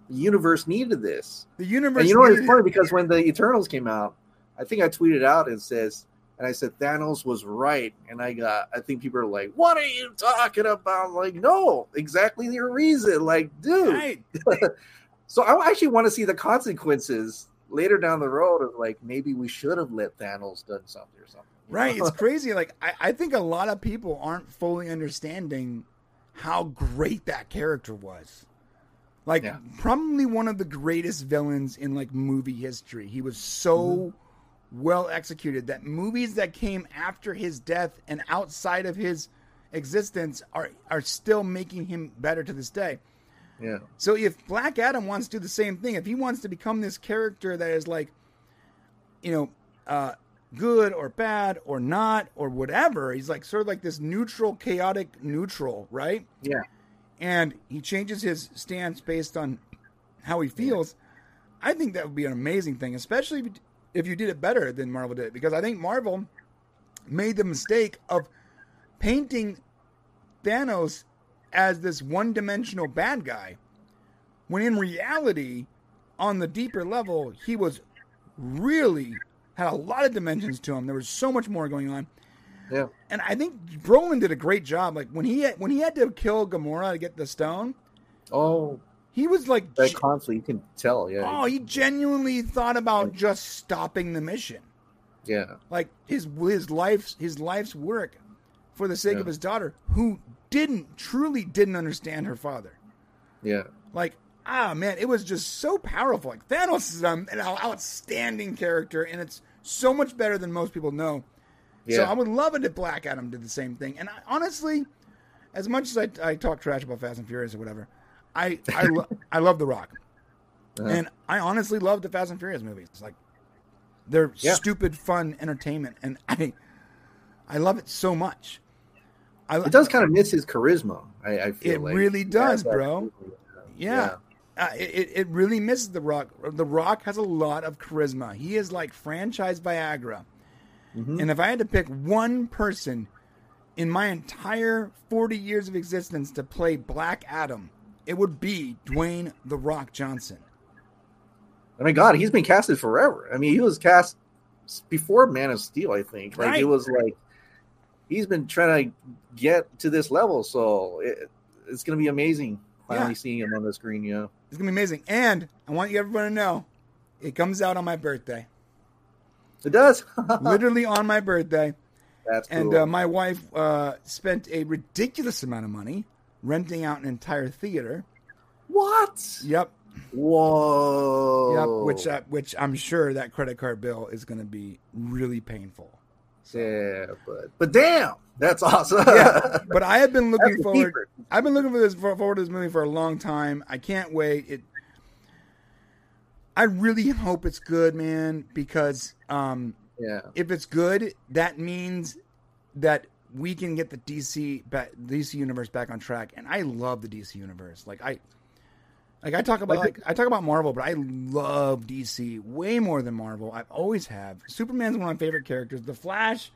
the universe needed this. the universe. And you know what? It's funny because when the Eternals came out, I think I tweeted out and says, and I said Thanos was right, and I got, I think people are like, "What are you talking about?" I'm like, no, exactly the reason. Like, dude. Right. So I actually want to see the consequences later down the road of like maybe we should have let Thanos done something or something. Right. It's crazy. Like I, I think a lot of people aren't fully understanding how great that character was. Like Yeah. probably one of the greatest villains in like movie history. He was so Mm-hmm. well executed that movies that came after his death and outside of his existence are are still making him better to this day. yeah. So if Black Adam wants to do the same thing, if he wants to become this character that is like, you know, uh, good or bad or not or whatever, he's like sort of like this neutral, chaotic neutral, right? Yeah. And he changes his stance based on how he feels. I think that would be an amazing thing, especially if you, if you did it better than Marvel did, because I think Marvel made the mistake of painting Thanos as this one dimensional bad guy, when in reality, on the deeper level, he was really had a lot of dimensions to him. There was so much more going on. Yeah. And I think Brolin did a great job. Like when he had, when he had to kill Gamora to get the stone, Oh, he was like, that conflict you can tell. Yeah. oh, he genuinely thought about just stopping the mission. yeah. Like his his life's his life's work for the sake Yeah. of his daughter, who didn't truly didn't understand her father. Yeah. Like, ah, man, it was just so powerful. Like, Thanos is um, an outstanding character, and it's so much better than most people know. So I would love it if Black Adam did the same thing. And I, honestly, as much as I, I talk trash about Fast and Furious or whatever, I I, lo- I love The Rock, Uh-huh. and I honestly love the Fast and Furious movies. It's like they're Yeah. stupid, fun entertainment, and I I love it so much. I, It does kind of miss his charisma. I, I feel It like. really does, Yeah, bro. Yeah. Uh, it, it really misses The Rock. The Rock has a lot of charisma. He is like franchise Viagra. Mhm. And if I had to pick one person in my entire 40 years of existence to play Black Adam, it would be Dwayne The Rock Johnson. I mean, God, he's been casted forever. I mean, he was cast before Man of Steel, I think. Like Right. it was like he's been trying to get to this level, so it, it's going to be amazing finally Yeah. seeing him on the screen. Yeah, It's going to be amazing. And I want you everyone to know it comes out on my birthday. It does. Literally on my birthday. That's cool. And uh, my wife uh, spent a ridiculous amount of money renting out an entire theater. what? Yep. Whoa. Yep, which uh, which I'm sure that credit card bill is going to be really painful. yeah, but but damn, that's awesome. Yeah, but I have been looking forward. I've been looking for this forward to this movie for a long time. I can't wait. It. I really hope it's good, man, because um, yeah. if it's good, that means that we can get the DC back, DC universe back on track. And I love the DC universe. Like I, like I talk about, Like like, I talk about Marvel, but I love DC way more than Marvel. I've always have. Superman's one of my favorite characters. The Flash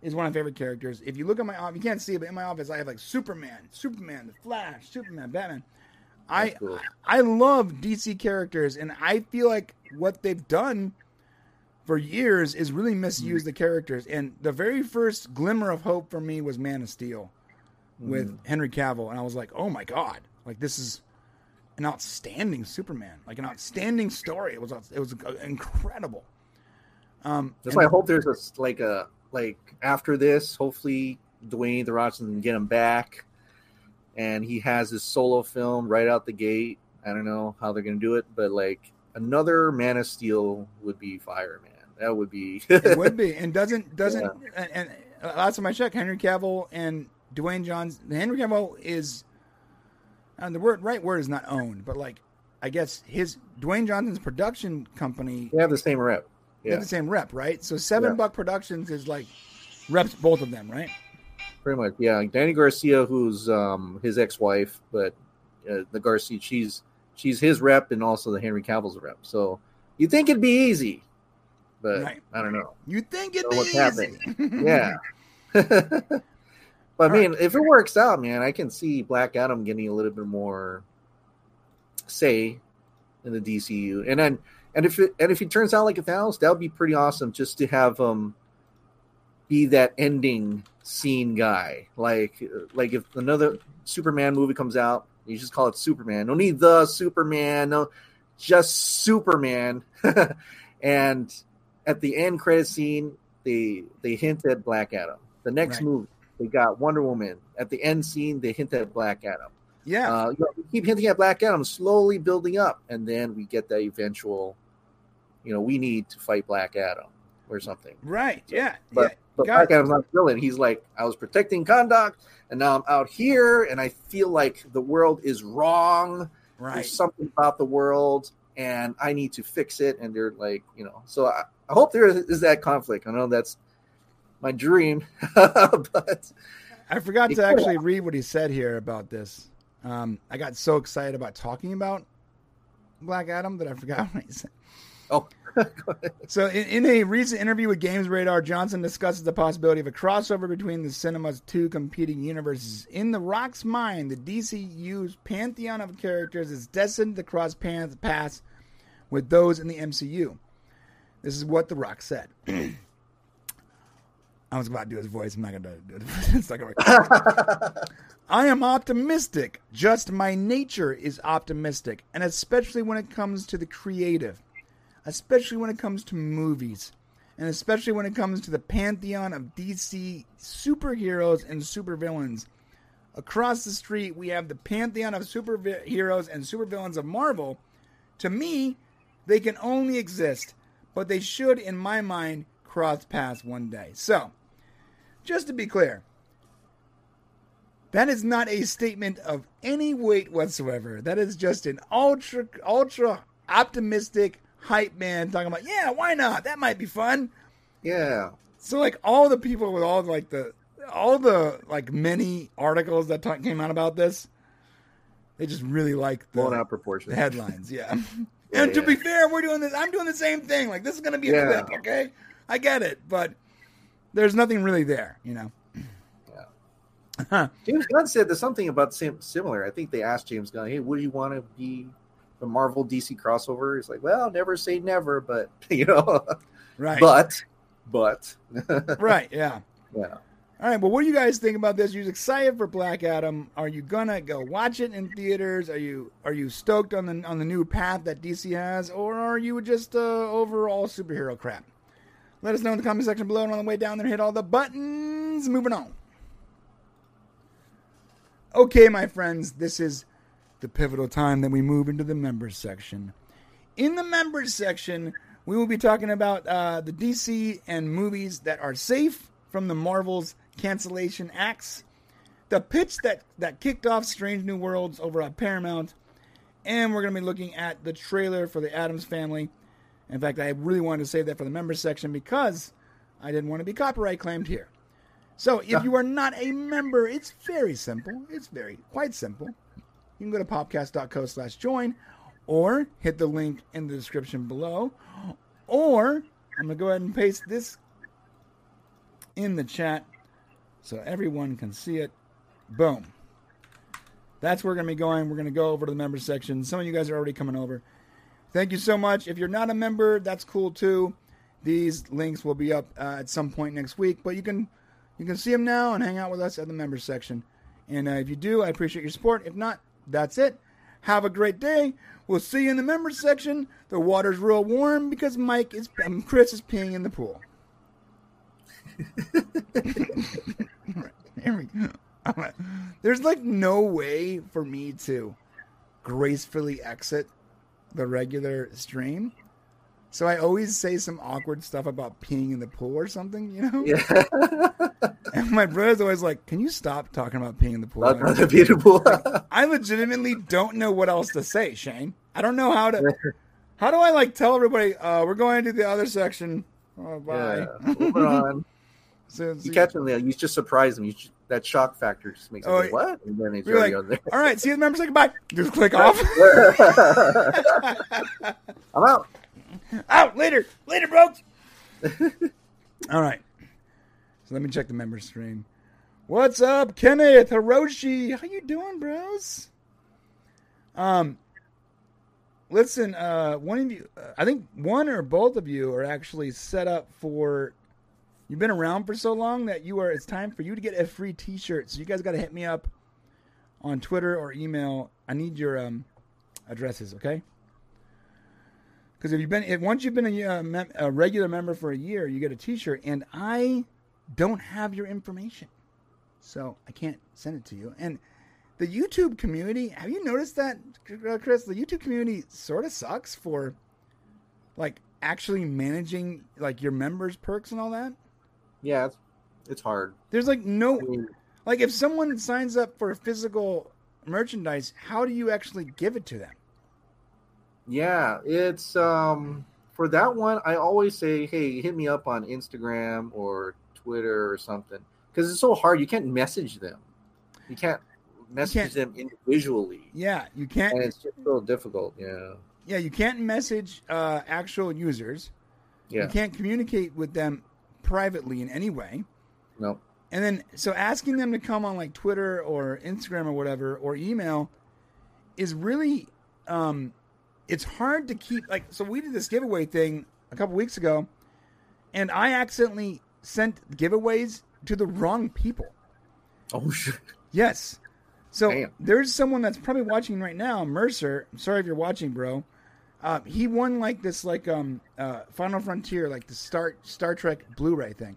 is one of my favorite characters. If you look at my office, you can't see it, but in my office, I have like Superman, Superman, the Flash, Superman, Batman. I, cool. I love DC characters, and I feel like what they've done for years is really misuse the characters. And the very first glimmer of hope for me was Man of Steel with Henry Cavill, and I was like, oh my god, like this is an outstanding Superman, like an outstanding story. It was it was incredible. Um, That's why I hope there's a like a like after this, hopefully Dwayne the Rock can get him back, and he has his solo film right out the gate. I don't know how they're gonna do it, but like another Man of Steel would be fire, man. That would be. it would be, and doesn't doesn't and, and uh, last time I checked, Henry Cavill and Dwayne Johns. Henry Cavill is, and the word right word is not owned, but like I guess his Dwayne Johnson's production company they have the same rep. they have the same rep, right? So Seven Yeah. Buck Productions is like reps both of them, right? Pretty much. Yeah, Dany Garcia, who's um his ex-wife, but uh, the Garcia, she's she's his rep and also the Henry Cavill's rep. So you think it'd be easy, but Right. I don't know. You think it'd So be easy? happening? Yeah. but I mean, if it works out, man, I can see Black Adam getting a little bit more say in the DCU, and then and if it and if he turns out like a Thanos, that would be pretty awesome just to have um be that ending scene guy. Like like if another Superman movie comes out, you just call it Superman. No need the Superman, no, just Superman. and at the end credit scene, they they hint at Black Adam. The next Right. movie, they got Wonder Woman. At the end scene, they hint at Black Adam. yeah, Uh, you know, we keep hinting at Black Adam, slowly building up, and then we get that eventual. You know, we need to fight Black Adam or something. right. Yeah, But yeah. but got Black it. Adam's not villain. He's like, I was protecting Kahndaq, and now I'm out here, and I feel like the world is wrong. right. There's something about the world, and I need to fix it. And they're like, you know, so I, I hope there is that conflict. I know that's my dream, but I forgot to actually read what he said here about this. Um, I got so excited about talking about Black Adam that I forgot what he said. Oh, So, in, in a recent interview with Games Radar, Johnson discusses the possibility of a crossover between the cinema's two competing universes. In The Rock's mind, the DCU's pantheon of characters is destined to cross paths with those in the MCU. This is what The Rock said. I was about to do his voice. I'm not going to do it. It's not going to work. I am optimistic. Just my nature is optimistic, and especially when it comes to the creative, especially when it comes to movies, and especially when it comes to the pantheon of DC superheroes and supervillains. Across the street, we have the pantheon of superheroes and supervillains of Marvel. To me, they can only exist, but they should, in my mind, cross paths one day. So, just to be clear, that is not a statement of any weight whatsoever. That is just an ultra, ultra optimistic hype man talking about, yeah, why not? That might be fun. yeah, So, like, all the people with all like the, all the like many articles that came out about this, they just really like the, blown out proportion. the headlines. Yeah. Yeah, and to yeah. be fair, we're doing this. I'm doing the same thing. Like, this is going to be a Yeah. clip, okay? I get it, but there's nothing really there, you know? James Gunn said there's something about sim- similar. I think they asked James Gunn, "Hey, would you want to be the Marvel DC crossover?" He's like, "Well, never say never, but you know, Right. but, but, right. Yeah. yeah." All right, well, what do you guys think about this? You're you excited for Black Adam? Are you gonna go watch it in theaters? Are you are you stoked on the on the new path that DC has, or are you just uh, overall superhero crap? Let us know in the comment section below, and on the way down there, hit all the buttons. Moving on. Okay, my friends, this is the pivotal time that we move into the members section. In the members section, we will be talking about uh, the DC and movies that are safe from the Marvel's cancellation acts, the pitch that, that kicked off Strange New Worlds over at Paramount, and we're going to be looking at the trailer for the Addams Family. In fact, I really wanted to save that for the members section because I didn't want to be copyright claimed here. So if you are not a member, it's very simple. It's very quite simple. You can go to popcast.co slash join or hit the link in the description below. Or I'm going to go ahead and paste this in the chat so everyone can see it. Boom. That's where we're going to be going. We're going to go over to the member section. Some of you guys are already coming over. Thank you so much. If you're not a member, that's cool too. These links will be up uh, at some point next week, but you can you can see them now and hang out with us at the members section. And uh, if you do, I appreciate your support. If not, that's it. Have a great day. We'll see you in the members section. The water's real warm because Mike is um, Chris is peeing in the pool. There we go. There's like no way for me to gracefully exit the regular stream. So I always say some awkward stuff about peeing in the pool or something, you know? Yeah. And my brother's always like, Can you stop talking about peeing in the pool? Not rather beautiful. I legitimately don't know what else to say, Shane. I don't know how to how do I like tell everybody uh we're going to the other section. Oh, bye. yeah. Moving on. So- You so- catch them there. You just surprise them. You just, that shock factor just makes them Oh, like, what? And then You're already like, on there. all right, see you the members. Say goodbye. Just click off. I'm out. Out later, later, bro. All right. So let me check the member stream. What's up, Kenneth Hiroshi? How you doing, bros? Um, listen. Uh, one of you, uh, I think one or both of you are actually set up for. You've been around for so long that you are. It's time for you to get a free T-shirt. So you guys got to hit me up on Twitter or email. I need your um addresses, okay? Because if you've been, if, once you've been a, uh, mem- a regular member for a year, you get a T-shirt, and I don't have your information, so I can't send it to you. And the YouTube community, have you noticed that, Chris? The YouTube community sort of sucks for, like, actually managing like your members' perks and all that. Yeah, it's, it's hard. There's like no, I mean, like, if someone signs up for physical merchandise, how do you actually give it to them? Yeah, it's um for that one. I always say, hey, hit me up on Instagram or Twitter or something because it's so hard. You can't message them. You can't message them individually, Yeah, you can't. and it's just so difficult. Yeah, Yeah, you can't message uh, actual users. yeah. You can't communicate with them privately in any way. No, And then, so asking them to come on like Twitter or Instagram or whatever or email is really, um, it's hard to keep. Like, so we did this giveaway thing a couple weeks ago, and I accidentally sent giveaways to the wrong people. oh shit. Yes. So Damn. there's someone that's probably watching right now, Mercer. I'm sorry if you're watching, bro. Uh, he won like this, like um, uh, Final Frontier, like the Star Star Trek Blu-ray thing,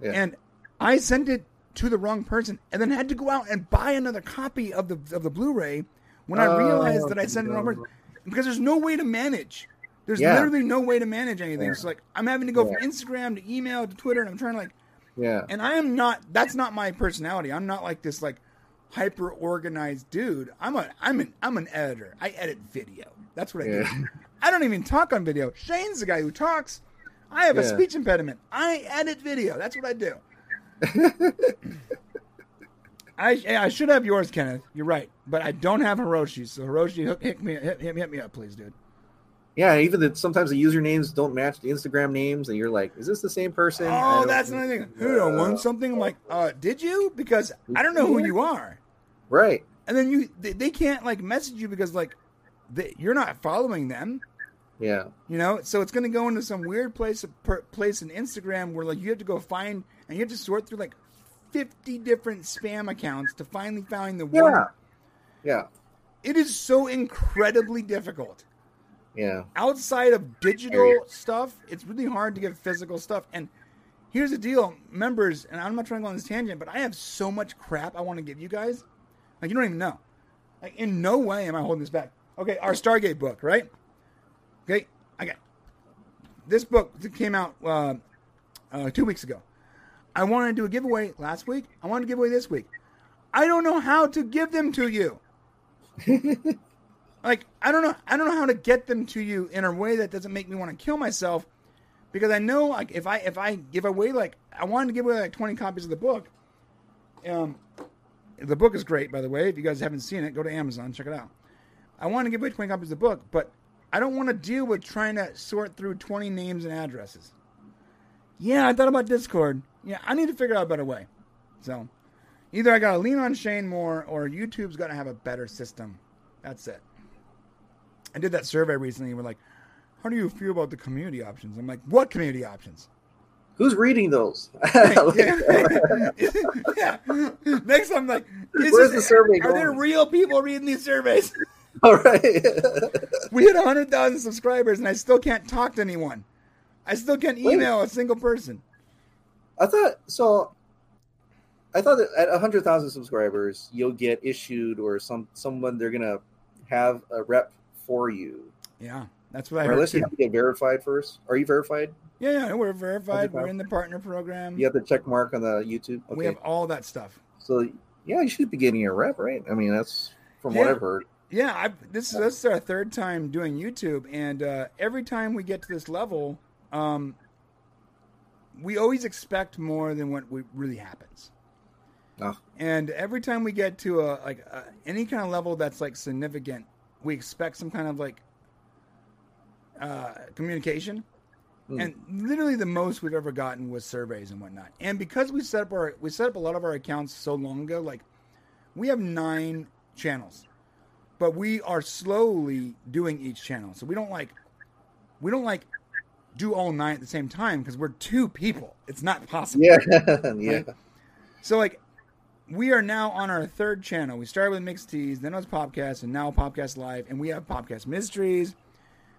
Yeah. and I sent it to the wrong person, and then had to go out and buy another copy of the of the Blu-ray when I Oh, realized that I sent it to the wrong person because there's no way to manage. There's Yeah. literally no way to manage anything. Yeah. It's like I'm having to go Yeah. from Instagram to email to Twitter, and I'm trying to like yeah, and I am not. That's not my personality. I'm not like this like hyper organized dude. I'm a. I'm an. I'm an editor. I edit video. That's what I do. I don't even talk on video. Shane's the guy who talks. I have a speech impediment. I edit video. That's what I do. I I should have yours, Kenneth. You're right, but I don't have Hiroshi's. So Hiroshi, hook, hit me, hit, hit me, hit me up, please, dude. yeah. Even that sometimes the usernames don't match the Instagram names, and you're like, is this the same person? Oh, that's another thing. Who I won something? I'm like, uh, did you? Because I don't know who you are. Right. and then you they, they can't like message you because like they, you're not following them Yeah. you know so it's going to go into some weird place per, place in instagram where like you have to go find and you have to sort through like 50 different spam accounts to finally find the one Yeah. Yeah. it is so incredibly difficult Yeah. outside of digital stuff it's really hard to get physical stuff and here's the deal members and i'm not trying to go on this tangent but i have so much crap i want to give you guys like you don't even know Like, in no way am I holding this back. Okay, our Stargate book, right? Okay, I got this book that came out uh, uh, two weeks ago. I wanted to do a giveaway last week. I wanted to give away this week. I don't know how to give them to you. like I don't know. I don't know how to get them to you in a way that doesn't make me want to kill myself. Because I know, like, if I if I give away like I wanted to give away like twenty copies of the book. Um, the book is great, by the way. If you guys haven't seen it, go to Amazon, check it out. I want to give away 20 copies of the book, but I don't want to deal with trying to sort through 20 names and addresses. Yeah, I thought about Discord. Yeah, I need to figure out a better way. So, either I got to lean on Shane more or YouTube's got to have a better system. That's it. I did that survey recently. We're like, how do you feel about the community options? I'm like, what community options? Who's reading those? yeah. yeah. Next, I'm like, is Where's the survey Are there real people reading these surveys? All right. We hit 100,000 subscribers and I still can't talk to anyone. I still can't email a single person. I thought so. I thought that at hundred thousand subscribers, you'll get issued or some someone they're gonna have a rep for you. Yeah, that's what I Or heard. unless you have to get verified first. Are you verified? Yeah, yeah, we're verified. We're in the partner program. You have the check mark on the YouTube. Okay. We have all that stuff. so yeah, you should be getting a rep, right? I mean, that's from Yeah. what I've heard. Yeah, I, this, this is our third time doing YouTube, and uh, every time we get to this level, um, we always expect more than what we, really happens. Oh. And every time we get to a like a, any kind of level that's like significant, we expect some kind of like uh, communication. Hmm. And literally, the most we've ever gotten was surveys and whatnot. And because we set up our we set up a lot of our accounts so long ago, like we have nine channels, but we are slowly doing each channel. So we don't like we don't like do all nine at the same time because we're two people. It's not possible. Yeah, yeah. So like we are now on our third channel. We started with Mixed Teas, then it was Podcast, and now Podcast Live, and we have Podcast Mysteries,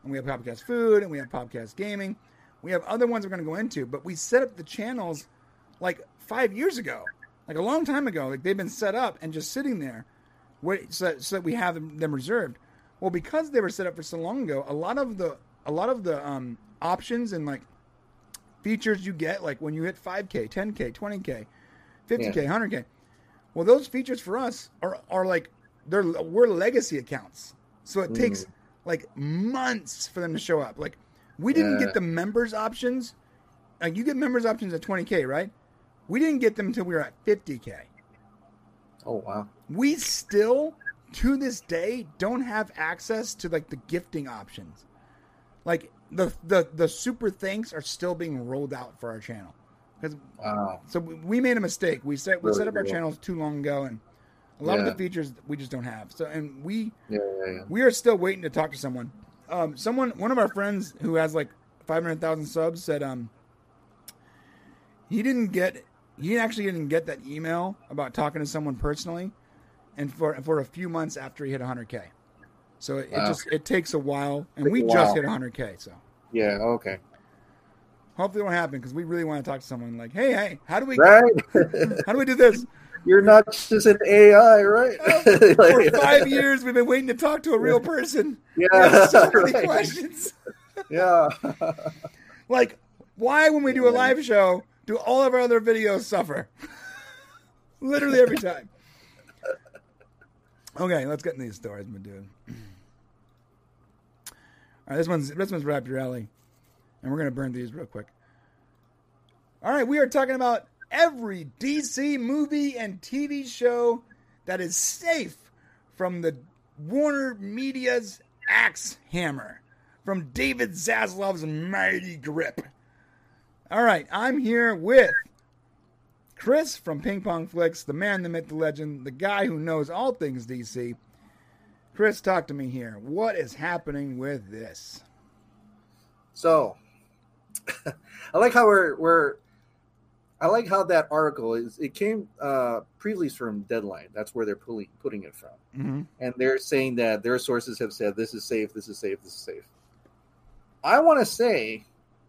and we have Podcast Food, and we have Podcast Gaming. We have other ones we're going to go into, but we set up the channels like five years ago, like a long time ago. Like they've been set up and just sitting there, wait, so, so that we have them, them reserved. Well, because they were set up for so long ago, a lot of the a lot of the um, options and like features you get, like when you hit 5K, 10K, 20K, 50K, 100K. Well, those features for us are are like they're we're legacy accounts, so it takes like months for them to show up. Like we didn't Yeah. get the members options. Like you get members options at 20K, right? We didn't get them until we were at 50K. Oh wow. We still to this day don't have access to like the gifting options. Like the the the super thanks are still being rolled out for our channel. Because Wow. so we we made a mistake. We set we Really set up our channels too long ago, and a lot of the features we just don't have. So and we Yeah, yeah, yeah. we are still waiting to talk to someone. Um, someone one of our friends who has like five hundred thousand subs said um he didn't get he actually didn't get that email about talking to someone personally, and for for a few months after he hit hundred k. So it, it ah, just it takes a while, and we Takes just while. hit hundred k. So Yeah, okay. hopefully it won't happen because we really want to talk to someone. Like, hey, hey, how do we Right? how do we do this? You're not just an AI, right? Oh, for five years, we've been waiting to talk to a real person. Yeah. so many right. questions. Yeah. Like, why when we do a live show do all of our other videos suffer? Literally every time. Okay, let's get into these stories, my dude. All right, this one's this one's right up your alley, and we're gonna burn these real quick. All right, we are talking about every DC movie and TV show that is safe from the Warner Media's axe hammer, from David Zaslav's mighty grip. All right, I'm here with Chris from Ping Pong Flix, the man, the myth, the legend, the guy who knows all things DC. Chris, talk to me here. What is happening with this? So, I like how we're we're. I like how that article is. It came uh, pre-release from Deadline. That's where they're pulling putting it from, Mm-hmm. and they're saying that their sources have said this is safe, this is safe, this is safe. I want to say,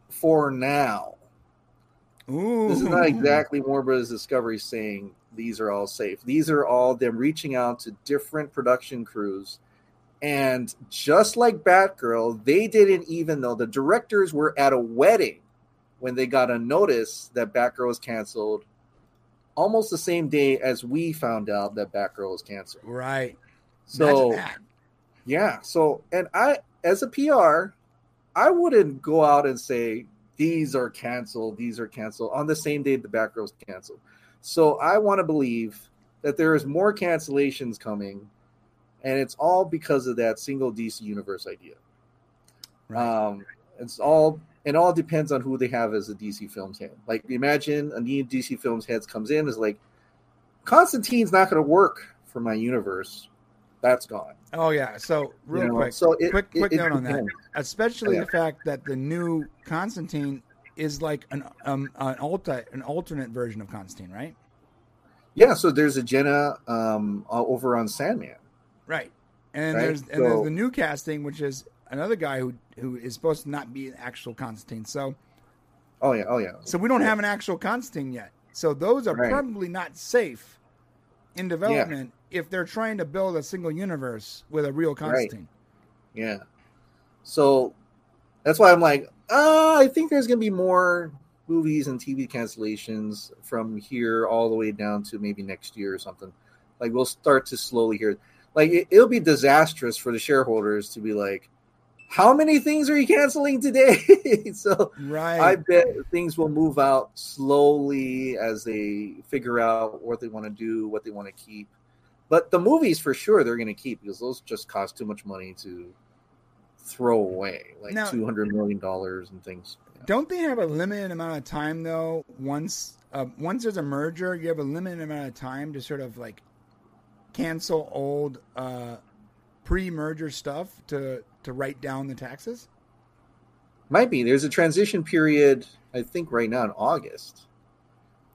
for now, Ooh, this is not exactly Warner Brothers Discovery saying these are all safe. These are all them reaching out to different production crews. And just like Batgirl, they didn't even know the directors were at a wedding when they got a notice that Batgirl was canceled almost the same day as we found out that Batgirl was canceled. Right. So yeah. So, and I, as a PR, I wouldn't go out and say these are canceled, these are canceled on the same day the Batgirl's canceled. So I want to believe that there is more cancellations coming, and it's all because of that single DC universe idea. Right. Um, it's all it all depends on who they have as a DC Films head. Like imagine a new DC Films heads comes in is like Constantine's not going to work for my universe. That's gone. oh yeah. So real You know, quick, so it- quick, quick it note on that. Especially Yeah. the fact that the new Constantine is like an um an alter an alternate version of Constantine, right? Yeah, so there's a Jenna um, uh, over on Sandman. Right. And Right, there's and there's the new casting, which is another guy who who is supposed to not be an actual Constantine. So Oh yeah, oh yeah. so we don't have an actual Constantine yet. So those are Right. probably not safe in development if they're trying to build a single universe with a real Constantine. Yeah. So that's why I'm like, uh, I think there's gonna be more movies and TV cancellations from here all the way down to maybe next year or something. Like we'll start to slowly hear. Like it, it'll be disastrous for the shareholders to be like, how many things are you canceling today? so Right. I bet things will move out slowly as they figure out what they want to do, what they want to keep. But the movies, for sure, they're going to keep because those just cost too much money to throw away, like Now- two hundred million dollars and things. Yeah. Don't they have a limited amount of time though? Once uh, once there's a merger, you have a limited amount of time to sort of like cancel old uh, pre-merger stuff to to write down the taxes. Might be there's a transition period. I think right now in August,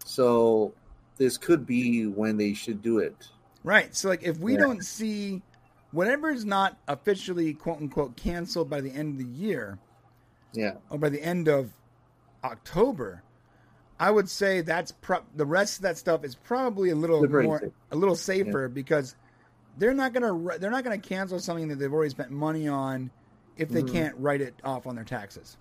so this could be when they should do it. Right. So like if we Yeah. don't see whatever is not officially quote unquote canceled by the end of the year Yeah, or by the end of October, I would say that's pro- the rest of that stuff is probably a little more safe. a little safer because they're not gonna they're not gonna cancel something that they've already spent money on if they Mhm. can't write it off on their taxes.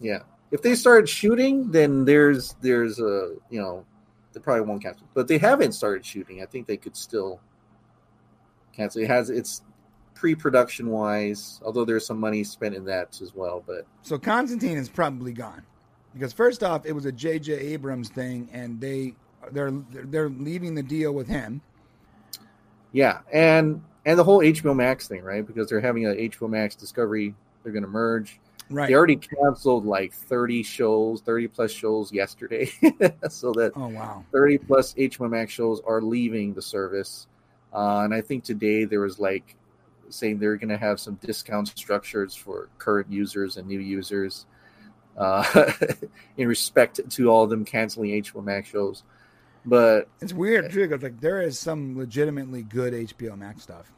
yeah. If they started shooting, then there's there's a you know they probably won't cancel. But they haven't started shooting. I think they could still cancel. It has it's pre-production wise, although there's some money spent in that as well. But So Constantine is probably gone because first off, it was a J.J. Abrams thing, and they they're they're leaving the deal with him. yeah, and and the whole HBO Max thing, right? Because they're having a HBO Max Discovery. They're going to merge. Right. They already canceled like 30 shows, 30 plus shows yesterday. so that oh wow. 30 plus HBO Max shows are leaving the service. Uh, and I think today there was like saying they're going to have some discount structures for current users and new users uh, in respect to all of them canceling HBO Max shows. But It's weird too because like there is some legitimately good HBO Max stuff.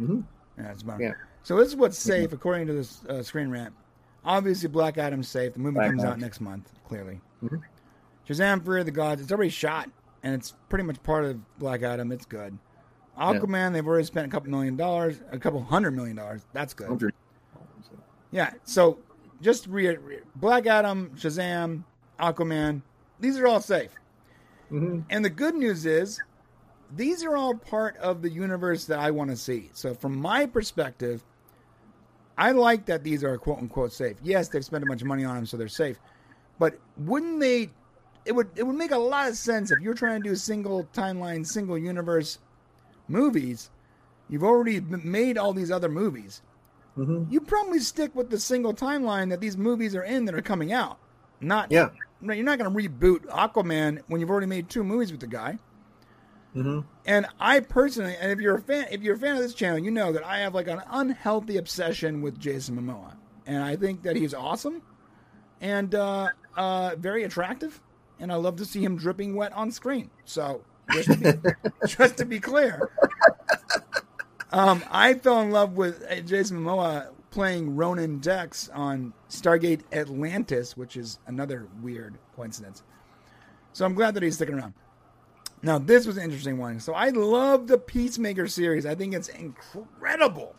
Mhm. Yeah, it's about. Yeah. So this is what's safe according to this uh, Screen Rant. Obviously, Black Adam's safe. The movie Black comes out next month. Clearly, Mhm. Shazam: Fury of the Gods. It's already shot and it's pretty much part of Black Adam. It's good. Aquaman. They've already spent a couple million dollars, a couple hundred million dollars. That's good. 100 Yeah. So just re- re- Black Adam, Shazam, Aquaman. These are all safe. Mhm. And the good news is, these are all part of the universe that I want to see. So, from my perspective, I like that these are quote unquote safe. Yes, they've spent a bunch of money on them, so they're safe. But wouldn't they? It would. It would make a lot of sense if you're trying to do a single timeline, single universe movies. You've already made all these other movies. Mhm. You probably stick with the single timeline that these movies are in that are coming out. Not Yeah. you're not going to reboot Aquaman when you've already made two movies with the guy. hmm And I personally, and if you're a fan, if you're a fan of this channel, you know that I have like an unhealthy obsession with Jason Momoa, and I think that he's awesome and uh, uh, very attractive, and I love to see him dripping wet on screen. So just to be, just to be clear, um, I fell in love with uh, Jason Momoa playing Ronon Dex on Stargate Atlantis, which is another weird coincidence. So I'm glad that he's sticking around. Now this was an interesting one. So I love the Peacemaker series. I think it's incredible.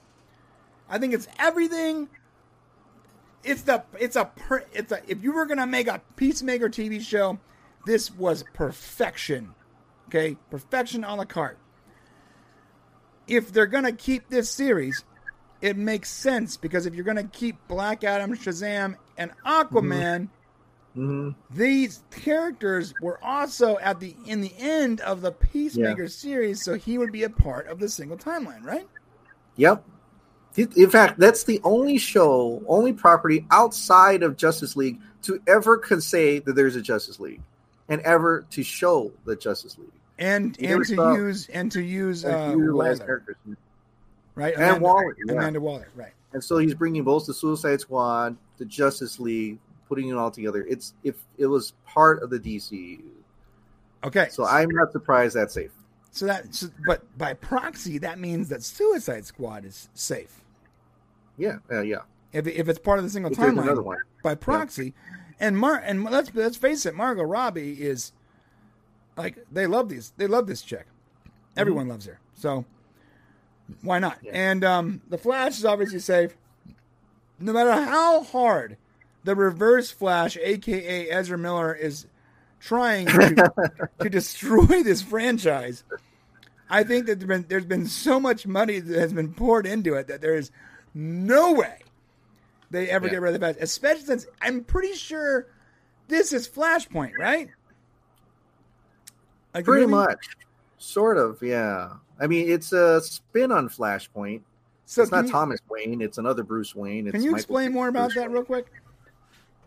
I think it's everything. It's the it's a per, it's a if you were gonna make a Peacemaker TV show, this was perfection. Okay, perfection a la carte. If they're gonna keep this series, it makes sense because if you're gonna keep Black Adam, Shazam, and Aquaman, hmm these characters were also at the in the end of the Peacemaker series, so he would be a part of the single timeline, right? Yep. In fact, that's the only show, only property outside of Justice League to ever could say that there's a Justice League, and ever to show the Justice League. And and to saw- use and to use uh, And you as Waller, characters. right? And Amanda, Waller, yeah. Amanda Waller, right? And so he's bringing both the Suicide Squad, the Justice League, putting it all together. It's if it was part of the DCU. Okay, So I'm not surprised that's safe. so that so, but by proxy that means that Suicide Squad is safe Yeah, uh, yeah. if if it's part of the single If timeline. by proxy. And Mar and let's let's face it, Margot Robbie is like they love these. They love this chick. Everyone loves her. So why not? Yeah. And um, the Flash is obviously safe. No matter how hard the Reverse Flash, aka Ezra Miller, is trying to, to destroy this franchise, I think that there's been, there's been so much money that has been poured into it that there is no way they ever Yeah. get rid of the Flash. Especially since I'm pretty sure this is Flashpoint, right? Like Pretty much. Sort of, yeah. I mean, it's a spin on Flashpoint. So it's not you, Thomas Wayne. It's another Bruce Wayne. It's Can you Michael explain more about Bruce that real quick?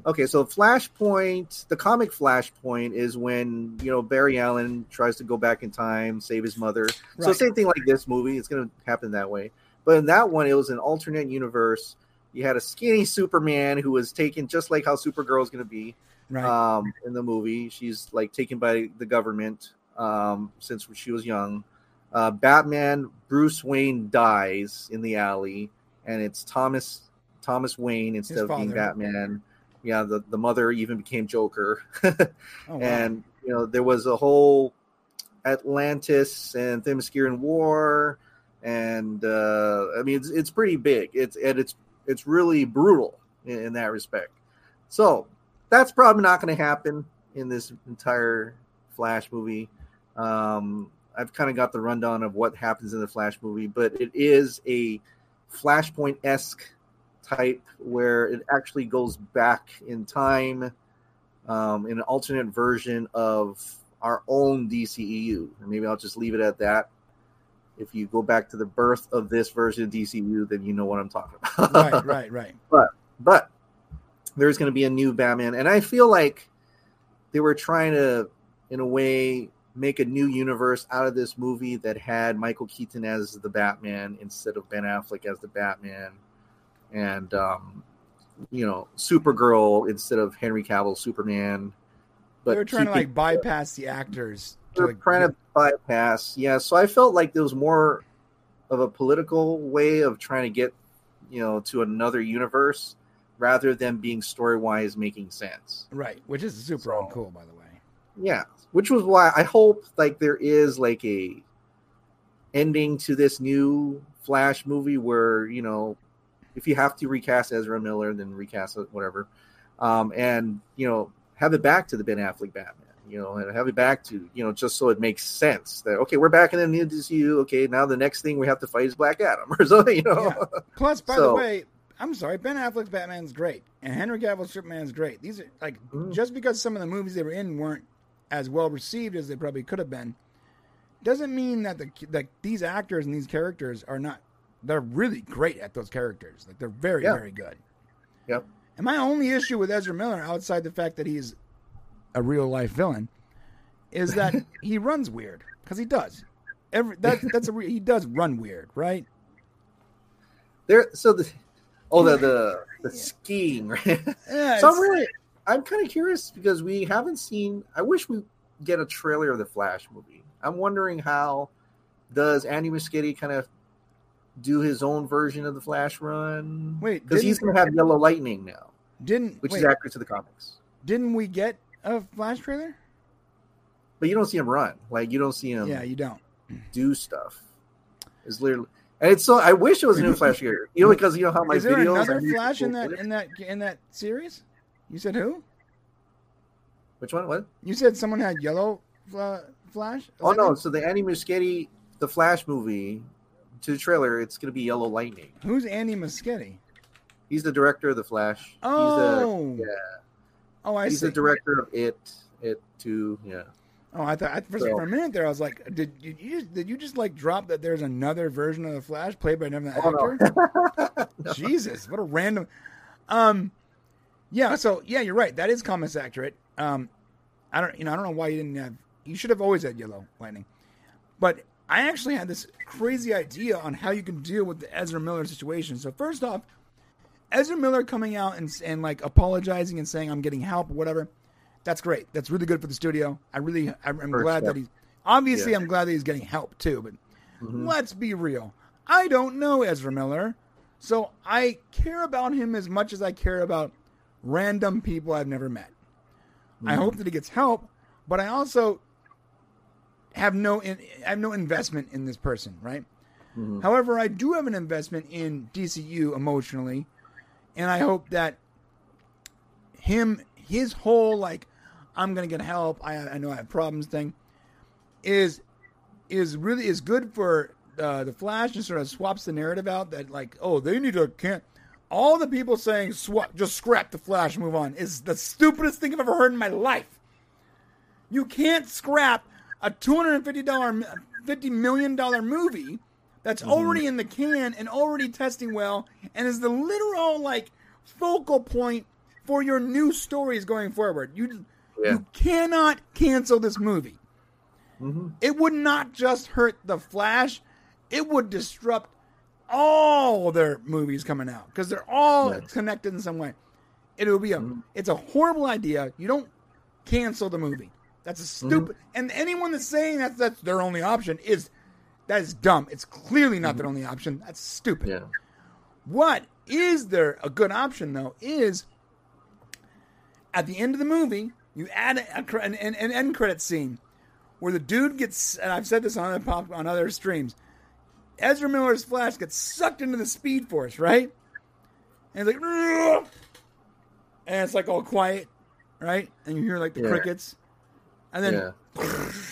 Okay, so Flashpoint, the comic Flashpoint is when you know Barry Allen tries to go back in time, save his mother. So same thing like this movie. It's going to happen that way. But in that one, it was an alternate universe. You had a skinny Superman who was taken just like how Supergirl is going to be Right. um, in the movie. She's like taken by the government um, since she was young. Uh, Batman, Bruce Wayne dies in the alley, and it's Thomas Thomas Wayne instead of being. Batman. Yeah, the, the mother even became Joker. oh, wow. and you know there was a whole Atlantis and Themysciran War, and uh, I mean it's, it's pretty big. It's and it's it's really brutal in, in that respect. So that's probably not going to happen in this entire Flash movie. Um, I've kind of got the rundown of what happens in the Flash movie, but it is a Flashpoint esque type where it actually goes back in time um, in an alternate version of our own DCEU. Maybe I'll just leave it at that. If you go back to the birth of this version of DCU, then you know what I'm talking about. right, right, right. But but there's going to be a new Batman, and I feel like they were trying to, in a way, make a new universe out of this movie that had Michael Keaton as the Batman instead of Ben Affleck as the Batman, and um, you know, Supergirl instead of Henry Cavill Superman. they were trying to like bypass the actors. To, like, trying to bypass. Yeah, so I felt like there was more of a political way of trying to get, you know, to another universe rather than being story wise making sense. right, which is super So- uncool, by the way. Yeah, which was why I hope like there is like a ending to this new Flash movie where you know if you have to recast Ezra Miller, then recast it, whatever, um, and you know have it back to the Ben Affleck Batman. You know, and have it back to you know just so it makes sense that okay, we're back in the new DCU. Okay, now the next thing we have to fight is Black Adam or something. You know, Yeah. Plus, by the way, I'm sorry, Ben Affleck's Batman's great, and Henry Cavill's Superman's great. These are like Mhm. just because some of the movies they were in weren't as well received as they probably could have been, doesn't mean that the that these actors and these characters are not. They're really great at those characters. Like they're very Yeah. very good. Yep. And my only issue with Ezra Miller, outside the fact that he's a real life villain, is that he runs weird because he does. Every that that's a re- he does run weird, right? there. So the oh the the the skiing. Right? Yeah, so I'm really, I'm kind of curious because we haven't seen. I wish we get a trailer of the Flash movie. I'm wondering how does Andy Muschietti kind of do his own version of the Flash run? Wait, because he's going to have Yellow Lightning now, didn't which wait, is accurate to the comics. didn't we get a Flash trailer? but you don't see him run. Like you don't see him Yeah, you don't. do stuff. It's literally, and it's so. I wish it was a new Flash here. You know, because you know how my Is there videos. Another Flash in that in that in that series? You said who? Which one? What? You said someone had yellow fla- Flash. Is Oh no! it? So the Andy Muschietti, the Flash movie, to the trailer, it's going to be Yellow Lightning. Who's Andy Muschietti? He's the director of the Flash. Oh, he's the oh. yeah. Oh, I he's see. the director of It. It too. Yeah. Oh, I thought I, for, So- for a minute there, I was like, did, did you just, did you just like drop that there's another version of the Flash played by another Oh, actor? no. Jesus, what a random. Um, yeah. So yeah, you're right. That is comics accurate. Um, I don't, you know, I don't know why you didn't have. You should have always had yellow lightning. But I actually had this crazy idea on how you can deal with the Ezra Miller situation. So first off, Ezra Miller coming out and and like apologizing and saying I'm getting help or whatever. That's great. That's really good for the studio. I really, I'm, I'm glad step. that he's obviously. Yeah. I'm glad that he's getting help too. But Mhm. let's be real. I don't know Ezra Miller, so I care about him as much as I care about random people I've never met. I Mhm. hope that he gets help, but I also have no in, I have no investment in this person, right? Mhm. However, I do have an investment in DCU emotionally, and I hope that him his whole like I'm gonna get help. I I know I have problems thing is is really is good for uh, the Flash and sort of swaps the narrative out that like oh they need to can't all the people saying swap just scrap the Flash move on is the stupidest thing I've ever heard in my life. You can't scrap a two hundred and fifty dollar fifty million dollar movie that's mm-hmm. already in the can and already testing well and is the literal like focal point for your new stories going forward. You Yeah. you cannot cancel this movie. Mhm. It would not just hurt the Flash; it would disrupt all their movies coming out because they're all Yeah. connected in some way. It would be a mm-hmm. it's a horrible idea. You don't cancel the movie. That's a mm-hmm. stupid. And anyone that's saying that that's their only option is that is dumb. It's clearly not their mm-hmm. only option. That's stupid. Yeah. What is there a good option though is at the end of the movie you add a, cre- an, an, an end credit scene where the dude gets and I've said this on other pop on other streams. Ezra Miller's Flash gets sucked into the Speed Force, right? And it's like, and it's like all quiet, right? And you hear like the Yeah. crickets, and then Yeah.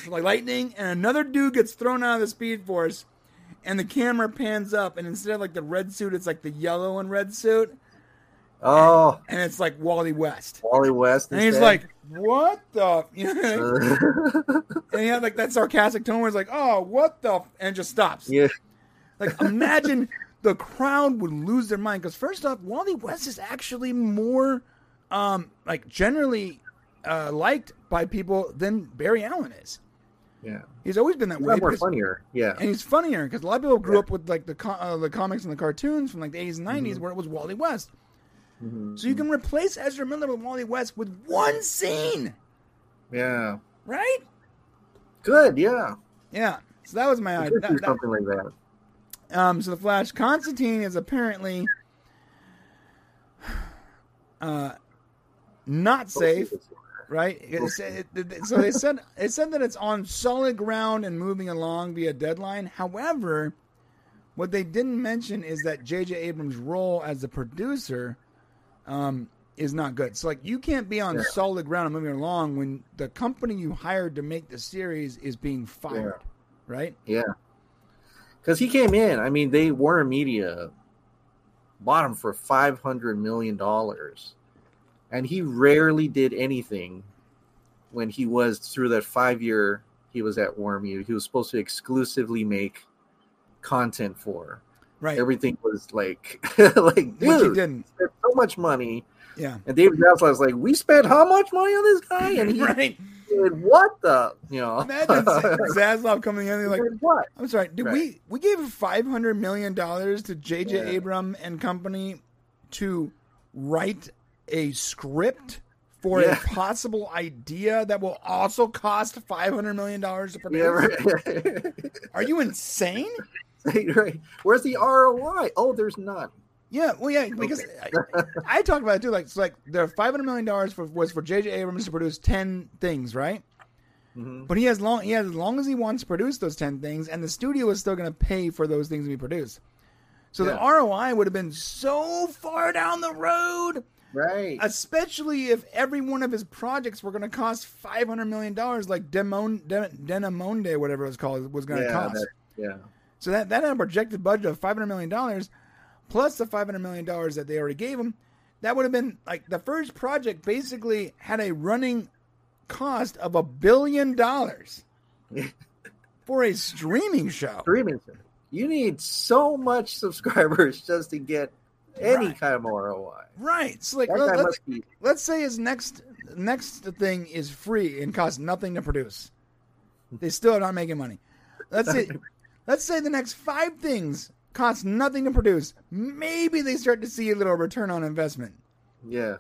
Like lightning, and another dude gets thrown out of the Speed Force, and the camera pans up, and instead of like the red suit, it's like the yellow and red suit, Oh, and it's like Wally West, Wally West. and he's instead. like, "What the?" You know, and he had like that sarcastic tone where he's like, "Oh, what the?" and just stops. yeah. Like, imagine the crowd would lose their mind because first off, Wally West is actually more, um, like generally uh, liked by people than Barry Allen is. Yeah. He's always been that A way. more because- funnier. Yeah. and he's funnier because a lot of people grew Yeah. up with like the co- uh, the comics and the cartoons from like the 80s and 90s Mm-hmm. where it was Wally West. Mhm. So you can replace Ezra Miller with Wally West with one scene, Yeah. right? Good. Yeah. Yeah. So that was my idea. That- that- something like that. Um, so the Flash, Constantine is apparently uh, not safe, right? It it- it- so they said it said that it's on solid ground and moving along via deadline. However, what they didn't mention is that J.J. Abrams' role as the producer um, is not good. So like you can't be on Yeah. solid ground and moving along when the company you hired to make the series is being fired, right? Yeah. Because he came in. I mean, they Warner Media bought him for five hundred million dollars, and he rarely did anything when he was through that five year he was at Media. He was supposed to exclusively make content for. Right. Everything was like, like, Which dude, didn't. spent so much money. Yeah. And David Zaslav was like, "We spent how much money on this guy?" And he right. did what the, you know? Imagine Zaslav coming in and like, what? I'm sorry, did Right. we we gave five hundred million dollars to J.J. Yeah. Abram and company to write a script for Yeah. a possible idea that will also cost five hundred million dollars to produce? Yeah, right. Are you insane? right. Where's the ROI? Oh, there's none. Yeah, well, yeah, because I, I talked about it too. Like, it's like the five hundred million dollars for, was for J.J. Abrams to produce ten things, right? Mhm. But he has long he has as long as he wants to produce those ten things, and the studio is still going to pay for those things to be produced. So the ROI would have been so far down the road, Right. especially if every one of his projects were going to cost five hundred million dollars, like Demon De, Demimonde, whatever it was called, was going to yeah. cost. that- yeah. So that that had a projected budget of five hundred million dollars, plus the five hundred million dollars that they already gave him. That would have been like the first project. Basically, had a running cost of a billion dollars for a streaming show. Streaming. service. You need so much subscribers just to get any Right. kind of ROI. Right. So like, let, us be. let's say his next next thing is free and costs nothing to produce. They still are not making money. Let's say let's say the next five things cost nothing to produce. Maybe they start to see a little return on investment. Yeah.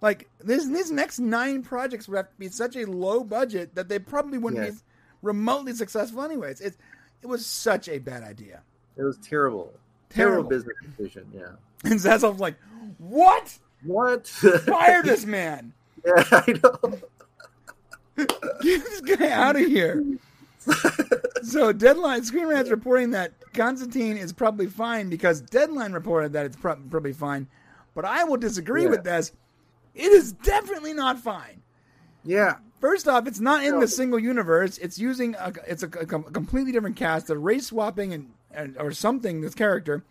Like this, these next nine projects would have to be such a low budget that they probably wouldn't Yes. be remotely successful anyways. It it was such a bad idea. It was terrible. Terrible. Terrible business decision. Yeah. And Zaslav's like, "What? What? Fire this man! yeah, I know. Get this guy out of here!" so Deadline Screen Rant's reporting that Constantine is probably fine because Deadline reported that it's prob- probably fine, but I will disagree Yeah. with this. It is definitely not fine. Yeah. First off, it's not in the single universe. It's using a, it's a, a com- completely different cast, a race swapping and, and or something. This character,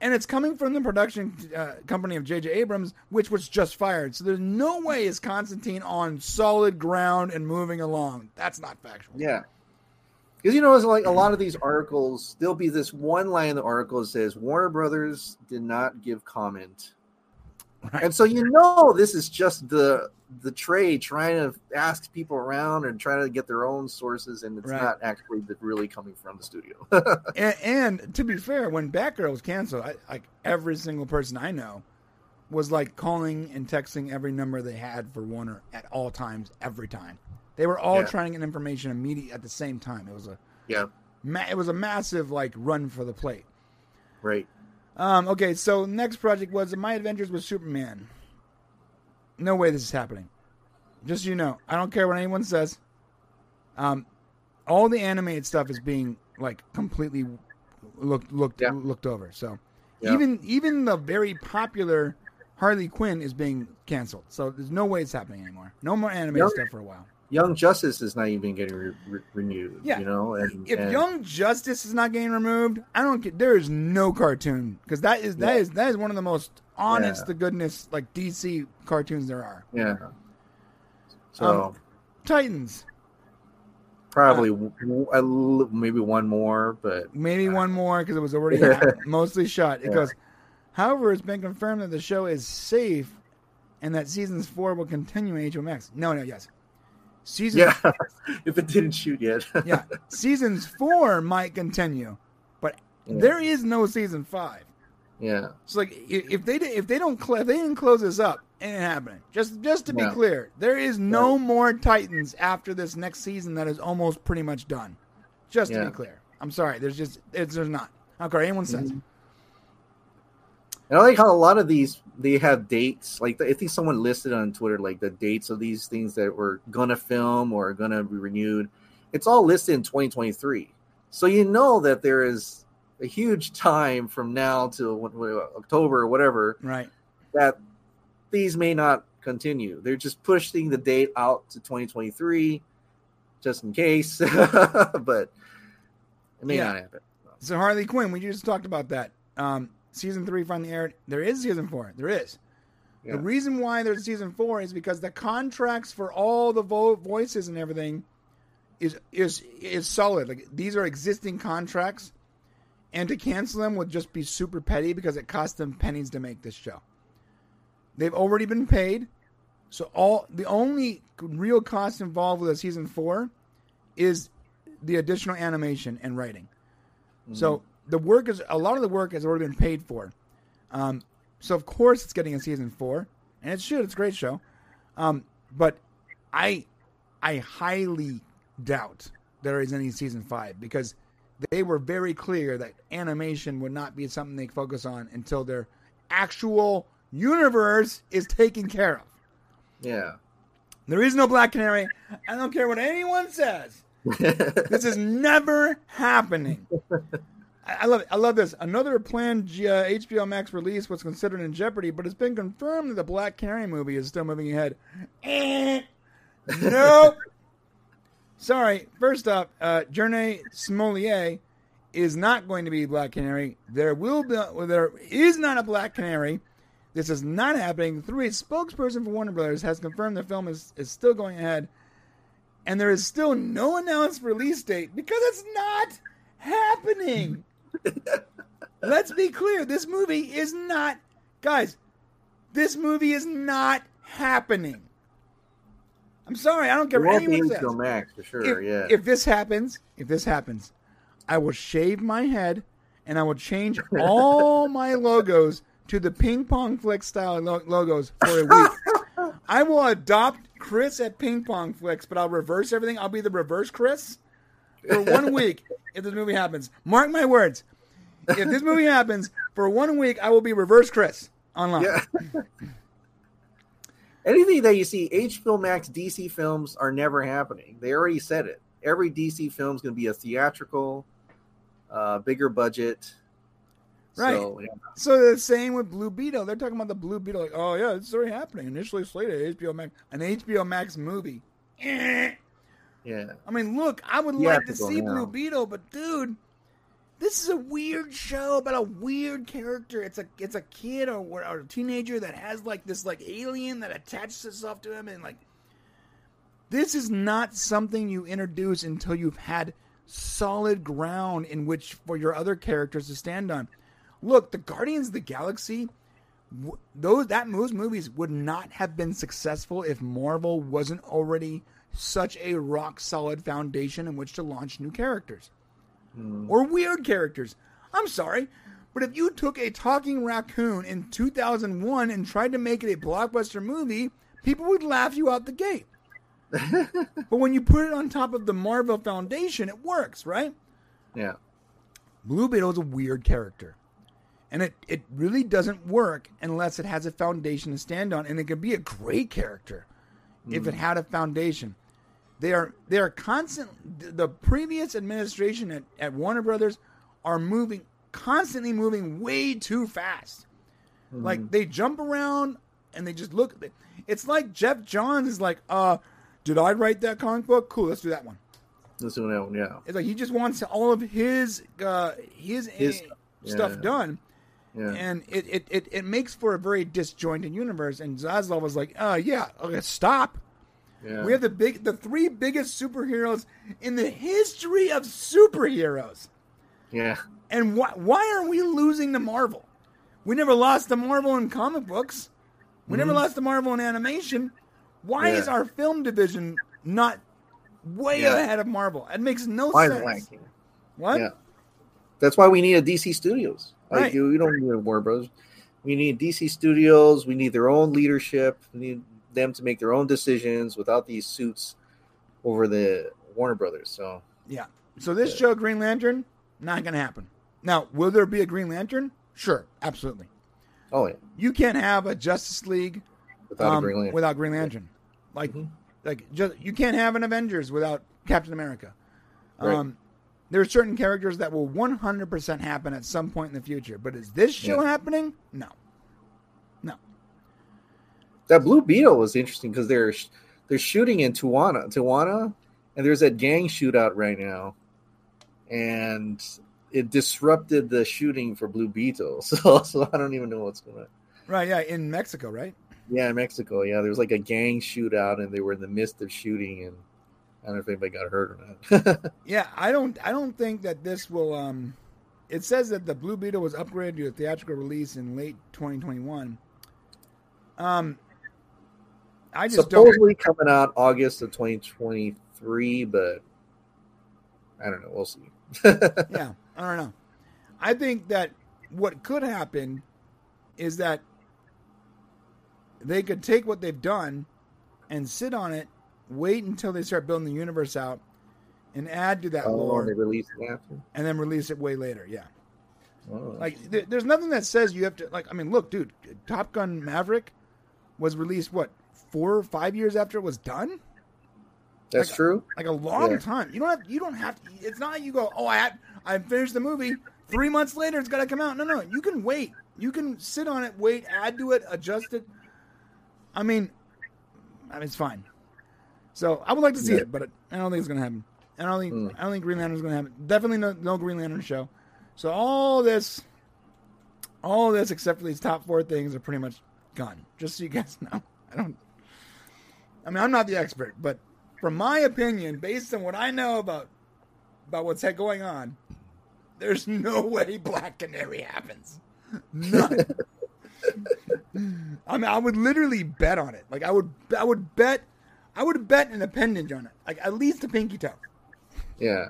and it's coming from the production uh, company of J.J. Abrams, which was just fired. So there's no way is Constantine on solid ground and moving along. That's not factual. Yeah. Because you know, it's like a lot of these articles, there'll be this one line in the article that says Warner Brothers did not give comment. Right. And so you know this is just the the trade trying to ask people around and trying to get their own sources, and it's Right. not actually the- really coming from the studio. And, and to be fair, when Batgirl was canceled, I, like every single person I know was like calling and texting every number they had for Warner at all times, every time. They were all Yeah. trying to get information immediate at the same time. It was a yeah, ma- it was a massive like run for the plate. right. Um, okay, so next project was My Adventures with Superman. No way this is happening. Just so you know, I don't care what anyone says. Um, all the animated stuff is being like completely looked looked Yeah. looked over. So Yeah. even even the very popular Harley Quinn is being canceled. So there's no way it's happening anymore. No more animated stuff for a while. Young Justice is not even getting re- re- renewed. Yeah. you know, and, If and- Young Justice is not getting removed, I don't get. There is no cartoon because that is that Yeah. is that is one of the most honest Yeah. to goodness like DC cartoons there are. yeah, so Um, Titans, probably w- w- a li- maybe one more, but maybe one more because it was already mostly shot. It Yeah. goes. However, it's been confirmed that the show is safe and that seasons four will continue in HBO Max. No, no, yes. Season yeah, if it didn't shoot yet, yeah, seasons four might continue, but Yeah. there is no season five. yeah, So like if they if they don't if they didn't close this up, it ain't happening. Just just to be No. clear, there is no more Titans after this next season that is almost pretty much done. Just to Yeah. be clear, I'm sorry. There's just it's, there's not. I don't care anyone says. Mhm. And I like how a lot of these they have dates. Like I think someone listed on Twitter like the dates of these things that were gonna film or gonna be renewed. It's all listed in 2023, so you know that there is a huge time from now what- October or whatever Right. that these may not continue. They're just pushing the date out to 2023 just in case, but it may Yeah. not happen. So Harley Quinn, we just talked about that. Um, season three finally aired. There is season four. There is. Yeah. The reason why there's season four is because the contracts for all the vo- voices and everything is is is solid. Like these are existing contracts, and to cancel them would just be super petty because it cost them pennies to make this show. They've already been paid, so all the only real cost involved with a season four is the additional animation and writing. So mm-hmm. The work is a lot of the work has already been paid for. Um, so of course it's getting a season four, and it should. It's a great show. Um, but I, I highly doubt there is any season five because they were very clear that animation would not be something they focus on until their actual universe is taken care of. Yeah. There is no Black Canary. I don't care what anyone says. This is never happening. I love. I love this. Another planned uh, HBO Max release was considered in jeopardy, but it's been confirmed that the Black Canary movie is still moving ahead. Eh. Nope. Sorry. First up, uh, Jurnee Smollett is not going to be Black Canary. There will be. Well, there is not a Black Canary. This is not happening. Three spokesperson for Warner Brothers has confirmed the film is, is still going ahead, and there is still no announced release date because it's not happening. Let's be clear. This movie is not, guys. This movie is not happening. I'm sorry. I don't care It what won't anyone says. Max for sure. If, yeah. if this happens, if this happens, I will shave my head and I will change all my logos to the Ping Pong Flix style lo- logos for a week. I will adopt Chris at Ping Pong Flix, but I'll reverse everything. I'll be the reverse Chris for one week if this movie happens. Mark my words. If this movie happens for one week, I will be reverse Chris online. Yeah. Anything that you see, HBO Max DC films are never happening. They already said it. Every DC film is going to be a theatrical, uh, bigger budget. Right. So, yeah. So the same with Blue Beetle. They're talking about the Blue Beetle, like, oh yeah, it's already happening. Initially slated HBO Max, an HBO Max movie. Yeah. I mean, look, I would You like to to see now. Blue Beetle, but dude, this is a weird show about a weird character. It's a it's a kid or, or a teenager that has like this like alien that attaches itself to him, and like this is not something you introduce until you've had solid ground in which for your other characters to stand on. Look, the Guardians of the Galaxy, those that those movies would not have been successful if Marvel wasn't already such a rock solid foundation in which to launch new characters hmm. or weird characters. I'm sorry, but if you took a talking raccoon in 2001 and tried to make it a blockbuster movie, people would laugh you out the gate. but when you put it on top of the Marvel Foundation, it works, right? Yeah. Blue Beetle is a weird character. And it, it really doesn't work unless it has a foundation to stand on. And it could be a great character if it hmm. had a foundation. They are they are constant the previous administration at, at Warner Brothers are moving constantly moving way too fast. Like they jump around and they just look it's like Geoff Johns is like, uh, did I write that comic book? Cool, let's do that one. This one, that one, yeah. It's like he just wants all of his uh, his, His- uh, stuff yeah. done, Yeah. and it, it, it, it makes for a very disjointed universe. And Zaslav was like, "Uh, yeah, okay, stop. Yeah. We have the big, the three biggest superheroes in the history of superheroes, yeah. and why why are we losing to Marvel? We never lost to Marvel in comic books. We never lost to Marvel in animation. Why Mm-hmm. Yeah. is our film division not way Yeah. ahead of Marvel? It makes no Why sense. What? Yeah. That's why we need a DC Studios. Like Right. you, you don't need a Warner Bros. We need DC Studios. We need their own leadership. We need them to make their own decisions without these suits over the Warner Brothers. So Yeah. So this Yeah. show, Green Lantern, not going to happen. Now, will there be a Green Lantern? Sure, absolutely. oh yeah, You can't have a Justice League without um, Green Lantern. without Green Lantern. Like, Mhm. like just you can't have an Avengers without Captain America. Right. Um, there are certain characters that will 100% happen at some point in the future. But is this show Yeah. happening? No. That Blue Beetle was interesting because they're they're shooting in Tijuana, Tijuana, and there's a gang shootout right now, and it disrupted the shooting for Blue Beetle. So, so I don't even know what's going on. Right, yeah, in Mexico, right? Yeah, in Mexico. Yeah, there was like a gang shootout, and they were in the midst of shooting, and I don't know if anybody got hurt or not. Yeah, I don't I don't think that this will um it says that the Blue Beetle was upgraded to a theatrical release in late 2021. Um I just Supposedly coming out August of 2023, but I don't know. We'll see. yeah, I don't know. I think that what could happen is that they could take what they've done and sit on it, wait until they start building the universe out and add to that Oh, lore it after. and then release it way later. Yeah. Oh. Like, there, there's nothing that says you have to. Like, I mean, look, dude, Top Gun Maverick was released what four or five years after it was done. That's Like- true. Like a long Yeah. time. You don't have. You don't have. To, it's not like you go. Oh, I had, I finished the movie. Three months later, it's got to come out. No, no. You can wait. You can sit on it, wait, add to it, adjust it. I mean, I mean, it's fine. So I would like to see Yeah. it, but I don't think it's gonna happen. I don't think. Mm. I don't think Green Lantern's gonna happen. Definitely no, no Green Lantern show. So all this, all this except for these top four things are pretty much gone. Just so you guys know. I don't. I mean, I'm not the expert, but from my opinion, based on what I know about about what's going on, there's no way Black Canary happens. None. I mean, I would literally bet on it. Like, I would, I would bet, I would bet an appendage on it. Like, at least a pinky toe. Yeah.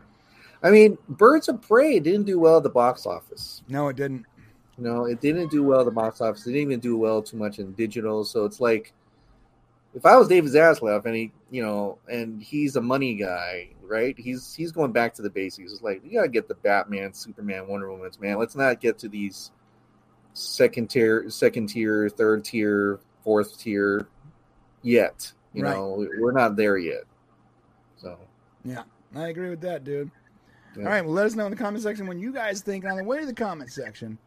I mean, Birds of Prey didn't do well at the box office. No, it didn't. Know, it didn't do well at the box office. It didn't even do well too much in digital. So it's like, if I was David Zaslav and he, you know, and he's a money guy, right? He's he's going back to the basics. It's like you gotta get the Batman, Superman, Wonder Woman's, man. Let's not get to these second tier, second tier, third tier, fourth tier yet. You Right. know, we're not there yet. So Yeah, I agree with that, dude. Yeah. All right, well, let us know in the comment section when you guys think. On the way to the comment section,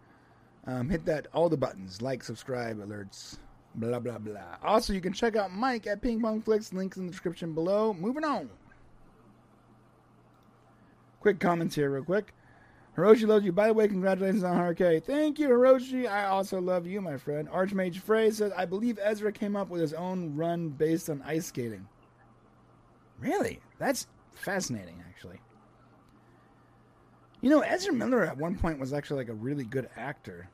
um, hit that all the buttons, like, subscribe, alerts, blah blah blah. Also, you can check out Mike at Ping Pong Flix. Links in the description below. Moving on. Quick comments here, real quick. Hiroshi loves you. By the way, congratulations on Hurricane. Thank you, Hiroshi. I also love you, my friend. Archmage Frey says, I believe Ezra came up with his own run based on ice skating. Really? That's fascinating, actually. You know, Ezra Miller at one point was actually like a really good actor.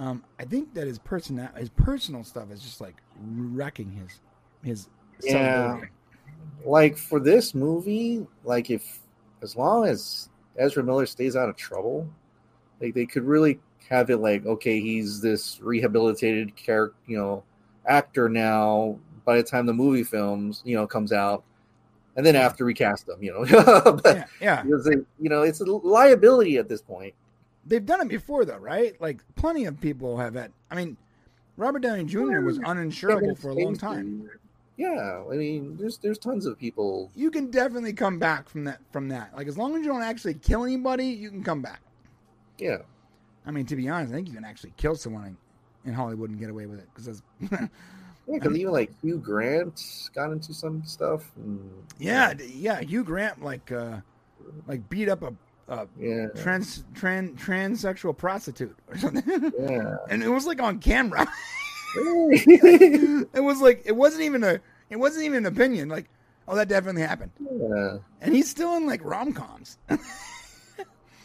Um, I think that his personal his personal stuff is just like wrecking his his Yeah. like for this movie, like if as long as Ezra Miller stays out of trouble, like they could really have it like okay, he's this rehabilitated character, you know, actor now. By the time the movie films, you know, comes out, and then after recast them, you know, but Yeah, yeah. you know, it's a liability at this point. They've done it before though, right? Like plenty of people have had. I mean, Robert Downey Jr. was uninsurable for a long time. Yeah, I mean, there's there's tons of people. You can definitely come back from that. From that, like as long as you don't actually kill anybody, you can come back. Yeah, I mean, to be honest, I think you can actually kill someone in, Hollywood and get away with it because yeah, because even like Hugh Grant got into some stuff. And, yeah, yeah. Hugh Grant like uh like beat up a, a yeah, trans trans transsexual prostitute or something, yeah. and it was like on camera. it was like it wasn't even a it wasn't even an opinion. Like, oh, that definitely happened, and he's still in like rom coms.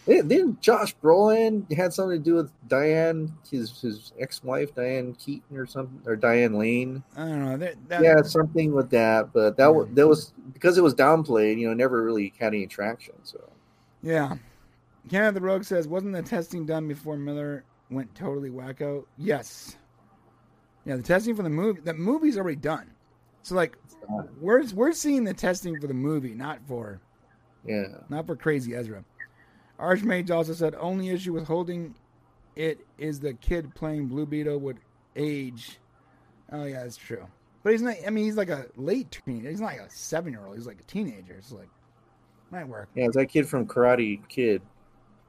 Didn't Josh Brolin had something to do with Diane, his his ex wife Diane Keaton or something, or Diane Lane? I don't know. That, that, Yeah, something with that. But that was that was because it was downplayed. You know, never really had any traction. So Yeah. Canada the Rogue says, wasn't the testing done before Miller went totally wacko? Yes. Yeah, the testing for the movie, the movie's already done. So like, we're we're seeing the testing for the movie, not for yeah, not for Crazy Ezra. Archmage also said, only issue with holding it is the kid playing Blue Beetle would age. Oh yeah, that's true. But he's not. I mean, he's like a late teenager. He's not like a seven year old. He's like a teenager. It's like might work. yeah. It's that kid from Karate Kid,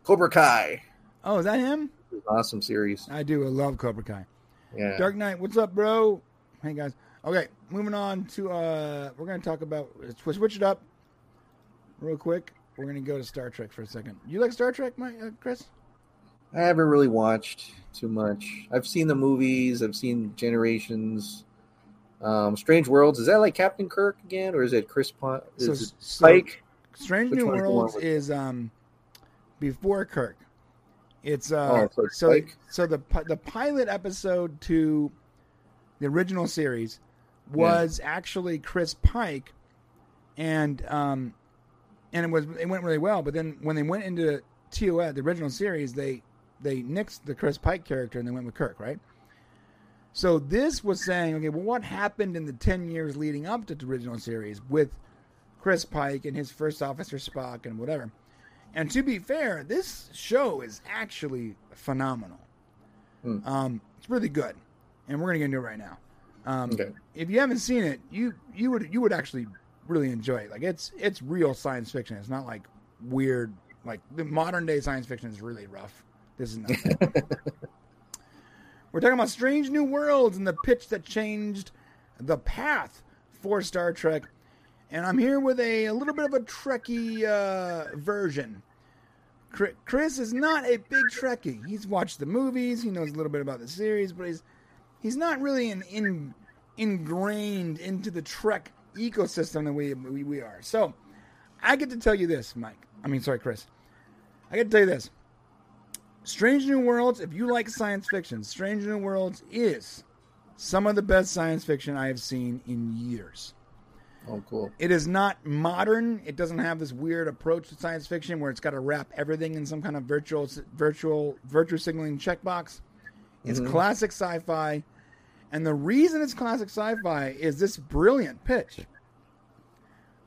Cobra Kai. Oh, is that him? Awesome series. I do. I love Cobra Kai. Yeah. Dark Knight, what's up, bro? Hey guys. Okay, moving on to uh we're gonna talk about switch, switch it up real quick. We're gonna go to Star Trek for a second. You like Star Trek, Mike, uh, Chris? I haven't really watched too much. I've seen the movies. I've seen Generations. Um, Strange Worlds. Is that like Captain Kirk again, or is it Chris? So, Is it so Pike? Strange Which New Worlds is um before Kirk. It's uh Oh, so so Pike? so the the pilot episode to the original series was actually Chris Pike, and um and it was it went really well. But then when they went into TOS, the original series, they they nixed the Chris Pike character and they went with Kirk, right? So this was saying, okay, well, what happened in the ten years leading up to the original series with Chris Pike and his first officer Spock and whatever? And to be fair, this show is actually phenomenal. Hmm. Um, it's really good, and we're gonna get into it right now. Um, Okay. If you haven't seen it, you you would you would actually really enjoy it. Like it's it's real science fiction. It's not like weird like the modern day science fiction is really rough. This is not. We're talking about Strange New Worlds and the pitch that changed the path for Star Trek. And I'm here with a, a little bit of a Trekkie uh, version. Chris is not a big Trekkie. He's watched the movies. He knows a little bit about the series, but he's he's not really an in, ingrained into the Trek ecosystem the way we, we are. So I get to tell you this, Mike. I mean, sorry, Chris. I get to tell you this. Strange New Worlds, if you like science fiction, Strange New Worlds is some of the best science fiction I have seen in years. Oh, cool. It is not modern. It doesn't have this weird approach to science fiction where it's got to wrap everything in some kind of virtual virtual virtue signaling checkbox. It's Mhm. classic sci-fi, and the reason it's classic sci-fi is this brilliant pitch.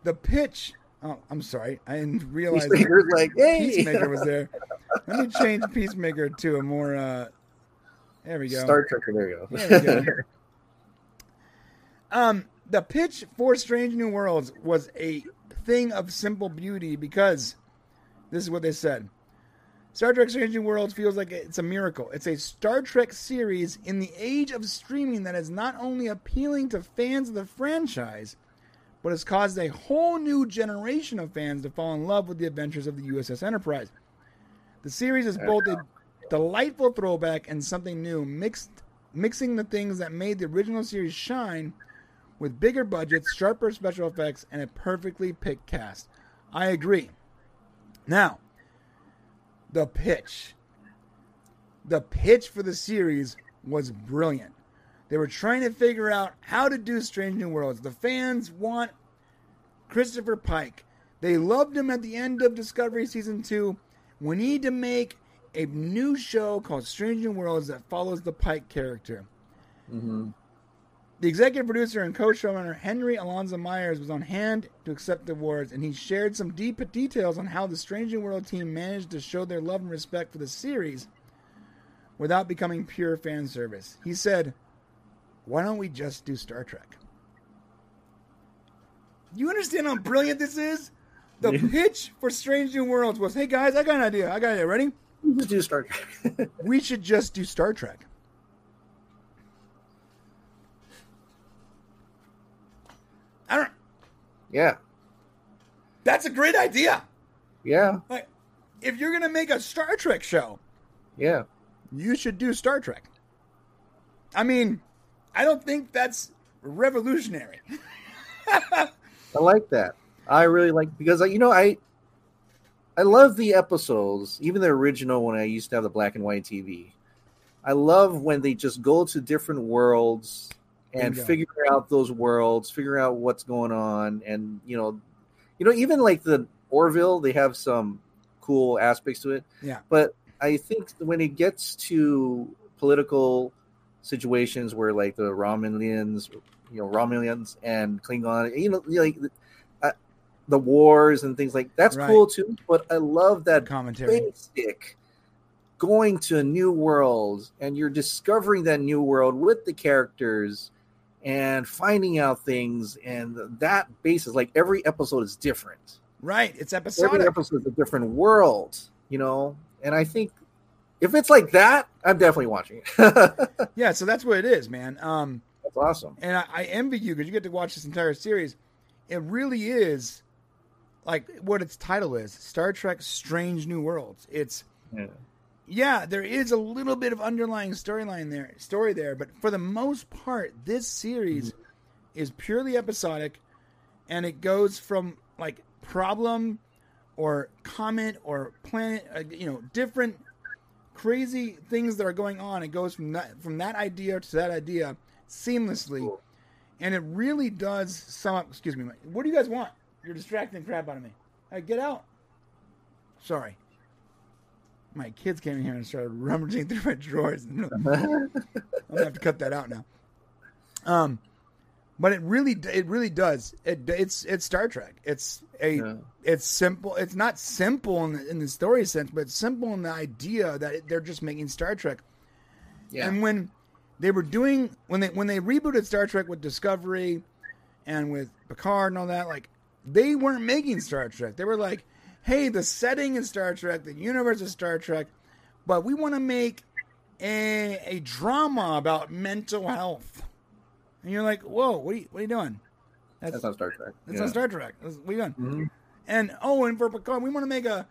The pitch. Oh, I'm sorry. I didn't realize Peacemaker's like, hey, Peacemaker was there. Let me change Peacemaker to a more. uh There we go. Star Trek. There you There we go. Um, the pitch for Strange New Worlds was a thing of simple beauty because this is what they said. Star Trek Strange New Worlds feels like it's a miracle. It's a Star Trek series in the age of streaming that is not only appealing to fans of the franchise, but has caused a whole new generation of fans to fall in love with the adventures of the USS Enterprise. The series is both a delightful throwback and something new, mixed mixing the things that made the original series shine with bigger budgets, sharper special effects, and a perfectly picked cast. I agree. Now, the pitch. The pitch for the series was brilliant. They were trying to figure out how to do Strange New Worlds. The fans want Christopher Pike. They loved him at the end of Discovery Season 2. We need to make a new show called Strange New Worlds that follows the Pike character. hmm The executive producer and co-showrunner Henry Alonso Myers was on hand to accept the awards, and he shared some deep details on how the Strange New World team managed to show their love and respect for the series without becoming pure fan service. He said, "Why don't we just do Star Trek?" You understand how brilliant this is? The Yeah. pitch for Strange New Worlds was, "Hey guys, I got an idea. I got an idea. Ready? Just do Star Trek. We should just do Star Trek." I don't. Yeah, That's a great idea. yeah, Like, if you're gonna make a Star Trek show, yeah. you should do Star Trek. I mean, I don't think that's revolutionary. I like that. I really like because you know I I love the episodes, even the original when I used to have the black and white TV. I love when they just go to different worlds and Bingo. figure out those worlds, figure out what's going on, and you know, you know, even like the Orville, they have some cool aspects to it. Yeah. But I think when it gets to political situations where like the Romulans, you know, Romulans and Klingon, you know, like uh, the wars and things like that's Right. cool too. But I love that Commentary. basic going to a new world and you're discovering that new world with the characters and finding out things and that basis like every episode is different Right. It's every episode is a different world you know and i think if it's like that i'm definitely watching it Yeah. So that's what it is, man. Um, that's awesome and I, I envy you because you get to watch this entire series. It really is like what its title is: Star Trek: Strange New Worlds. It's yeah. Yeah, there is a little bit of underlying storyline there, story there, but for the most part, this series is purely episodic, and it goes from like problem or comment or planet, uh, you know, different crazy things that are going on. It goes from that from that idea to that idea seamlessly, Cool. and it really does sum up. Excuse me, what do you guys want? You're distracting the crap out of me. Hey, get out. Sorry my kids came in here and started rummaging through my drawers. I'm gonna have to cut that out now. Um, but it really, it really does. It, it's it's Star Trek. It's a Yeah. it's simple. It's not simple in the, in the story sense, but it's simple in the idea that it, they're just making Star Trek. yeah And when they were doing when they when they rebooted Star Trek with Discovery and with Picard and all that. Like they weren't making Star Trek. They were like, hey, the setting is Star Trek, the universe is Star Trek, but we want to make a a drama about mental health. And you're like, whoa, what are you, what are you doing? That's not Star Trek. That's Yeah. not Star Trek. That's, what are you doing? Mhm. And oh, and for Picard, we want to make a,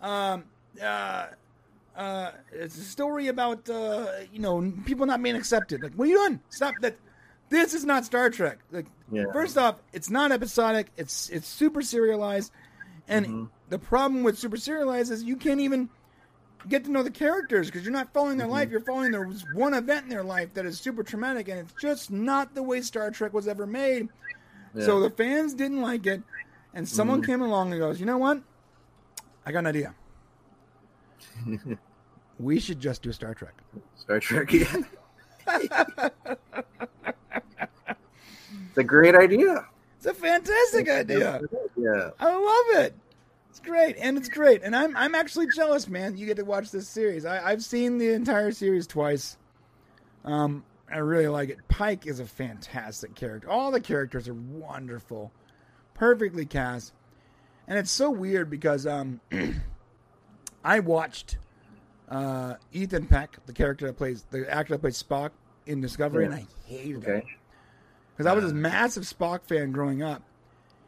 um, uh, uh, it's a story about uh, you know people not being accepted. Like, what are you doing? Stop that. This is not Star Trek. Like, Yeah. first off, it's not episodic. It's it's super serialized, and Mhm. the problem with super serialized is you can't even get to know the characters because you're not following their Mm-hmm. life. You're following their one event in their life that is super traumatic, and it's just not the way Star Trek was ever made. Yeah. So the fans didn't like it, and someone Mhm. came along and goes, "You know what? I got an idea. we should just do Star Trek." Star Trek. Yeah. it's a great idea. It's a fantastic idea. Yeah. I love it. It's great, and it's great, and I'm I'm actually jealous, man. You get to watch this series. I, I've seen the entire series twice. Um, I really like it. Pike is a fantastic character. All the characters are wonderful, perfectly cast, and it's so weird because um, I watched uh, Ethan Peck, the character that plays the actor that plays Spock in Discovery, and I hated him Okay. Because I was this massive Spock fan growing up,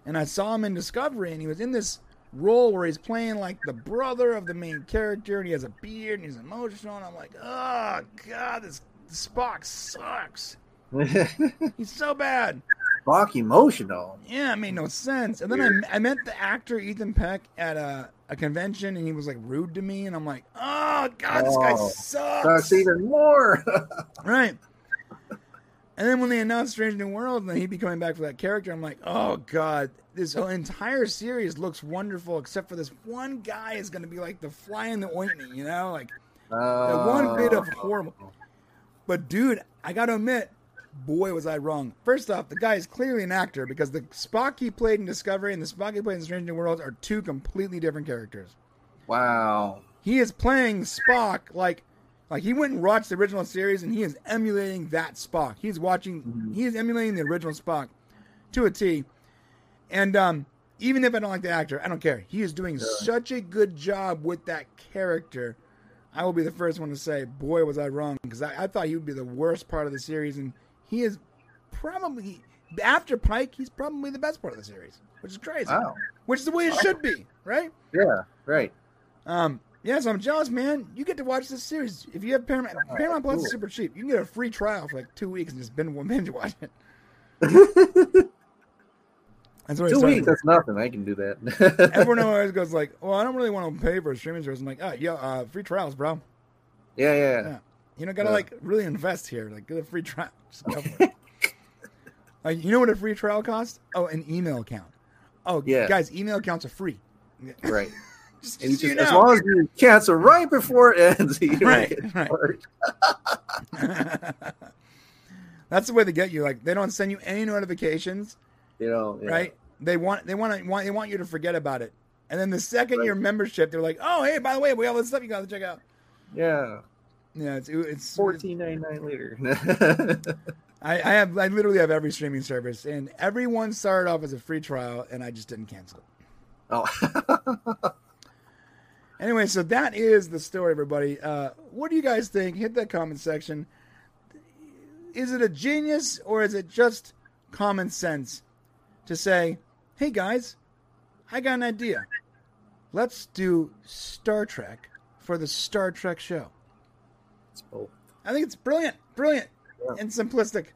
and I saw him in Discovery, and he was in this role where he's playing like the brother of the main character, and he has a beard and he's emotional, and I'm like, oh god, this Spock sucks. He's so bad. Spock emotional. Yeah, it made no sense. And then I, I met the actor Ethan Peck at a, a convention, and he was like rude to me, and I'm like, oh god, this guy Oh, sucks. Sucks even more. Right. And then when they announced Strange New World and he'd be coming back for that character, I'm like, oh god, this whole entire series looks wonderful, except for this one guy is going to be like the fly in the ointment, you know, like the one bit of oh. horrible. But dude, I got to admit, boy was I wrong. First off, the guy is clearly an actor because the Spock he played in Discovery and the Spock he played in Strange New Worlds are two completely different characters. Wow. He is playing Spock like like he went and watched the original series and he is emulating that Spock. He's watching he is emulating the original Spock to a T. And um even if I don't like the actor, I don't care. He is doing such a good job with that character. I will be the first one to say, boy, was I wrong because I, I thought he would be the worst part of the series, and he is probably after Pike, he's probably the best part of the series, which is crazy. Wow. Which is the way it should be, right? Yeah. Right. Um, yeah, so I'm jealous, man. You get to watch this series if you have Paramount. Paramount Plus is super cheap. You can get a free trial for like two weeks and just binge, binge watch it. That's what Two weeks. That's nothing. I can do that. Everyone always goes like, "Well, I don't really want to pay for a streaming service." I'm like, "Oh, yeah, uh, free trials, bro. yeah. Yeah. Yeah, you don't gotta Yeah. like really invest here. Like, get a free trial. Just go for it. like, you know what a free trial costs? Oh, an email account. Oh, Yeah. guys, email accounts are free. Right. Just, And you just you just, as know. long as you cancel right before it ends, you Right, right. That's the way they get you. Like, they don't send you any notifications. You know. yeah. right? They want they want to want they want you to forget about it. And then the second Right. your membership, they're like, "Oh, hey, by the way, we have all this stuff you got to check out." Yeah. Yeah, it's it's Fourteen ninety nine later. I, I have I literally have every streaming service, and everyone started off as a free trial, and I just didn't cancel it. oh. Anyway, so that is the story, everybody. Uh, what do you guys think? Hit that comment section. Is it a genius or is it just common sense to say, "Hey guys, I got an idea. Let's do Star Trek for the Star Trek show." It's both. I think it's brilliant, brilliant, Yeah. and simplistic,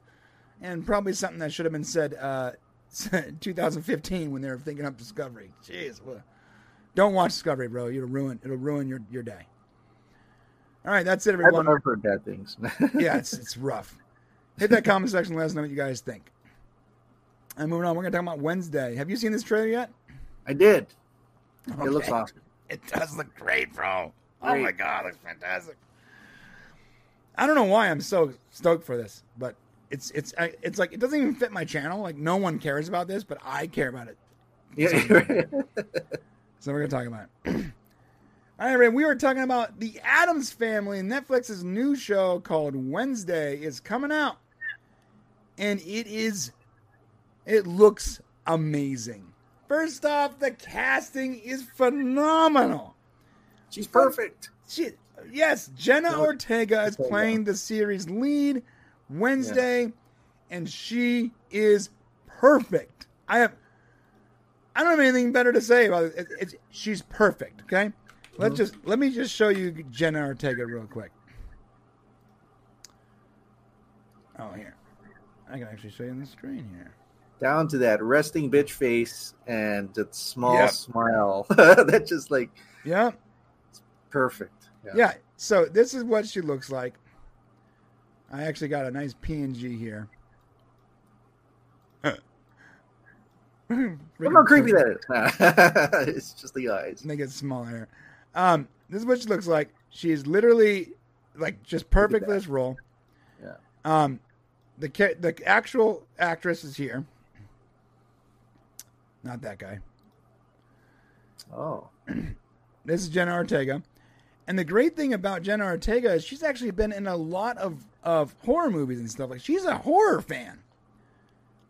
and probably something that should have been said uh, 2015 when they were thinking up Discovery. Jeez, what- don't watch Discovery, bro. It'll ruin it'll ruin your, your day. All right, that's it, I've, everyone. I've heard bad things. yeah, it's it's rough. Hit that comment section. and Let us know what you guys think. And moving on, we're gonna talk about Wednesday. Have you seen this trailer yet? I did. It looks awesome. It does look great, bro. Oh my god, it looks fantastic. I don't know why I'm so stoked for this, but it's it's it's like it doesn't even fit my channel. Like no one cares about this, but I care about it. Yeah. So we're gonna talk about it. All right, Ray, we were talking about the Addams Family. Netflix's new show called Wednesday is coming out, and it is, it looks amazing. First off, the casting is phenomenal. She's perfect. She, yes, Jenna Jenna Ortega is playing the series lead Wednesday, and she is perfect. I have, I don't have anything better to say about it. It- it's, she's perfect. Okay, let's Mhm. just let me just show you Jenna Ortega real quick. Oh, here, I can actually show you on the screen here. Down to that resting bitch face and that small Yep. smile. that just like Yeah, It's perfect. yeah. So this is what she looks like. I actually got a nice PNG here. Look how creepy that is. it's just the eyes. Make it smaller. Um, this is what she looks like. She is literally like just perfect for this role. Yeah. Um, the the actual actress is here. Not that guy. Oh. This is Jenna Ortega. And the great thing about Jenna Ortega is she's actually been in a lot of, of horror movies and stuff. Like she's a horror fan.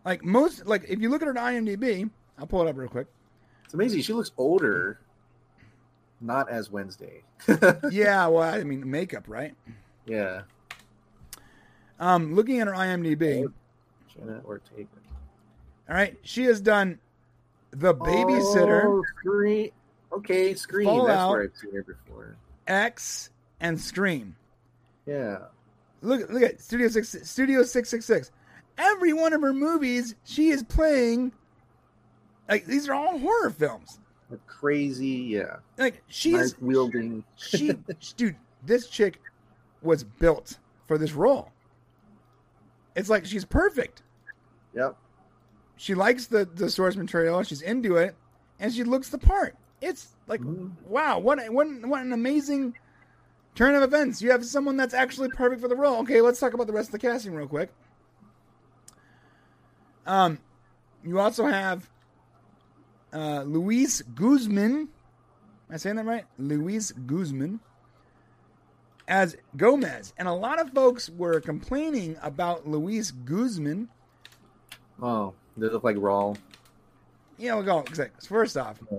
Like most like if you look at her IMDb, I'll pull it up real quick. It's amazing. She looks older. Not as Wednesday. yeah, well, I mean makeup, right? yeah. Um, looking at her IMDb, Jenna Ortega. all right, she has done The Babysitter, Oh, Scream. Okay, Scream. That's where I've seen her before. X, and Scream. Yeah. Look, look at Studio Six, Studio Six Six Six. Every one of her movies, she is playing. Like these are all horror films. A crazy, yeah. Like she's Knife wielding. she, dude. This chick was built for this role. It's like she's perfect. Yep. She likes the the source material. She's into it, and she looks the part. It's like Mhm. wow, what what what an amazing turn of events. You have someone that's actually perfect for the role. Okay, let's talk about the rest of the casting real quick. Um, you also have uh, Luis Guzman. Am I saying that right? Luis Guzman as Gomez, and a lot of folks were complaining about Luis Guzman. Oh, they look like raw. Yeah, we'll go. First off, Yeah.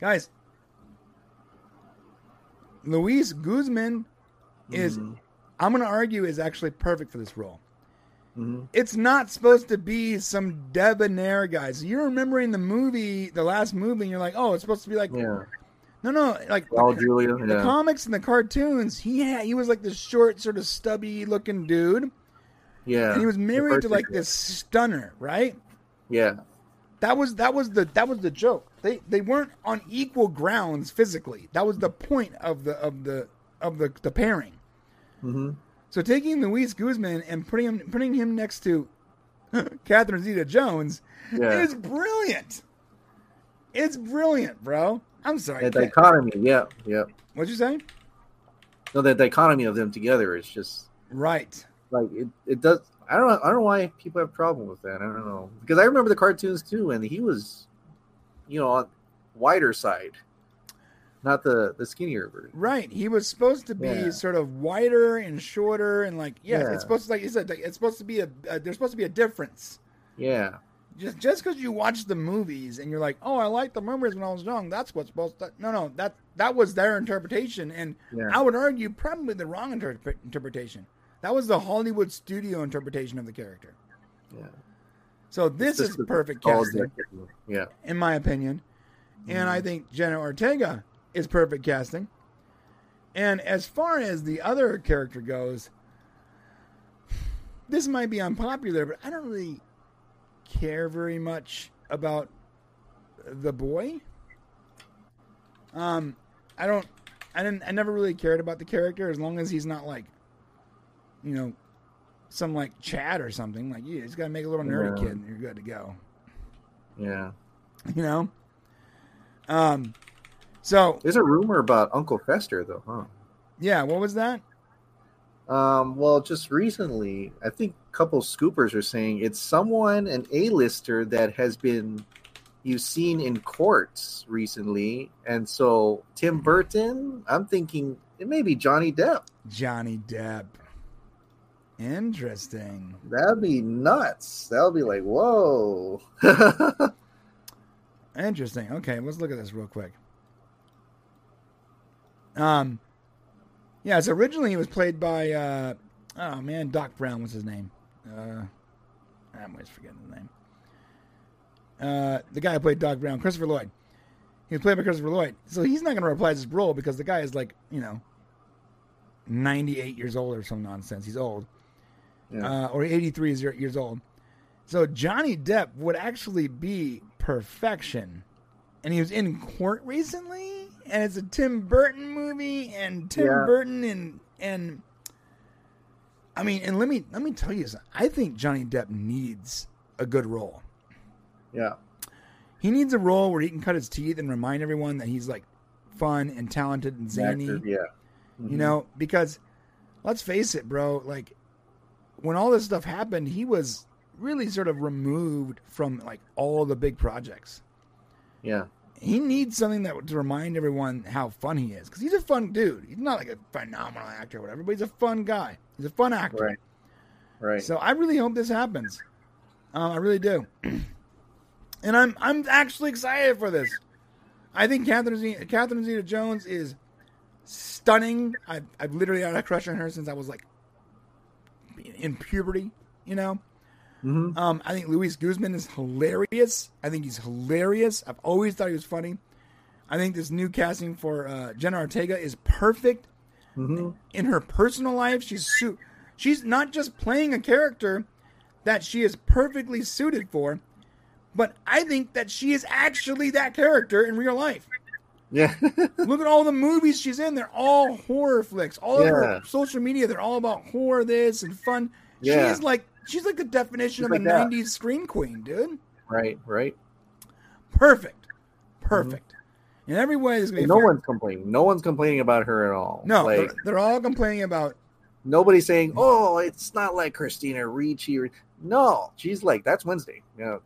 guys, Luis Guzman is, Mhm. I'm going to argue, is actually perfect for this role. Mhm. It's not supposed to be some debonair guy. So you're remembering the movie, the last movie, and you're like, oh, it's supposed to be like, Yeah. no, no, like the, Julia. the Yeah. comics and the cartoons. He had, he was like this short, sort of stubby looking dude, yeah. and he was married to like this stunner, right? Yeah. That was that was the that was the joke. They they weren't on equal grounds physically. That was the point of the of the of the the pairing. hmm So taking Luis Guzman and putting him putting him next to Catherine Zeta Jones Yeah. is brilliant. It's brilliant, bro. I'm sorry. Cat- dichotomy. Yeah. Yeah. What'd you say? No, that dichotomy of them together is just Right. like it. It does. I don't. know- I don't know why people have a problem with that. I don't know because I remember the cartoons too, and he was, you know, on wider side, not the the skinnier version. Right. He was supposed to be Yeah. sort of wider and shorter and like yes, Yeah. it's supposed to like you said, like, it's supposed to be a, a there's supposed to be a difference. Yeah. just just because you watch the movies and you're like, oh, I liked the movies when I was young. That's what's supposed to. No, no, that that was their interpretation, and Yeah. I would argue probably the wrong interpre- interpretation. That was the Hollywood studio interpretation of the character. Yeah. So this is perfect casting, Yeah. in my opinion, and Mhm. I think Jenna Ortega is perfect casting. And as far as the other character goes, this might be unpopular, but I don't really care very much about the boy. Um, I don't. I didn't. I never really cared about the character as long as he's not like, you know, some like Chad or something. Like, you just gotta make a little nerdy Yeah. kid, and you're good to go. Yeah. You know. Um. So There's a rumor about Uncle Fester though, huh? yeah, what was that? Um, well, just recently, I think a couple scoopers are saying it's someone, an A-lister that has been you've seen in courts recently, and so Tim Burton. I'm thinking it may be Johnny Depp. Johnny Depp. Interesting. That'd be nuts. That'll be like, whoa. Interesting. Okay, let's look at this real quick. Um, yeah. So originally he was played by uh, oh man, Doc Brown was his name. Uh, I'm always forgetting the name. Uh, the guy who played Doc Brown, Christopher Lloyd. He was played by Christopher Lloyd, so he's not going to reprise his role because the guy is like you know, 98 years old or some nonsense. He's old, Yeah. uh, or 83 years, years old. So Johnny Depp would actually be perfection, and he was in court recently, and it's a Tim Burton movie, and Tim Yeah. Burton and and I mean, and let me let me tell you something. I think Johnny Depp needs a good role. yeah. He needs a role where he can cut his teeth and remind everyone that he's like fun and talented and zany. Actor, yeah. You Mhm. know, because let's face it, bro, like when all this stuff happened, he was really sort of removed from like all the big projects. Yeah. He needs something that to remind everyone how fun he is because he's a fun dude. He's not like a phenomenal actor or whatever, but he's a fun guy. He's a fun actor. Right. Right. So I really hope this happens. Um, I really do, and I'm I'm actually excited for this. I think Catherine Zeta, Catherine Zeta Jones is stunning. I've I've literally had a crush on her since I was like in puberty. You know, hmm um, I think Luis Guzman is hilarious. I think he's hilarious. I've always thought he was funny. I think this new casting for uh, Jenna Ortega is perfect hmm in her personal life. She's su- she's not just playing a character that she is perfectly suited for, but I think that she is actually that character in real life. Yeah. Look at all the movies she's in; they're all horror flicks. All of her social media, they're all about horror, this and fun. Yeah. She's like she's like the definition She's of like a that. '90s screen queen, dude. right. Right. Perfect, perfect. Mm-hmm. In every way, there's gonna be No fair- one's complaining. No one's complaining about her at all. No, Like they're, they're all complaining about nobody's saying, "Oh, it's not like Christina Ricci." Or, no, she's like, "That's Wednesday." Yeah.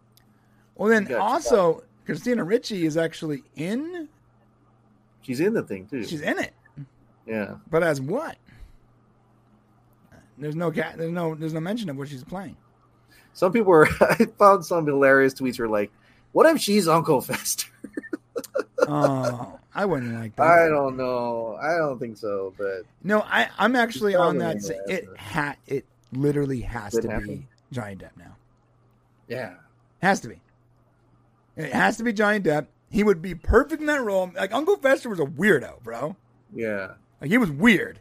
Well, then also Christina Ricci is actually in. She's in the thing too. She's in it, yeah. but as what? There's no cat. There's no. There's no mention of what she's playing. Some people were. I found some hilarious tweets. Were like, "What if she's Uncle Fester?" Oh, I wouldn't like that. I don't know. I don't think so. But No, I. I'm actually on that. sa- It but- ha. It literally has Could to happen. be Johnny Depp now. yeah, Has to be. It has to be Johnny Depp. He would be perfect in that role. Like Uncle Fester was a weirdo, bro. yeah, Like he was weird.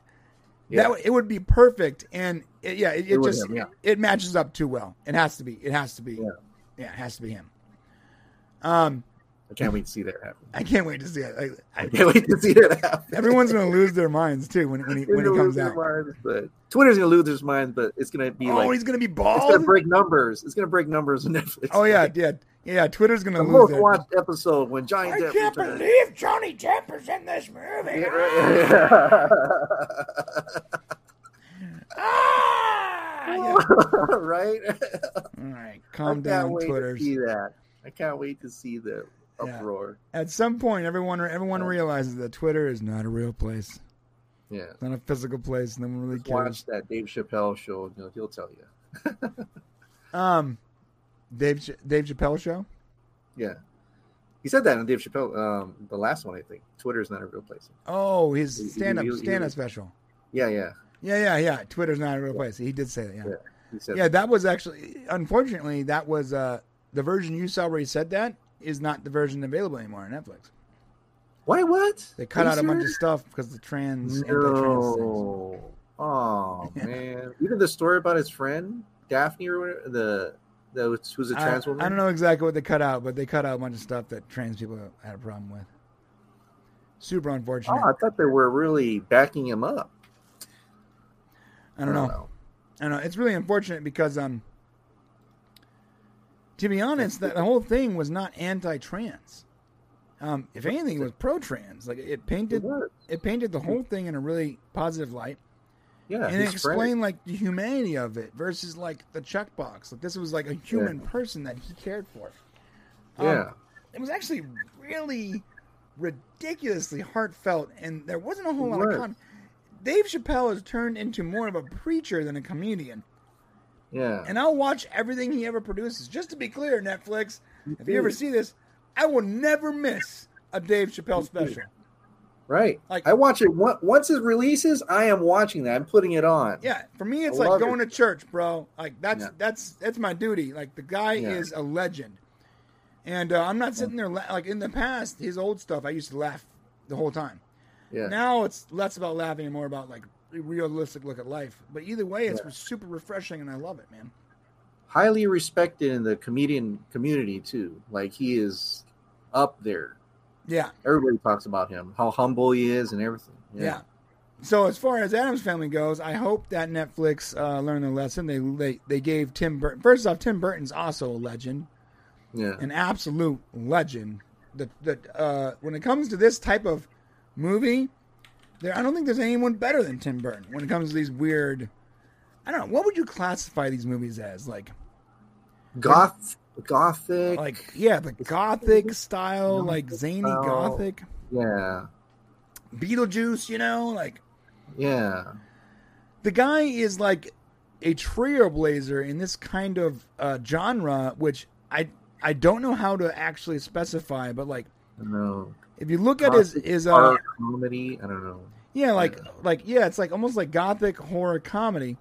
Yeah. That it would be perfect, and it, yeah, it, it It just him, yeah. it matches up too well. It has to be. It has to be. Yeah. Yeah, it has to be him. Um, I can't wait to see that happen. I can't wait to see it. I, I I, can't wait to see that happen. everyone's gonna lose their minds too when when he when he gonna comes out. minds, but Twitter's gonna lose their minds, but it's gonna be Oh, like he's gonna be it's gonna break numbers. It's gonna break numbers on Netflix. Oh yeah, yeah, yeah. Twitter's gonna the lose most their. watched episode when Johnny I Depp. can't believe Johnny Depp is in this movie. Yeah, right. Ah! Yeah. right? All right, calm down, to see that. I can't wait to see the Yeah. At some point, everyone everyone Yeah. realizes that Twitter is not a real place. Yeah. It's not a physical place. No one really Just cares. watch that Dave Chappelle show. You know, he'll tell you. Um, Dave Dave Chappelle show. Yeah. He said that on Dave Chappelle, um, the last one, I think. Twitter's not a real place. Oh, his stand up stand up special. Yeah, yeah. Yeah, yeah, yeah. Twitter's not a real place. He did say that. Yeah, Yeah. Yeah. That was actually, unfortunately, that was uh the version you saw where he said that is not the version available anymore on Netflix. Why? What? They cut out you a bunch of stuff because the trans. No. Oh Yeah. man. Even the story about his friend Daphne or whatever, the the who's a trans woman. I don't know exactly what they cut out, but they cut out a bunch of stuff that trans people had a problem with. Super unfortunate. Oh, I thought they were really backing him up. I don't know. I don't know. It's really unfortunate because, um, to be honest, that the whole thing was not anti-trans. Um, if anything, it was pro-trans. Like it It painted, was. it painted the whole thing in a really positive light, Yeah, and it explained like the humanity of it versus like the checkbox. Like this was like a human person that he cared for. Um, Yeah, it was actually really ridiculously heartfelt, and there wasn't a whole lot of con. Dave Chappelle has turned into more of a preacher than a comedian, Yeah. and I'll watch everything he ever produces. Just to be clear, Netflix, if you ever see this, I will never miss a Dave Chappelle special. right. like- I watch it once it releases. I am watching that. I'm putting it on. Yeah, for me, it's I like going it. to church, bro. Like that's Yeah. that's that's my duty. Like the guy Yeah. is a legend, and uh, I'm not sitting there la- like in the past. His old stuff, I used to laugh the whole time. Yeah. Now it's less about laughing and more about like realistic look at life. But either way, it's Yeah. super refreshing, and I love it, man. Highly respected in the comedian community too. Like he is up there. Yeah, Everybody talks about him, how humble he is, and everything. yeah. So as far as Addams family goes, I hope that Netflix uh, learned the lesson. They they they gave Tim Burton. First off, Tim Burton's also a legend. Yeah. an absolute legend. That that uh, when it comes to this type of movie, there I don't think there's anyone better than Tim Burton when it comes to these weird. I don't know what would you classify these movies as like Goth, gothic. like yeah the gothic style like zany style. gothic yeah. Beetlejuice you know like Yeah. the guy is like a trailblazer in this kind of uh, genre which I I don't know how to actually specify but like know. If you look at his his uh, horror comedy. I don't know. Yeah, like like yeah, it's like almost like gothic horror comedy.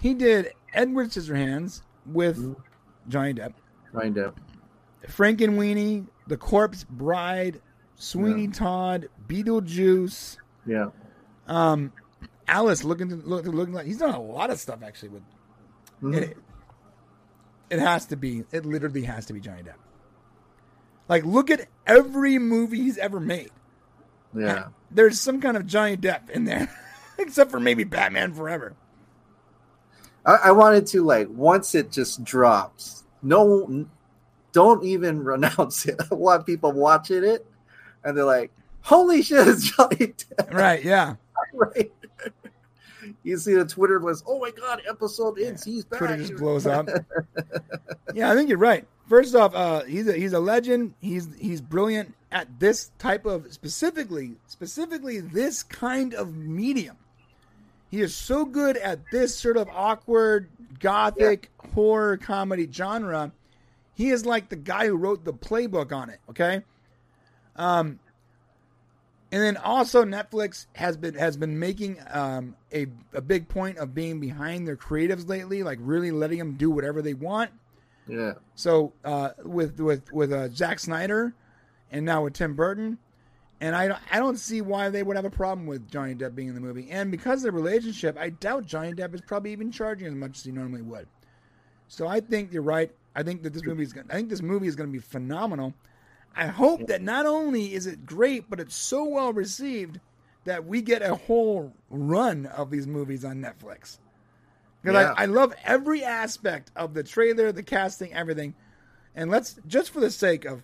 He did Edward Scissorhands with Mhm. Johnny Depp, Find out. Frankenweenie, The Corpse Bride, Sweeney Yeah. Todd, Beetlejuice, Yeah. um, Alice looking to, look, looking like he's done a lot of stuff actually with Mhm. it. It has to be. It literally has to be Johnny Depp. Like, look at every movie he's ever made. Yeah. There's some kind of Johnny Depp in there, except for maybe Batman Forever. I, I wanted to like once it just drops. No, don't even renounce it. A lot of people watching it, and they're like, "Holy shit, it's Johnny Depp!" Right? Yeah. right? you see the Twitter was, "Oh my god, episode ends. He's back." Twitter just blows up. yeah, I think you're right. First off, uh, he's a, he's a legend. He's he's brilliant at this type of specifically specifically this kind of medium. He is so good at this sort of awkward gothic horror comedy genre. He is like the guy who wrote the playbook on it. Okay. Um, and then also Netflix has been has been making um, a a big point of being behind their creatives lately, like really letting them do whatever they want. Yeah, So uh, with with with uh, Zack Snyder, and now with Tim Burton, and I I don't see why they would have a problem with Johnny Depp being in the movie. And because of the relationship, I doubt Johnny Depp is probably even charging as much as he normally would. So I think you're right. I think that this movie is. Gonna, I think this movie is going to be phenomenal. I hope that not only is it great, but it's so well received that we get a whole run of these movies on Netflix. Because Yeah. I, I love every aspect of the trailer, the casting, everything. And let's just for the sake of,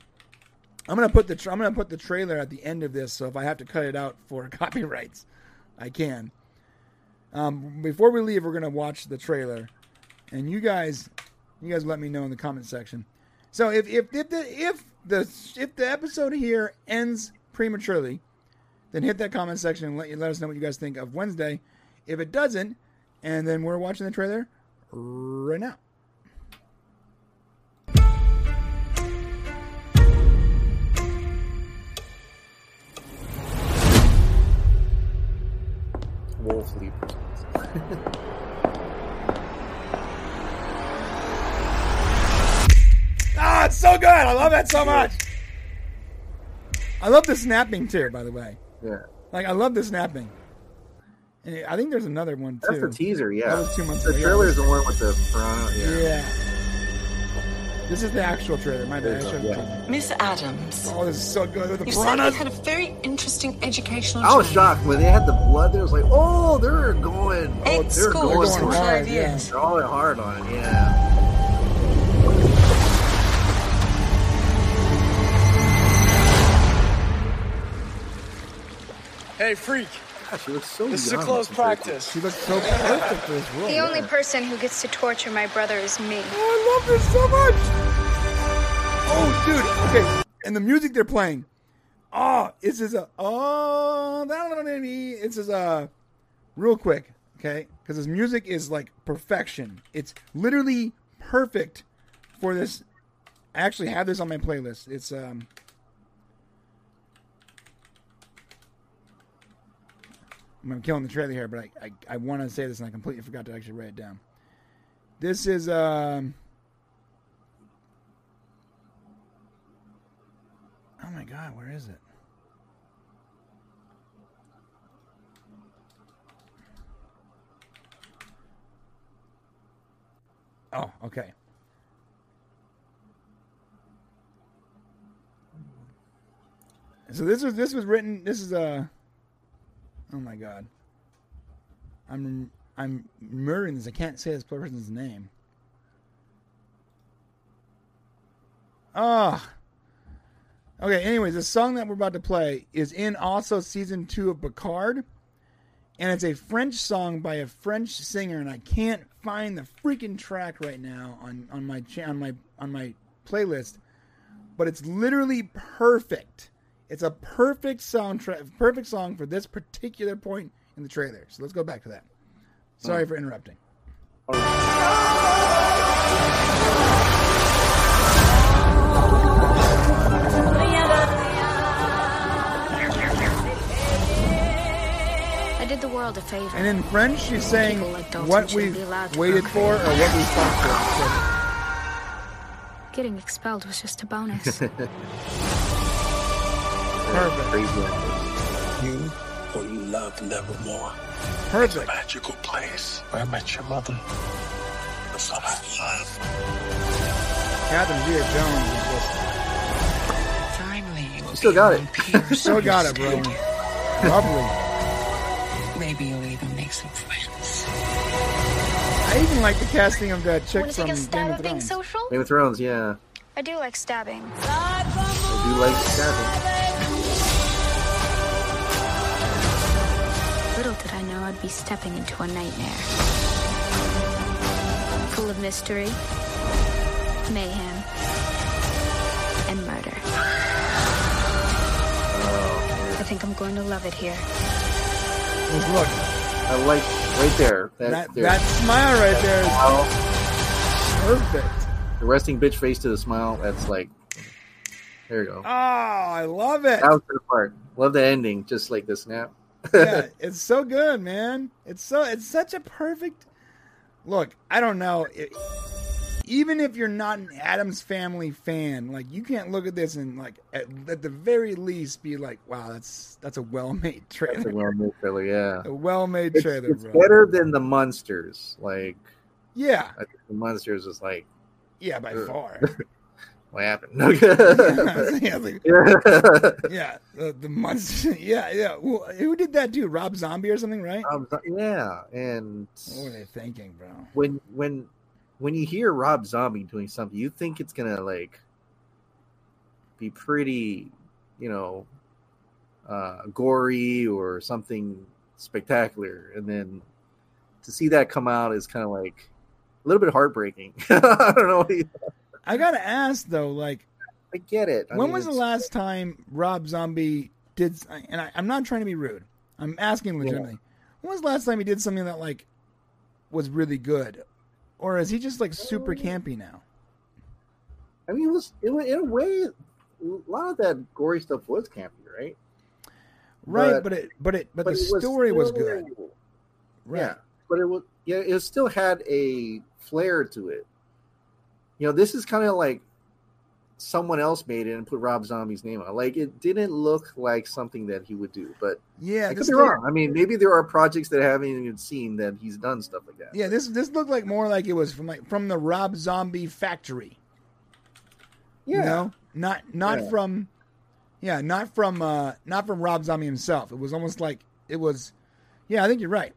I'm gonna put the tra- I'm gonna put the trailer at the end of this. So if I have to cut it out for copyrights, I can. Um, before we leave, we're gonna watch the trailer, and you guys, you guys let me know in the comment section. So if if if the if the if the episode here ends prematurely, then hit that comment section and let you let us know what you guys think of Wednesday. If it doesn't, and then we're watching the trailer right now. Wolf Leap. Ah, it's so good. I love that so much. I love the snapping too, by the way. Yeah, Like I love the snapping. And I think there's another one too. that's too. the teaser. yeah. That Yeah, was two months the ago. trailer is the one with the piranha. Yeah. Yeah. This is the actual trailer. My bad. I There you should've go, yeah. Miss Addams, Oh, this is so good with the you said piranhas. you had a very interesting educational I was shocked when they had the blood. There, was like, "Oh, they're going. Oh, Eight they're schools going. They're in going hard, five yeah. years. They're all hard on it. Yeah." Hey, freak. Gosh, she looks so This is a close practice. She looks so perfect for this role. The only person who gets to torture my brother is me. Oh, I love this so much. Oh, dude. Okay. and the music they're playing. Oh, it's just a oh, it's just a real quick, okay? Because his music is like perfection. It's literally perfect for this. I actually have this on my playlist. It's um. I'm killing the trailer here, but I, I, I want to say this and I completely forgot to actually write it down. This is um. Oh my god, where is it? Oh, okay. So this was this was written. This is a. Oh my god. I'm I'm murdering this. I can't say this person's name. Ah. Okay. Anyways, the song that we're about to play is in also season two of Picard, and it's a French song by a French singer, and I can't find the freaking track right now on on my cha- on my on my playlist, but it's literally perfect. It's a perfect soundtrack, perfect song for this particular point in the trailer. So let's go back to that. Sorry for interrupting. I did the world a favor. And in French, she's saying like what we be waited for or what we fought for. Getting expelled was just a bonus. Perfect. Crazy. You will love Nevermore. Perfect. Magical place where I met your mother. The son I love. Catherine Zeta Jones is Finally, you Still got it. peers. still got it, bro. Lovely. Maybe you'll even make some friends. I even like the casting of that chick Want to from take a Game stab of at being Thrones. social? Game of Thrones, yeah. I do like stabbing. I do like stabbing. Know I'd be stepping into a nightmare. Full of mystery, mayhem, and murder. I think I'm going to love it here. Look, I like right there. That, that, there. that smile right there is Smile, perfect. the resting bitch face to the smile. That's like, there you go. Oh, I love it. That was the part. Love the ending, just like the snap. Yeah, it's so good, man. It's so it's such a perfect look. I don't know. It, even if you're not an Addams Family fan, like you can't look at this and like at, at the very least be like, "Wow, that's that's a well-made That's a trailer, well-made trailer, yeah. a well-made It's, trailer, it's bro." better than the monsters. Like Yeah, I think the monsters is like, yeah, by Ugh. far. what happened? No yeah, yeah, like, yeah. the, the monster. Yeah, yeah. Who, who did that dude? Rob Zombie or something, right? Um, yeah, and What were they thinking, bro? when when when you hear Rob Zombie doing something, you think it's gonna like be pretty, you know, uh, gory or something spectacular, and then to see that come out is kind of like a little bit heartbreaking. I don't know. I gotta ask though, like. I get it. I when mean, was the it's- last time Rob Zombie did? And I, I'm not trying to be rude. I'm asking legitimately. When was the last time he did something that like was really good, or is he just like super um, campy now? I mean, it was, it was in a way. A lot of that gory stuff was campy, right? Right, But- but, it, but it, but, the it was story was still- good. Right. Yeah, but it was yeah, it still had a flair to it. You know, this is kind of like someone else made it and put Rob Zombie's name on. it. Like it didn't look like something that he would do, but Yeah, I could this be wrong. I mean, maybe there are projects that I haven't even seen that he's done stuff like that. Yeah, this this looked like more like it was from like from the Rob Zombie factory. yeah, You know, not not Yeah. from, yeah, not from uh not from Rob Zombie himself. It was almost like it was. Yeah, I think you're right.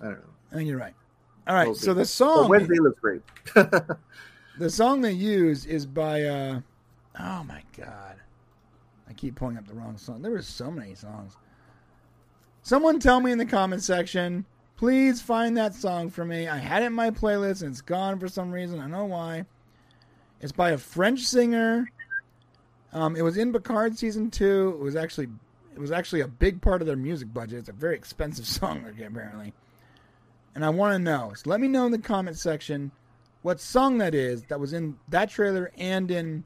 I don't know. I think you're right. All right, We'll so the song Wednesday looks great. the song they use is by uh oh my god. I keep pulling up the wrong song. There were so many songs. Someone tell me in the comment section. Please find that song for me. I had it in my playlist and it's gone for some reason. I don't know why. It's by a French singer. Um, it was in Picard season two. It was actually it was actually a big part of their music budget. It's a very expensive song apparently. And I want to know. So let me know in the comment section what song that is that was in that trailer and in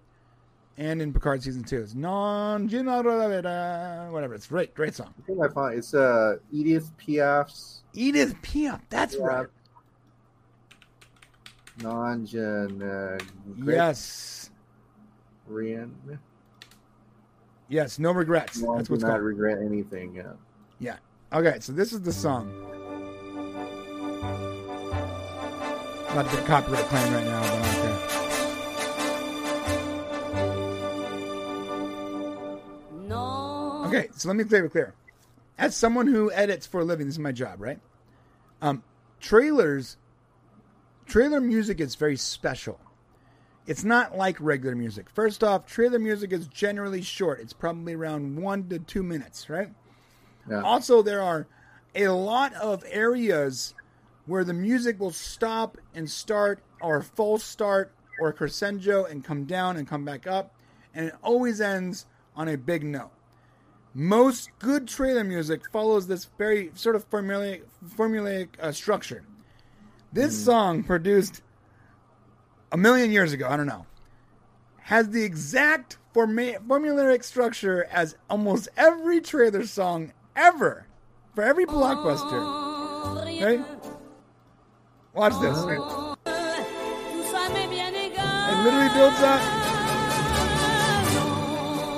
and in Picard season two. It's non whatever. It's great, great song. I think I found it's uh Edith Piaf's Edith Piaf. That's Yeah. right. non-gen Yes, Rian. yes. No regrets. No, That's what's not called. regret anything. Yeah. Yeah. Okay, so this is the song. About to get a copyright claim right now, but I don't care. Okay, so let me clear it clear. As someone who edits for a living, this is my job, right? Um, trailers, trailer music is very special. It's not like regular music. First off, trailer music is generally short. It's probably around one to two minutes, right? Yeah. Also, there are a lot of areas where the music will stop and start, or false start, or crescendo and come down and come back up, and it always ends on a big note. Most good trailer music follows this very sort of formulaic, formulaic uh, structure. This song, produced a million years ago, I don't know, has the exact forma- formulaic structure as almost every trailer song ever for every blockbuster. Right? Watch this. It literally builds up.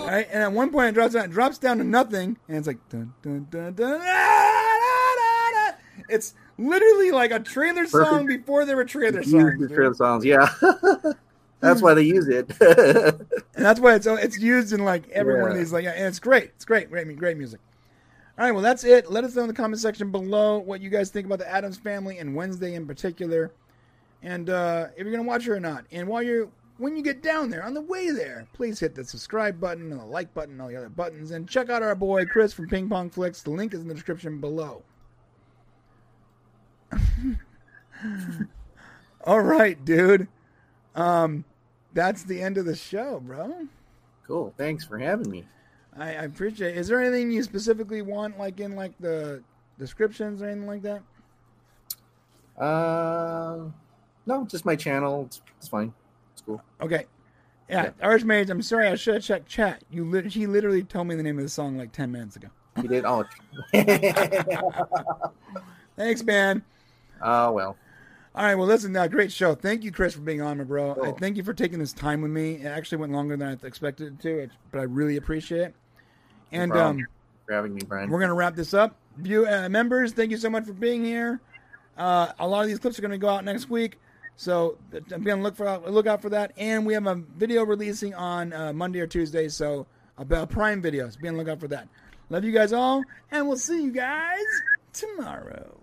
Right? And at one point it drops down, it drops down to nothing, and it's like dun, dun, dun, dun, ah, da, da, da. It's literally like a trailer song before there were trailer Use songs. the trailer songs. Yeah. That's why they use it. And that's why it's it's used in like every one of these. Like, and it's great. It's great. Great, great music. All right, well, that's it. Let us know in the comment section below what you guys think about the Addams Family and Wednesday in particular, and uh, if you're gonna watch it or not. And while you're when you get down there, on the way there, please hit the subscribe button and the like button and all the other buttons, and check out our boy Chris from Ping Pong Flix. The link is in the description below. all right, dude. Um, that's the end of the show, bro. cool. Thanks for having me. I, I appreciate. Is there anything you specifically want, like in like the descriptions or anything like that? Uh, no, just my channel. It's, it's fine. It's cool. Okay. Yeah, Yeah. Archmage. I'm sorry, I should have checked chat. You, lit- he literally told me the name of the song like ten minutes ago. You did. Oh. Thanks, man. oh well. All right, well, listen, uh, great show. Thank you, Chris, for being on, my bro. I thank you for taking this time with me. It actually went longer than I expected it to, but I really appreciate it. And um, For having me, Brian. We're gonna wrap this up. View uh, members, thank you so much for being here. Uh, a lot of these clips are gonna go out next week, so th- be on look for look out for that. And we have a video releasing on uh, Monday or Tuesday, so about Prime videos. Be on the lookout for that. Love you guys all, and we'll see you guys tomorrow.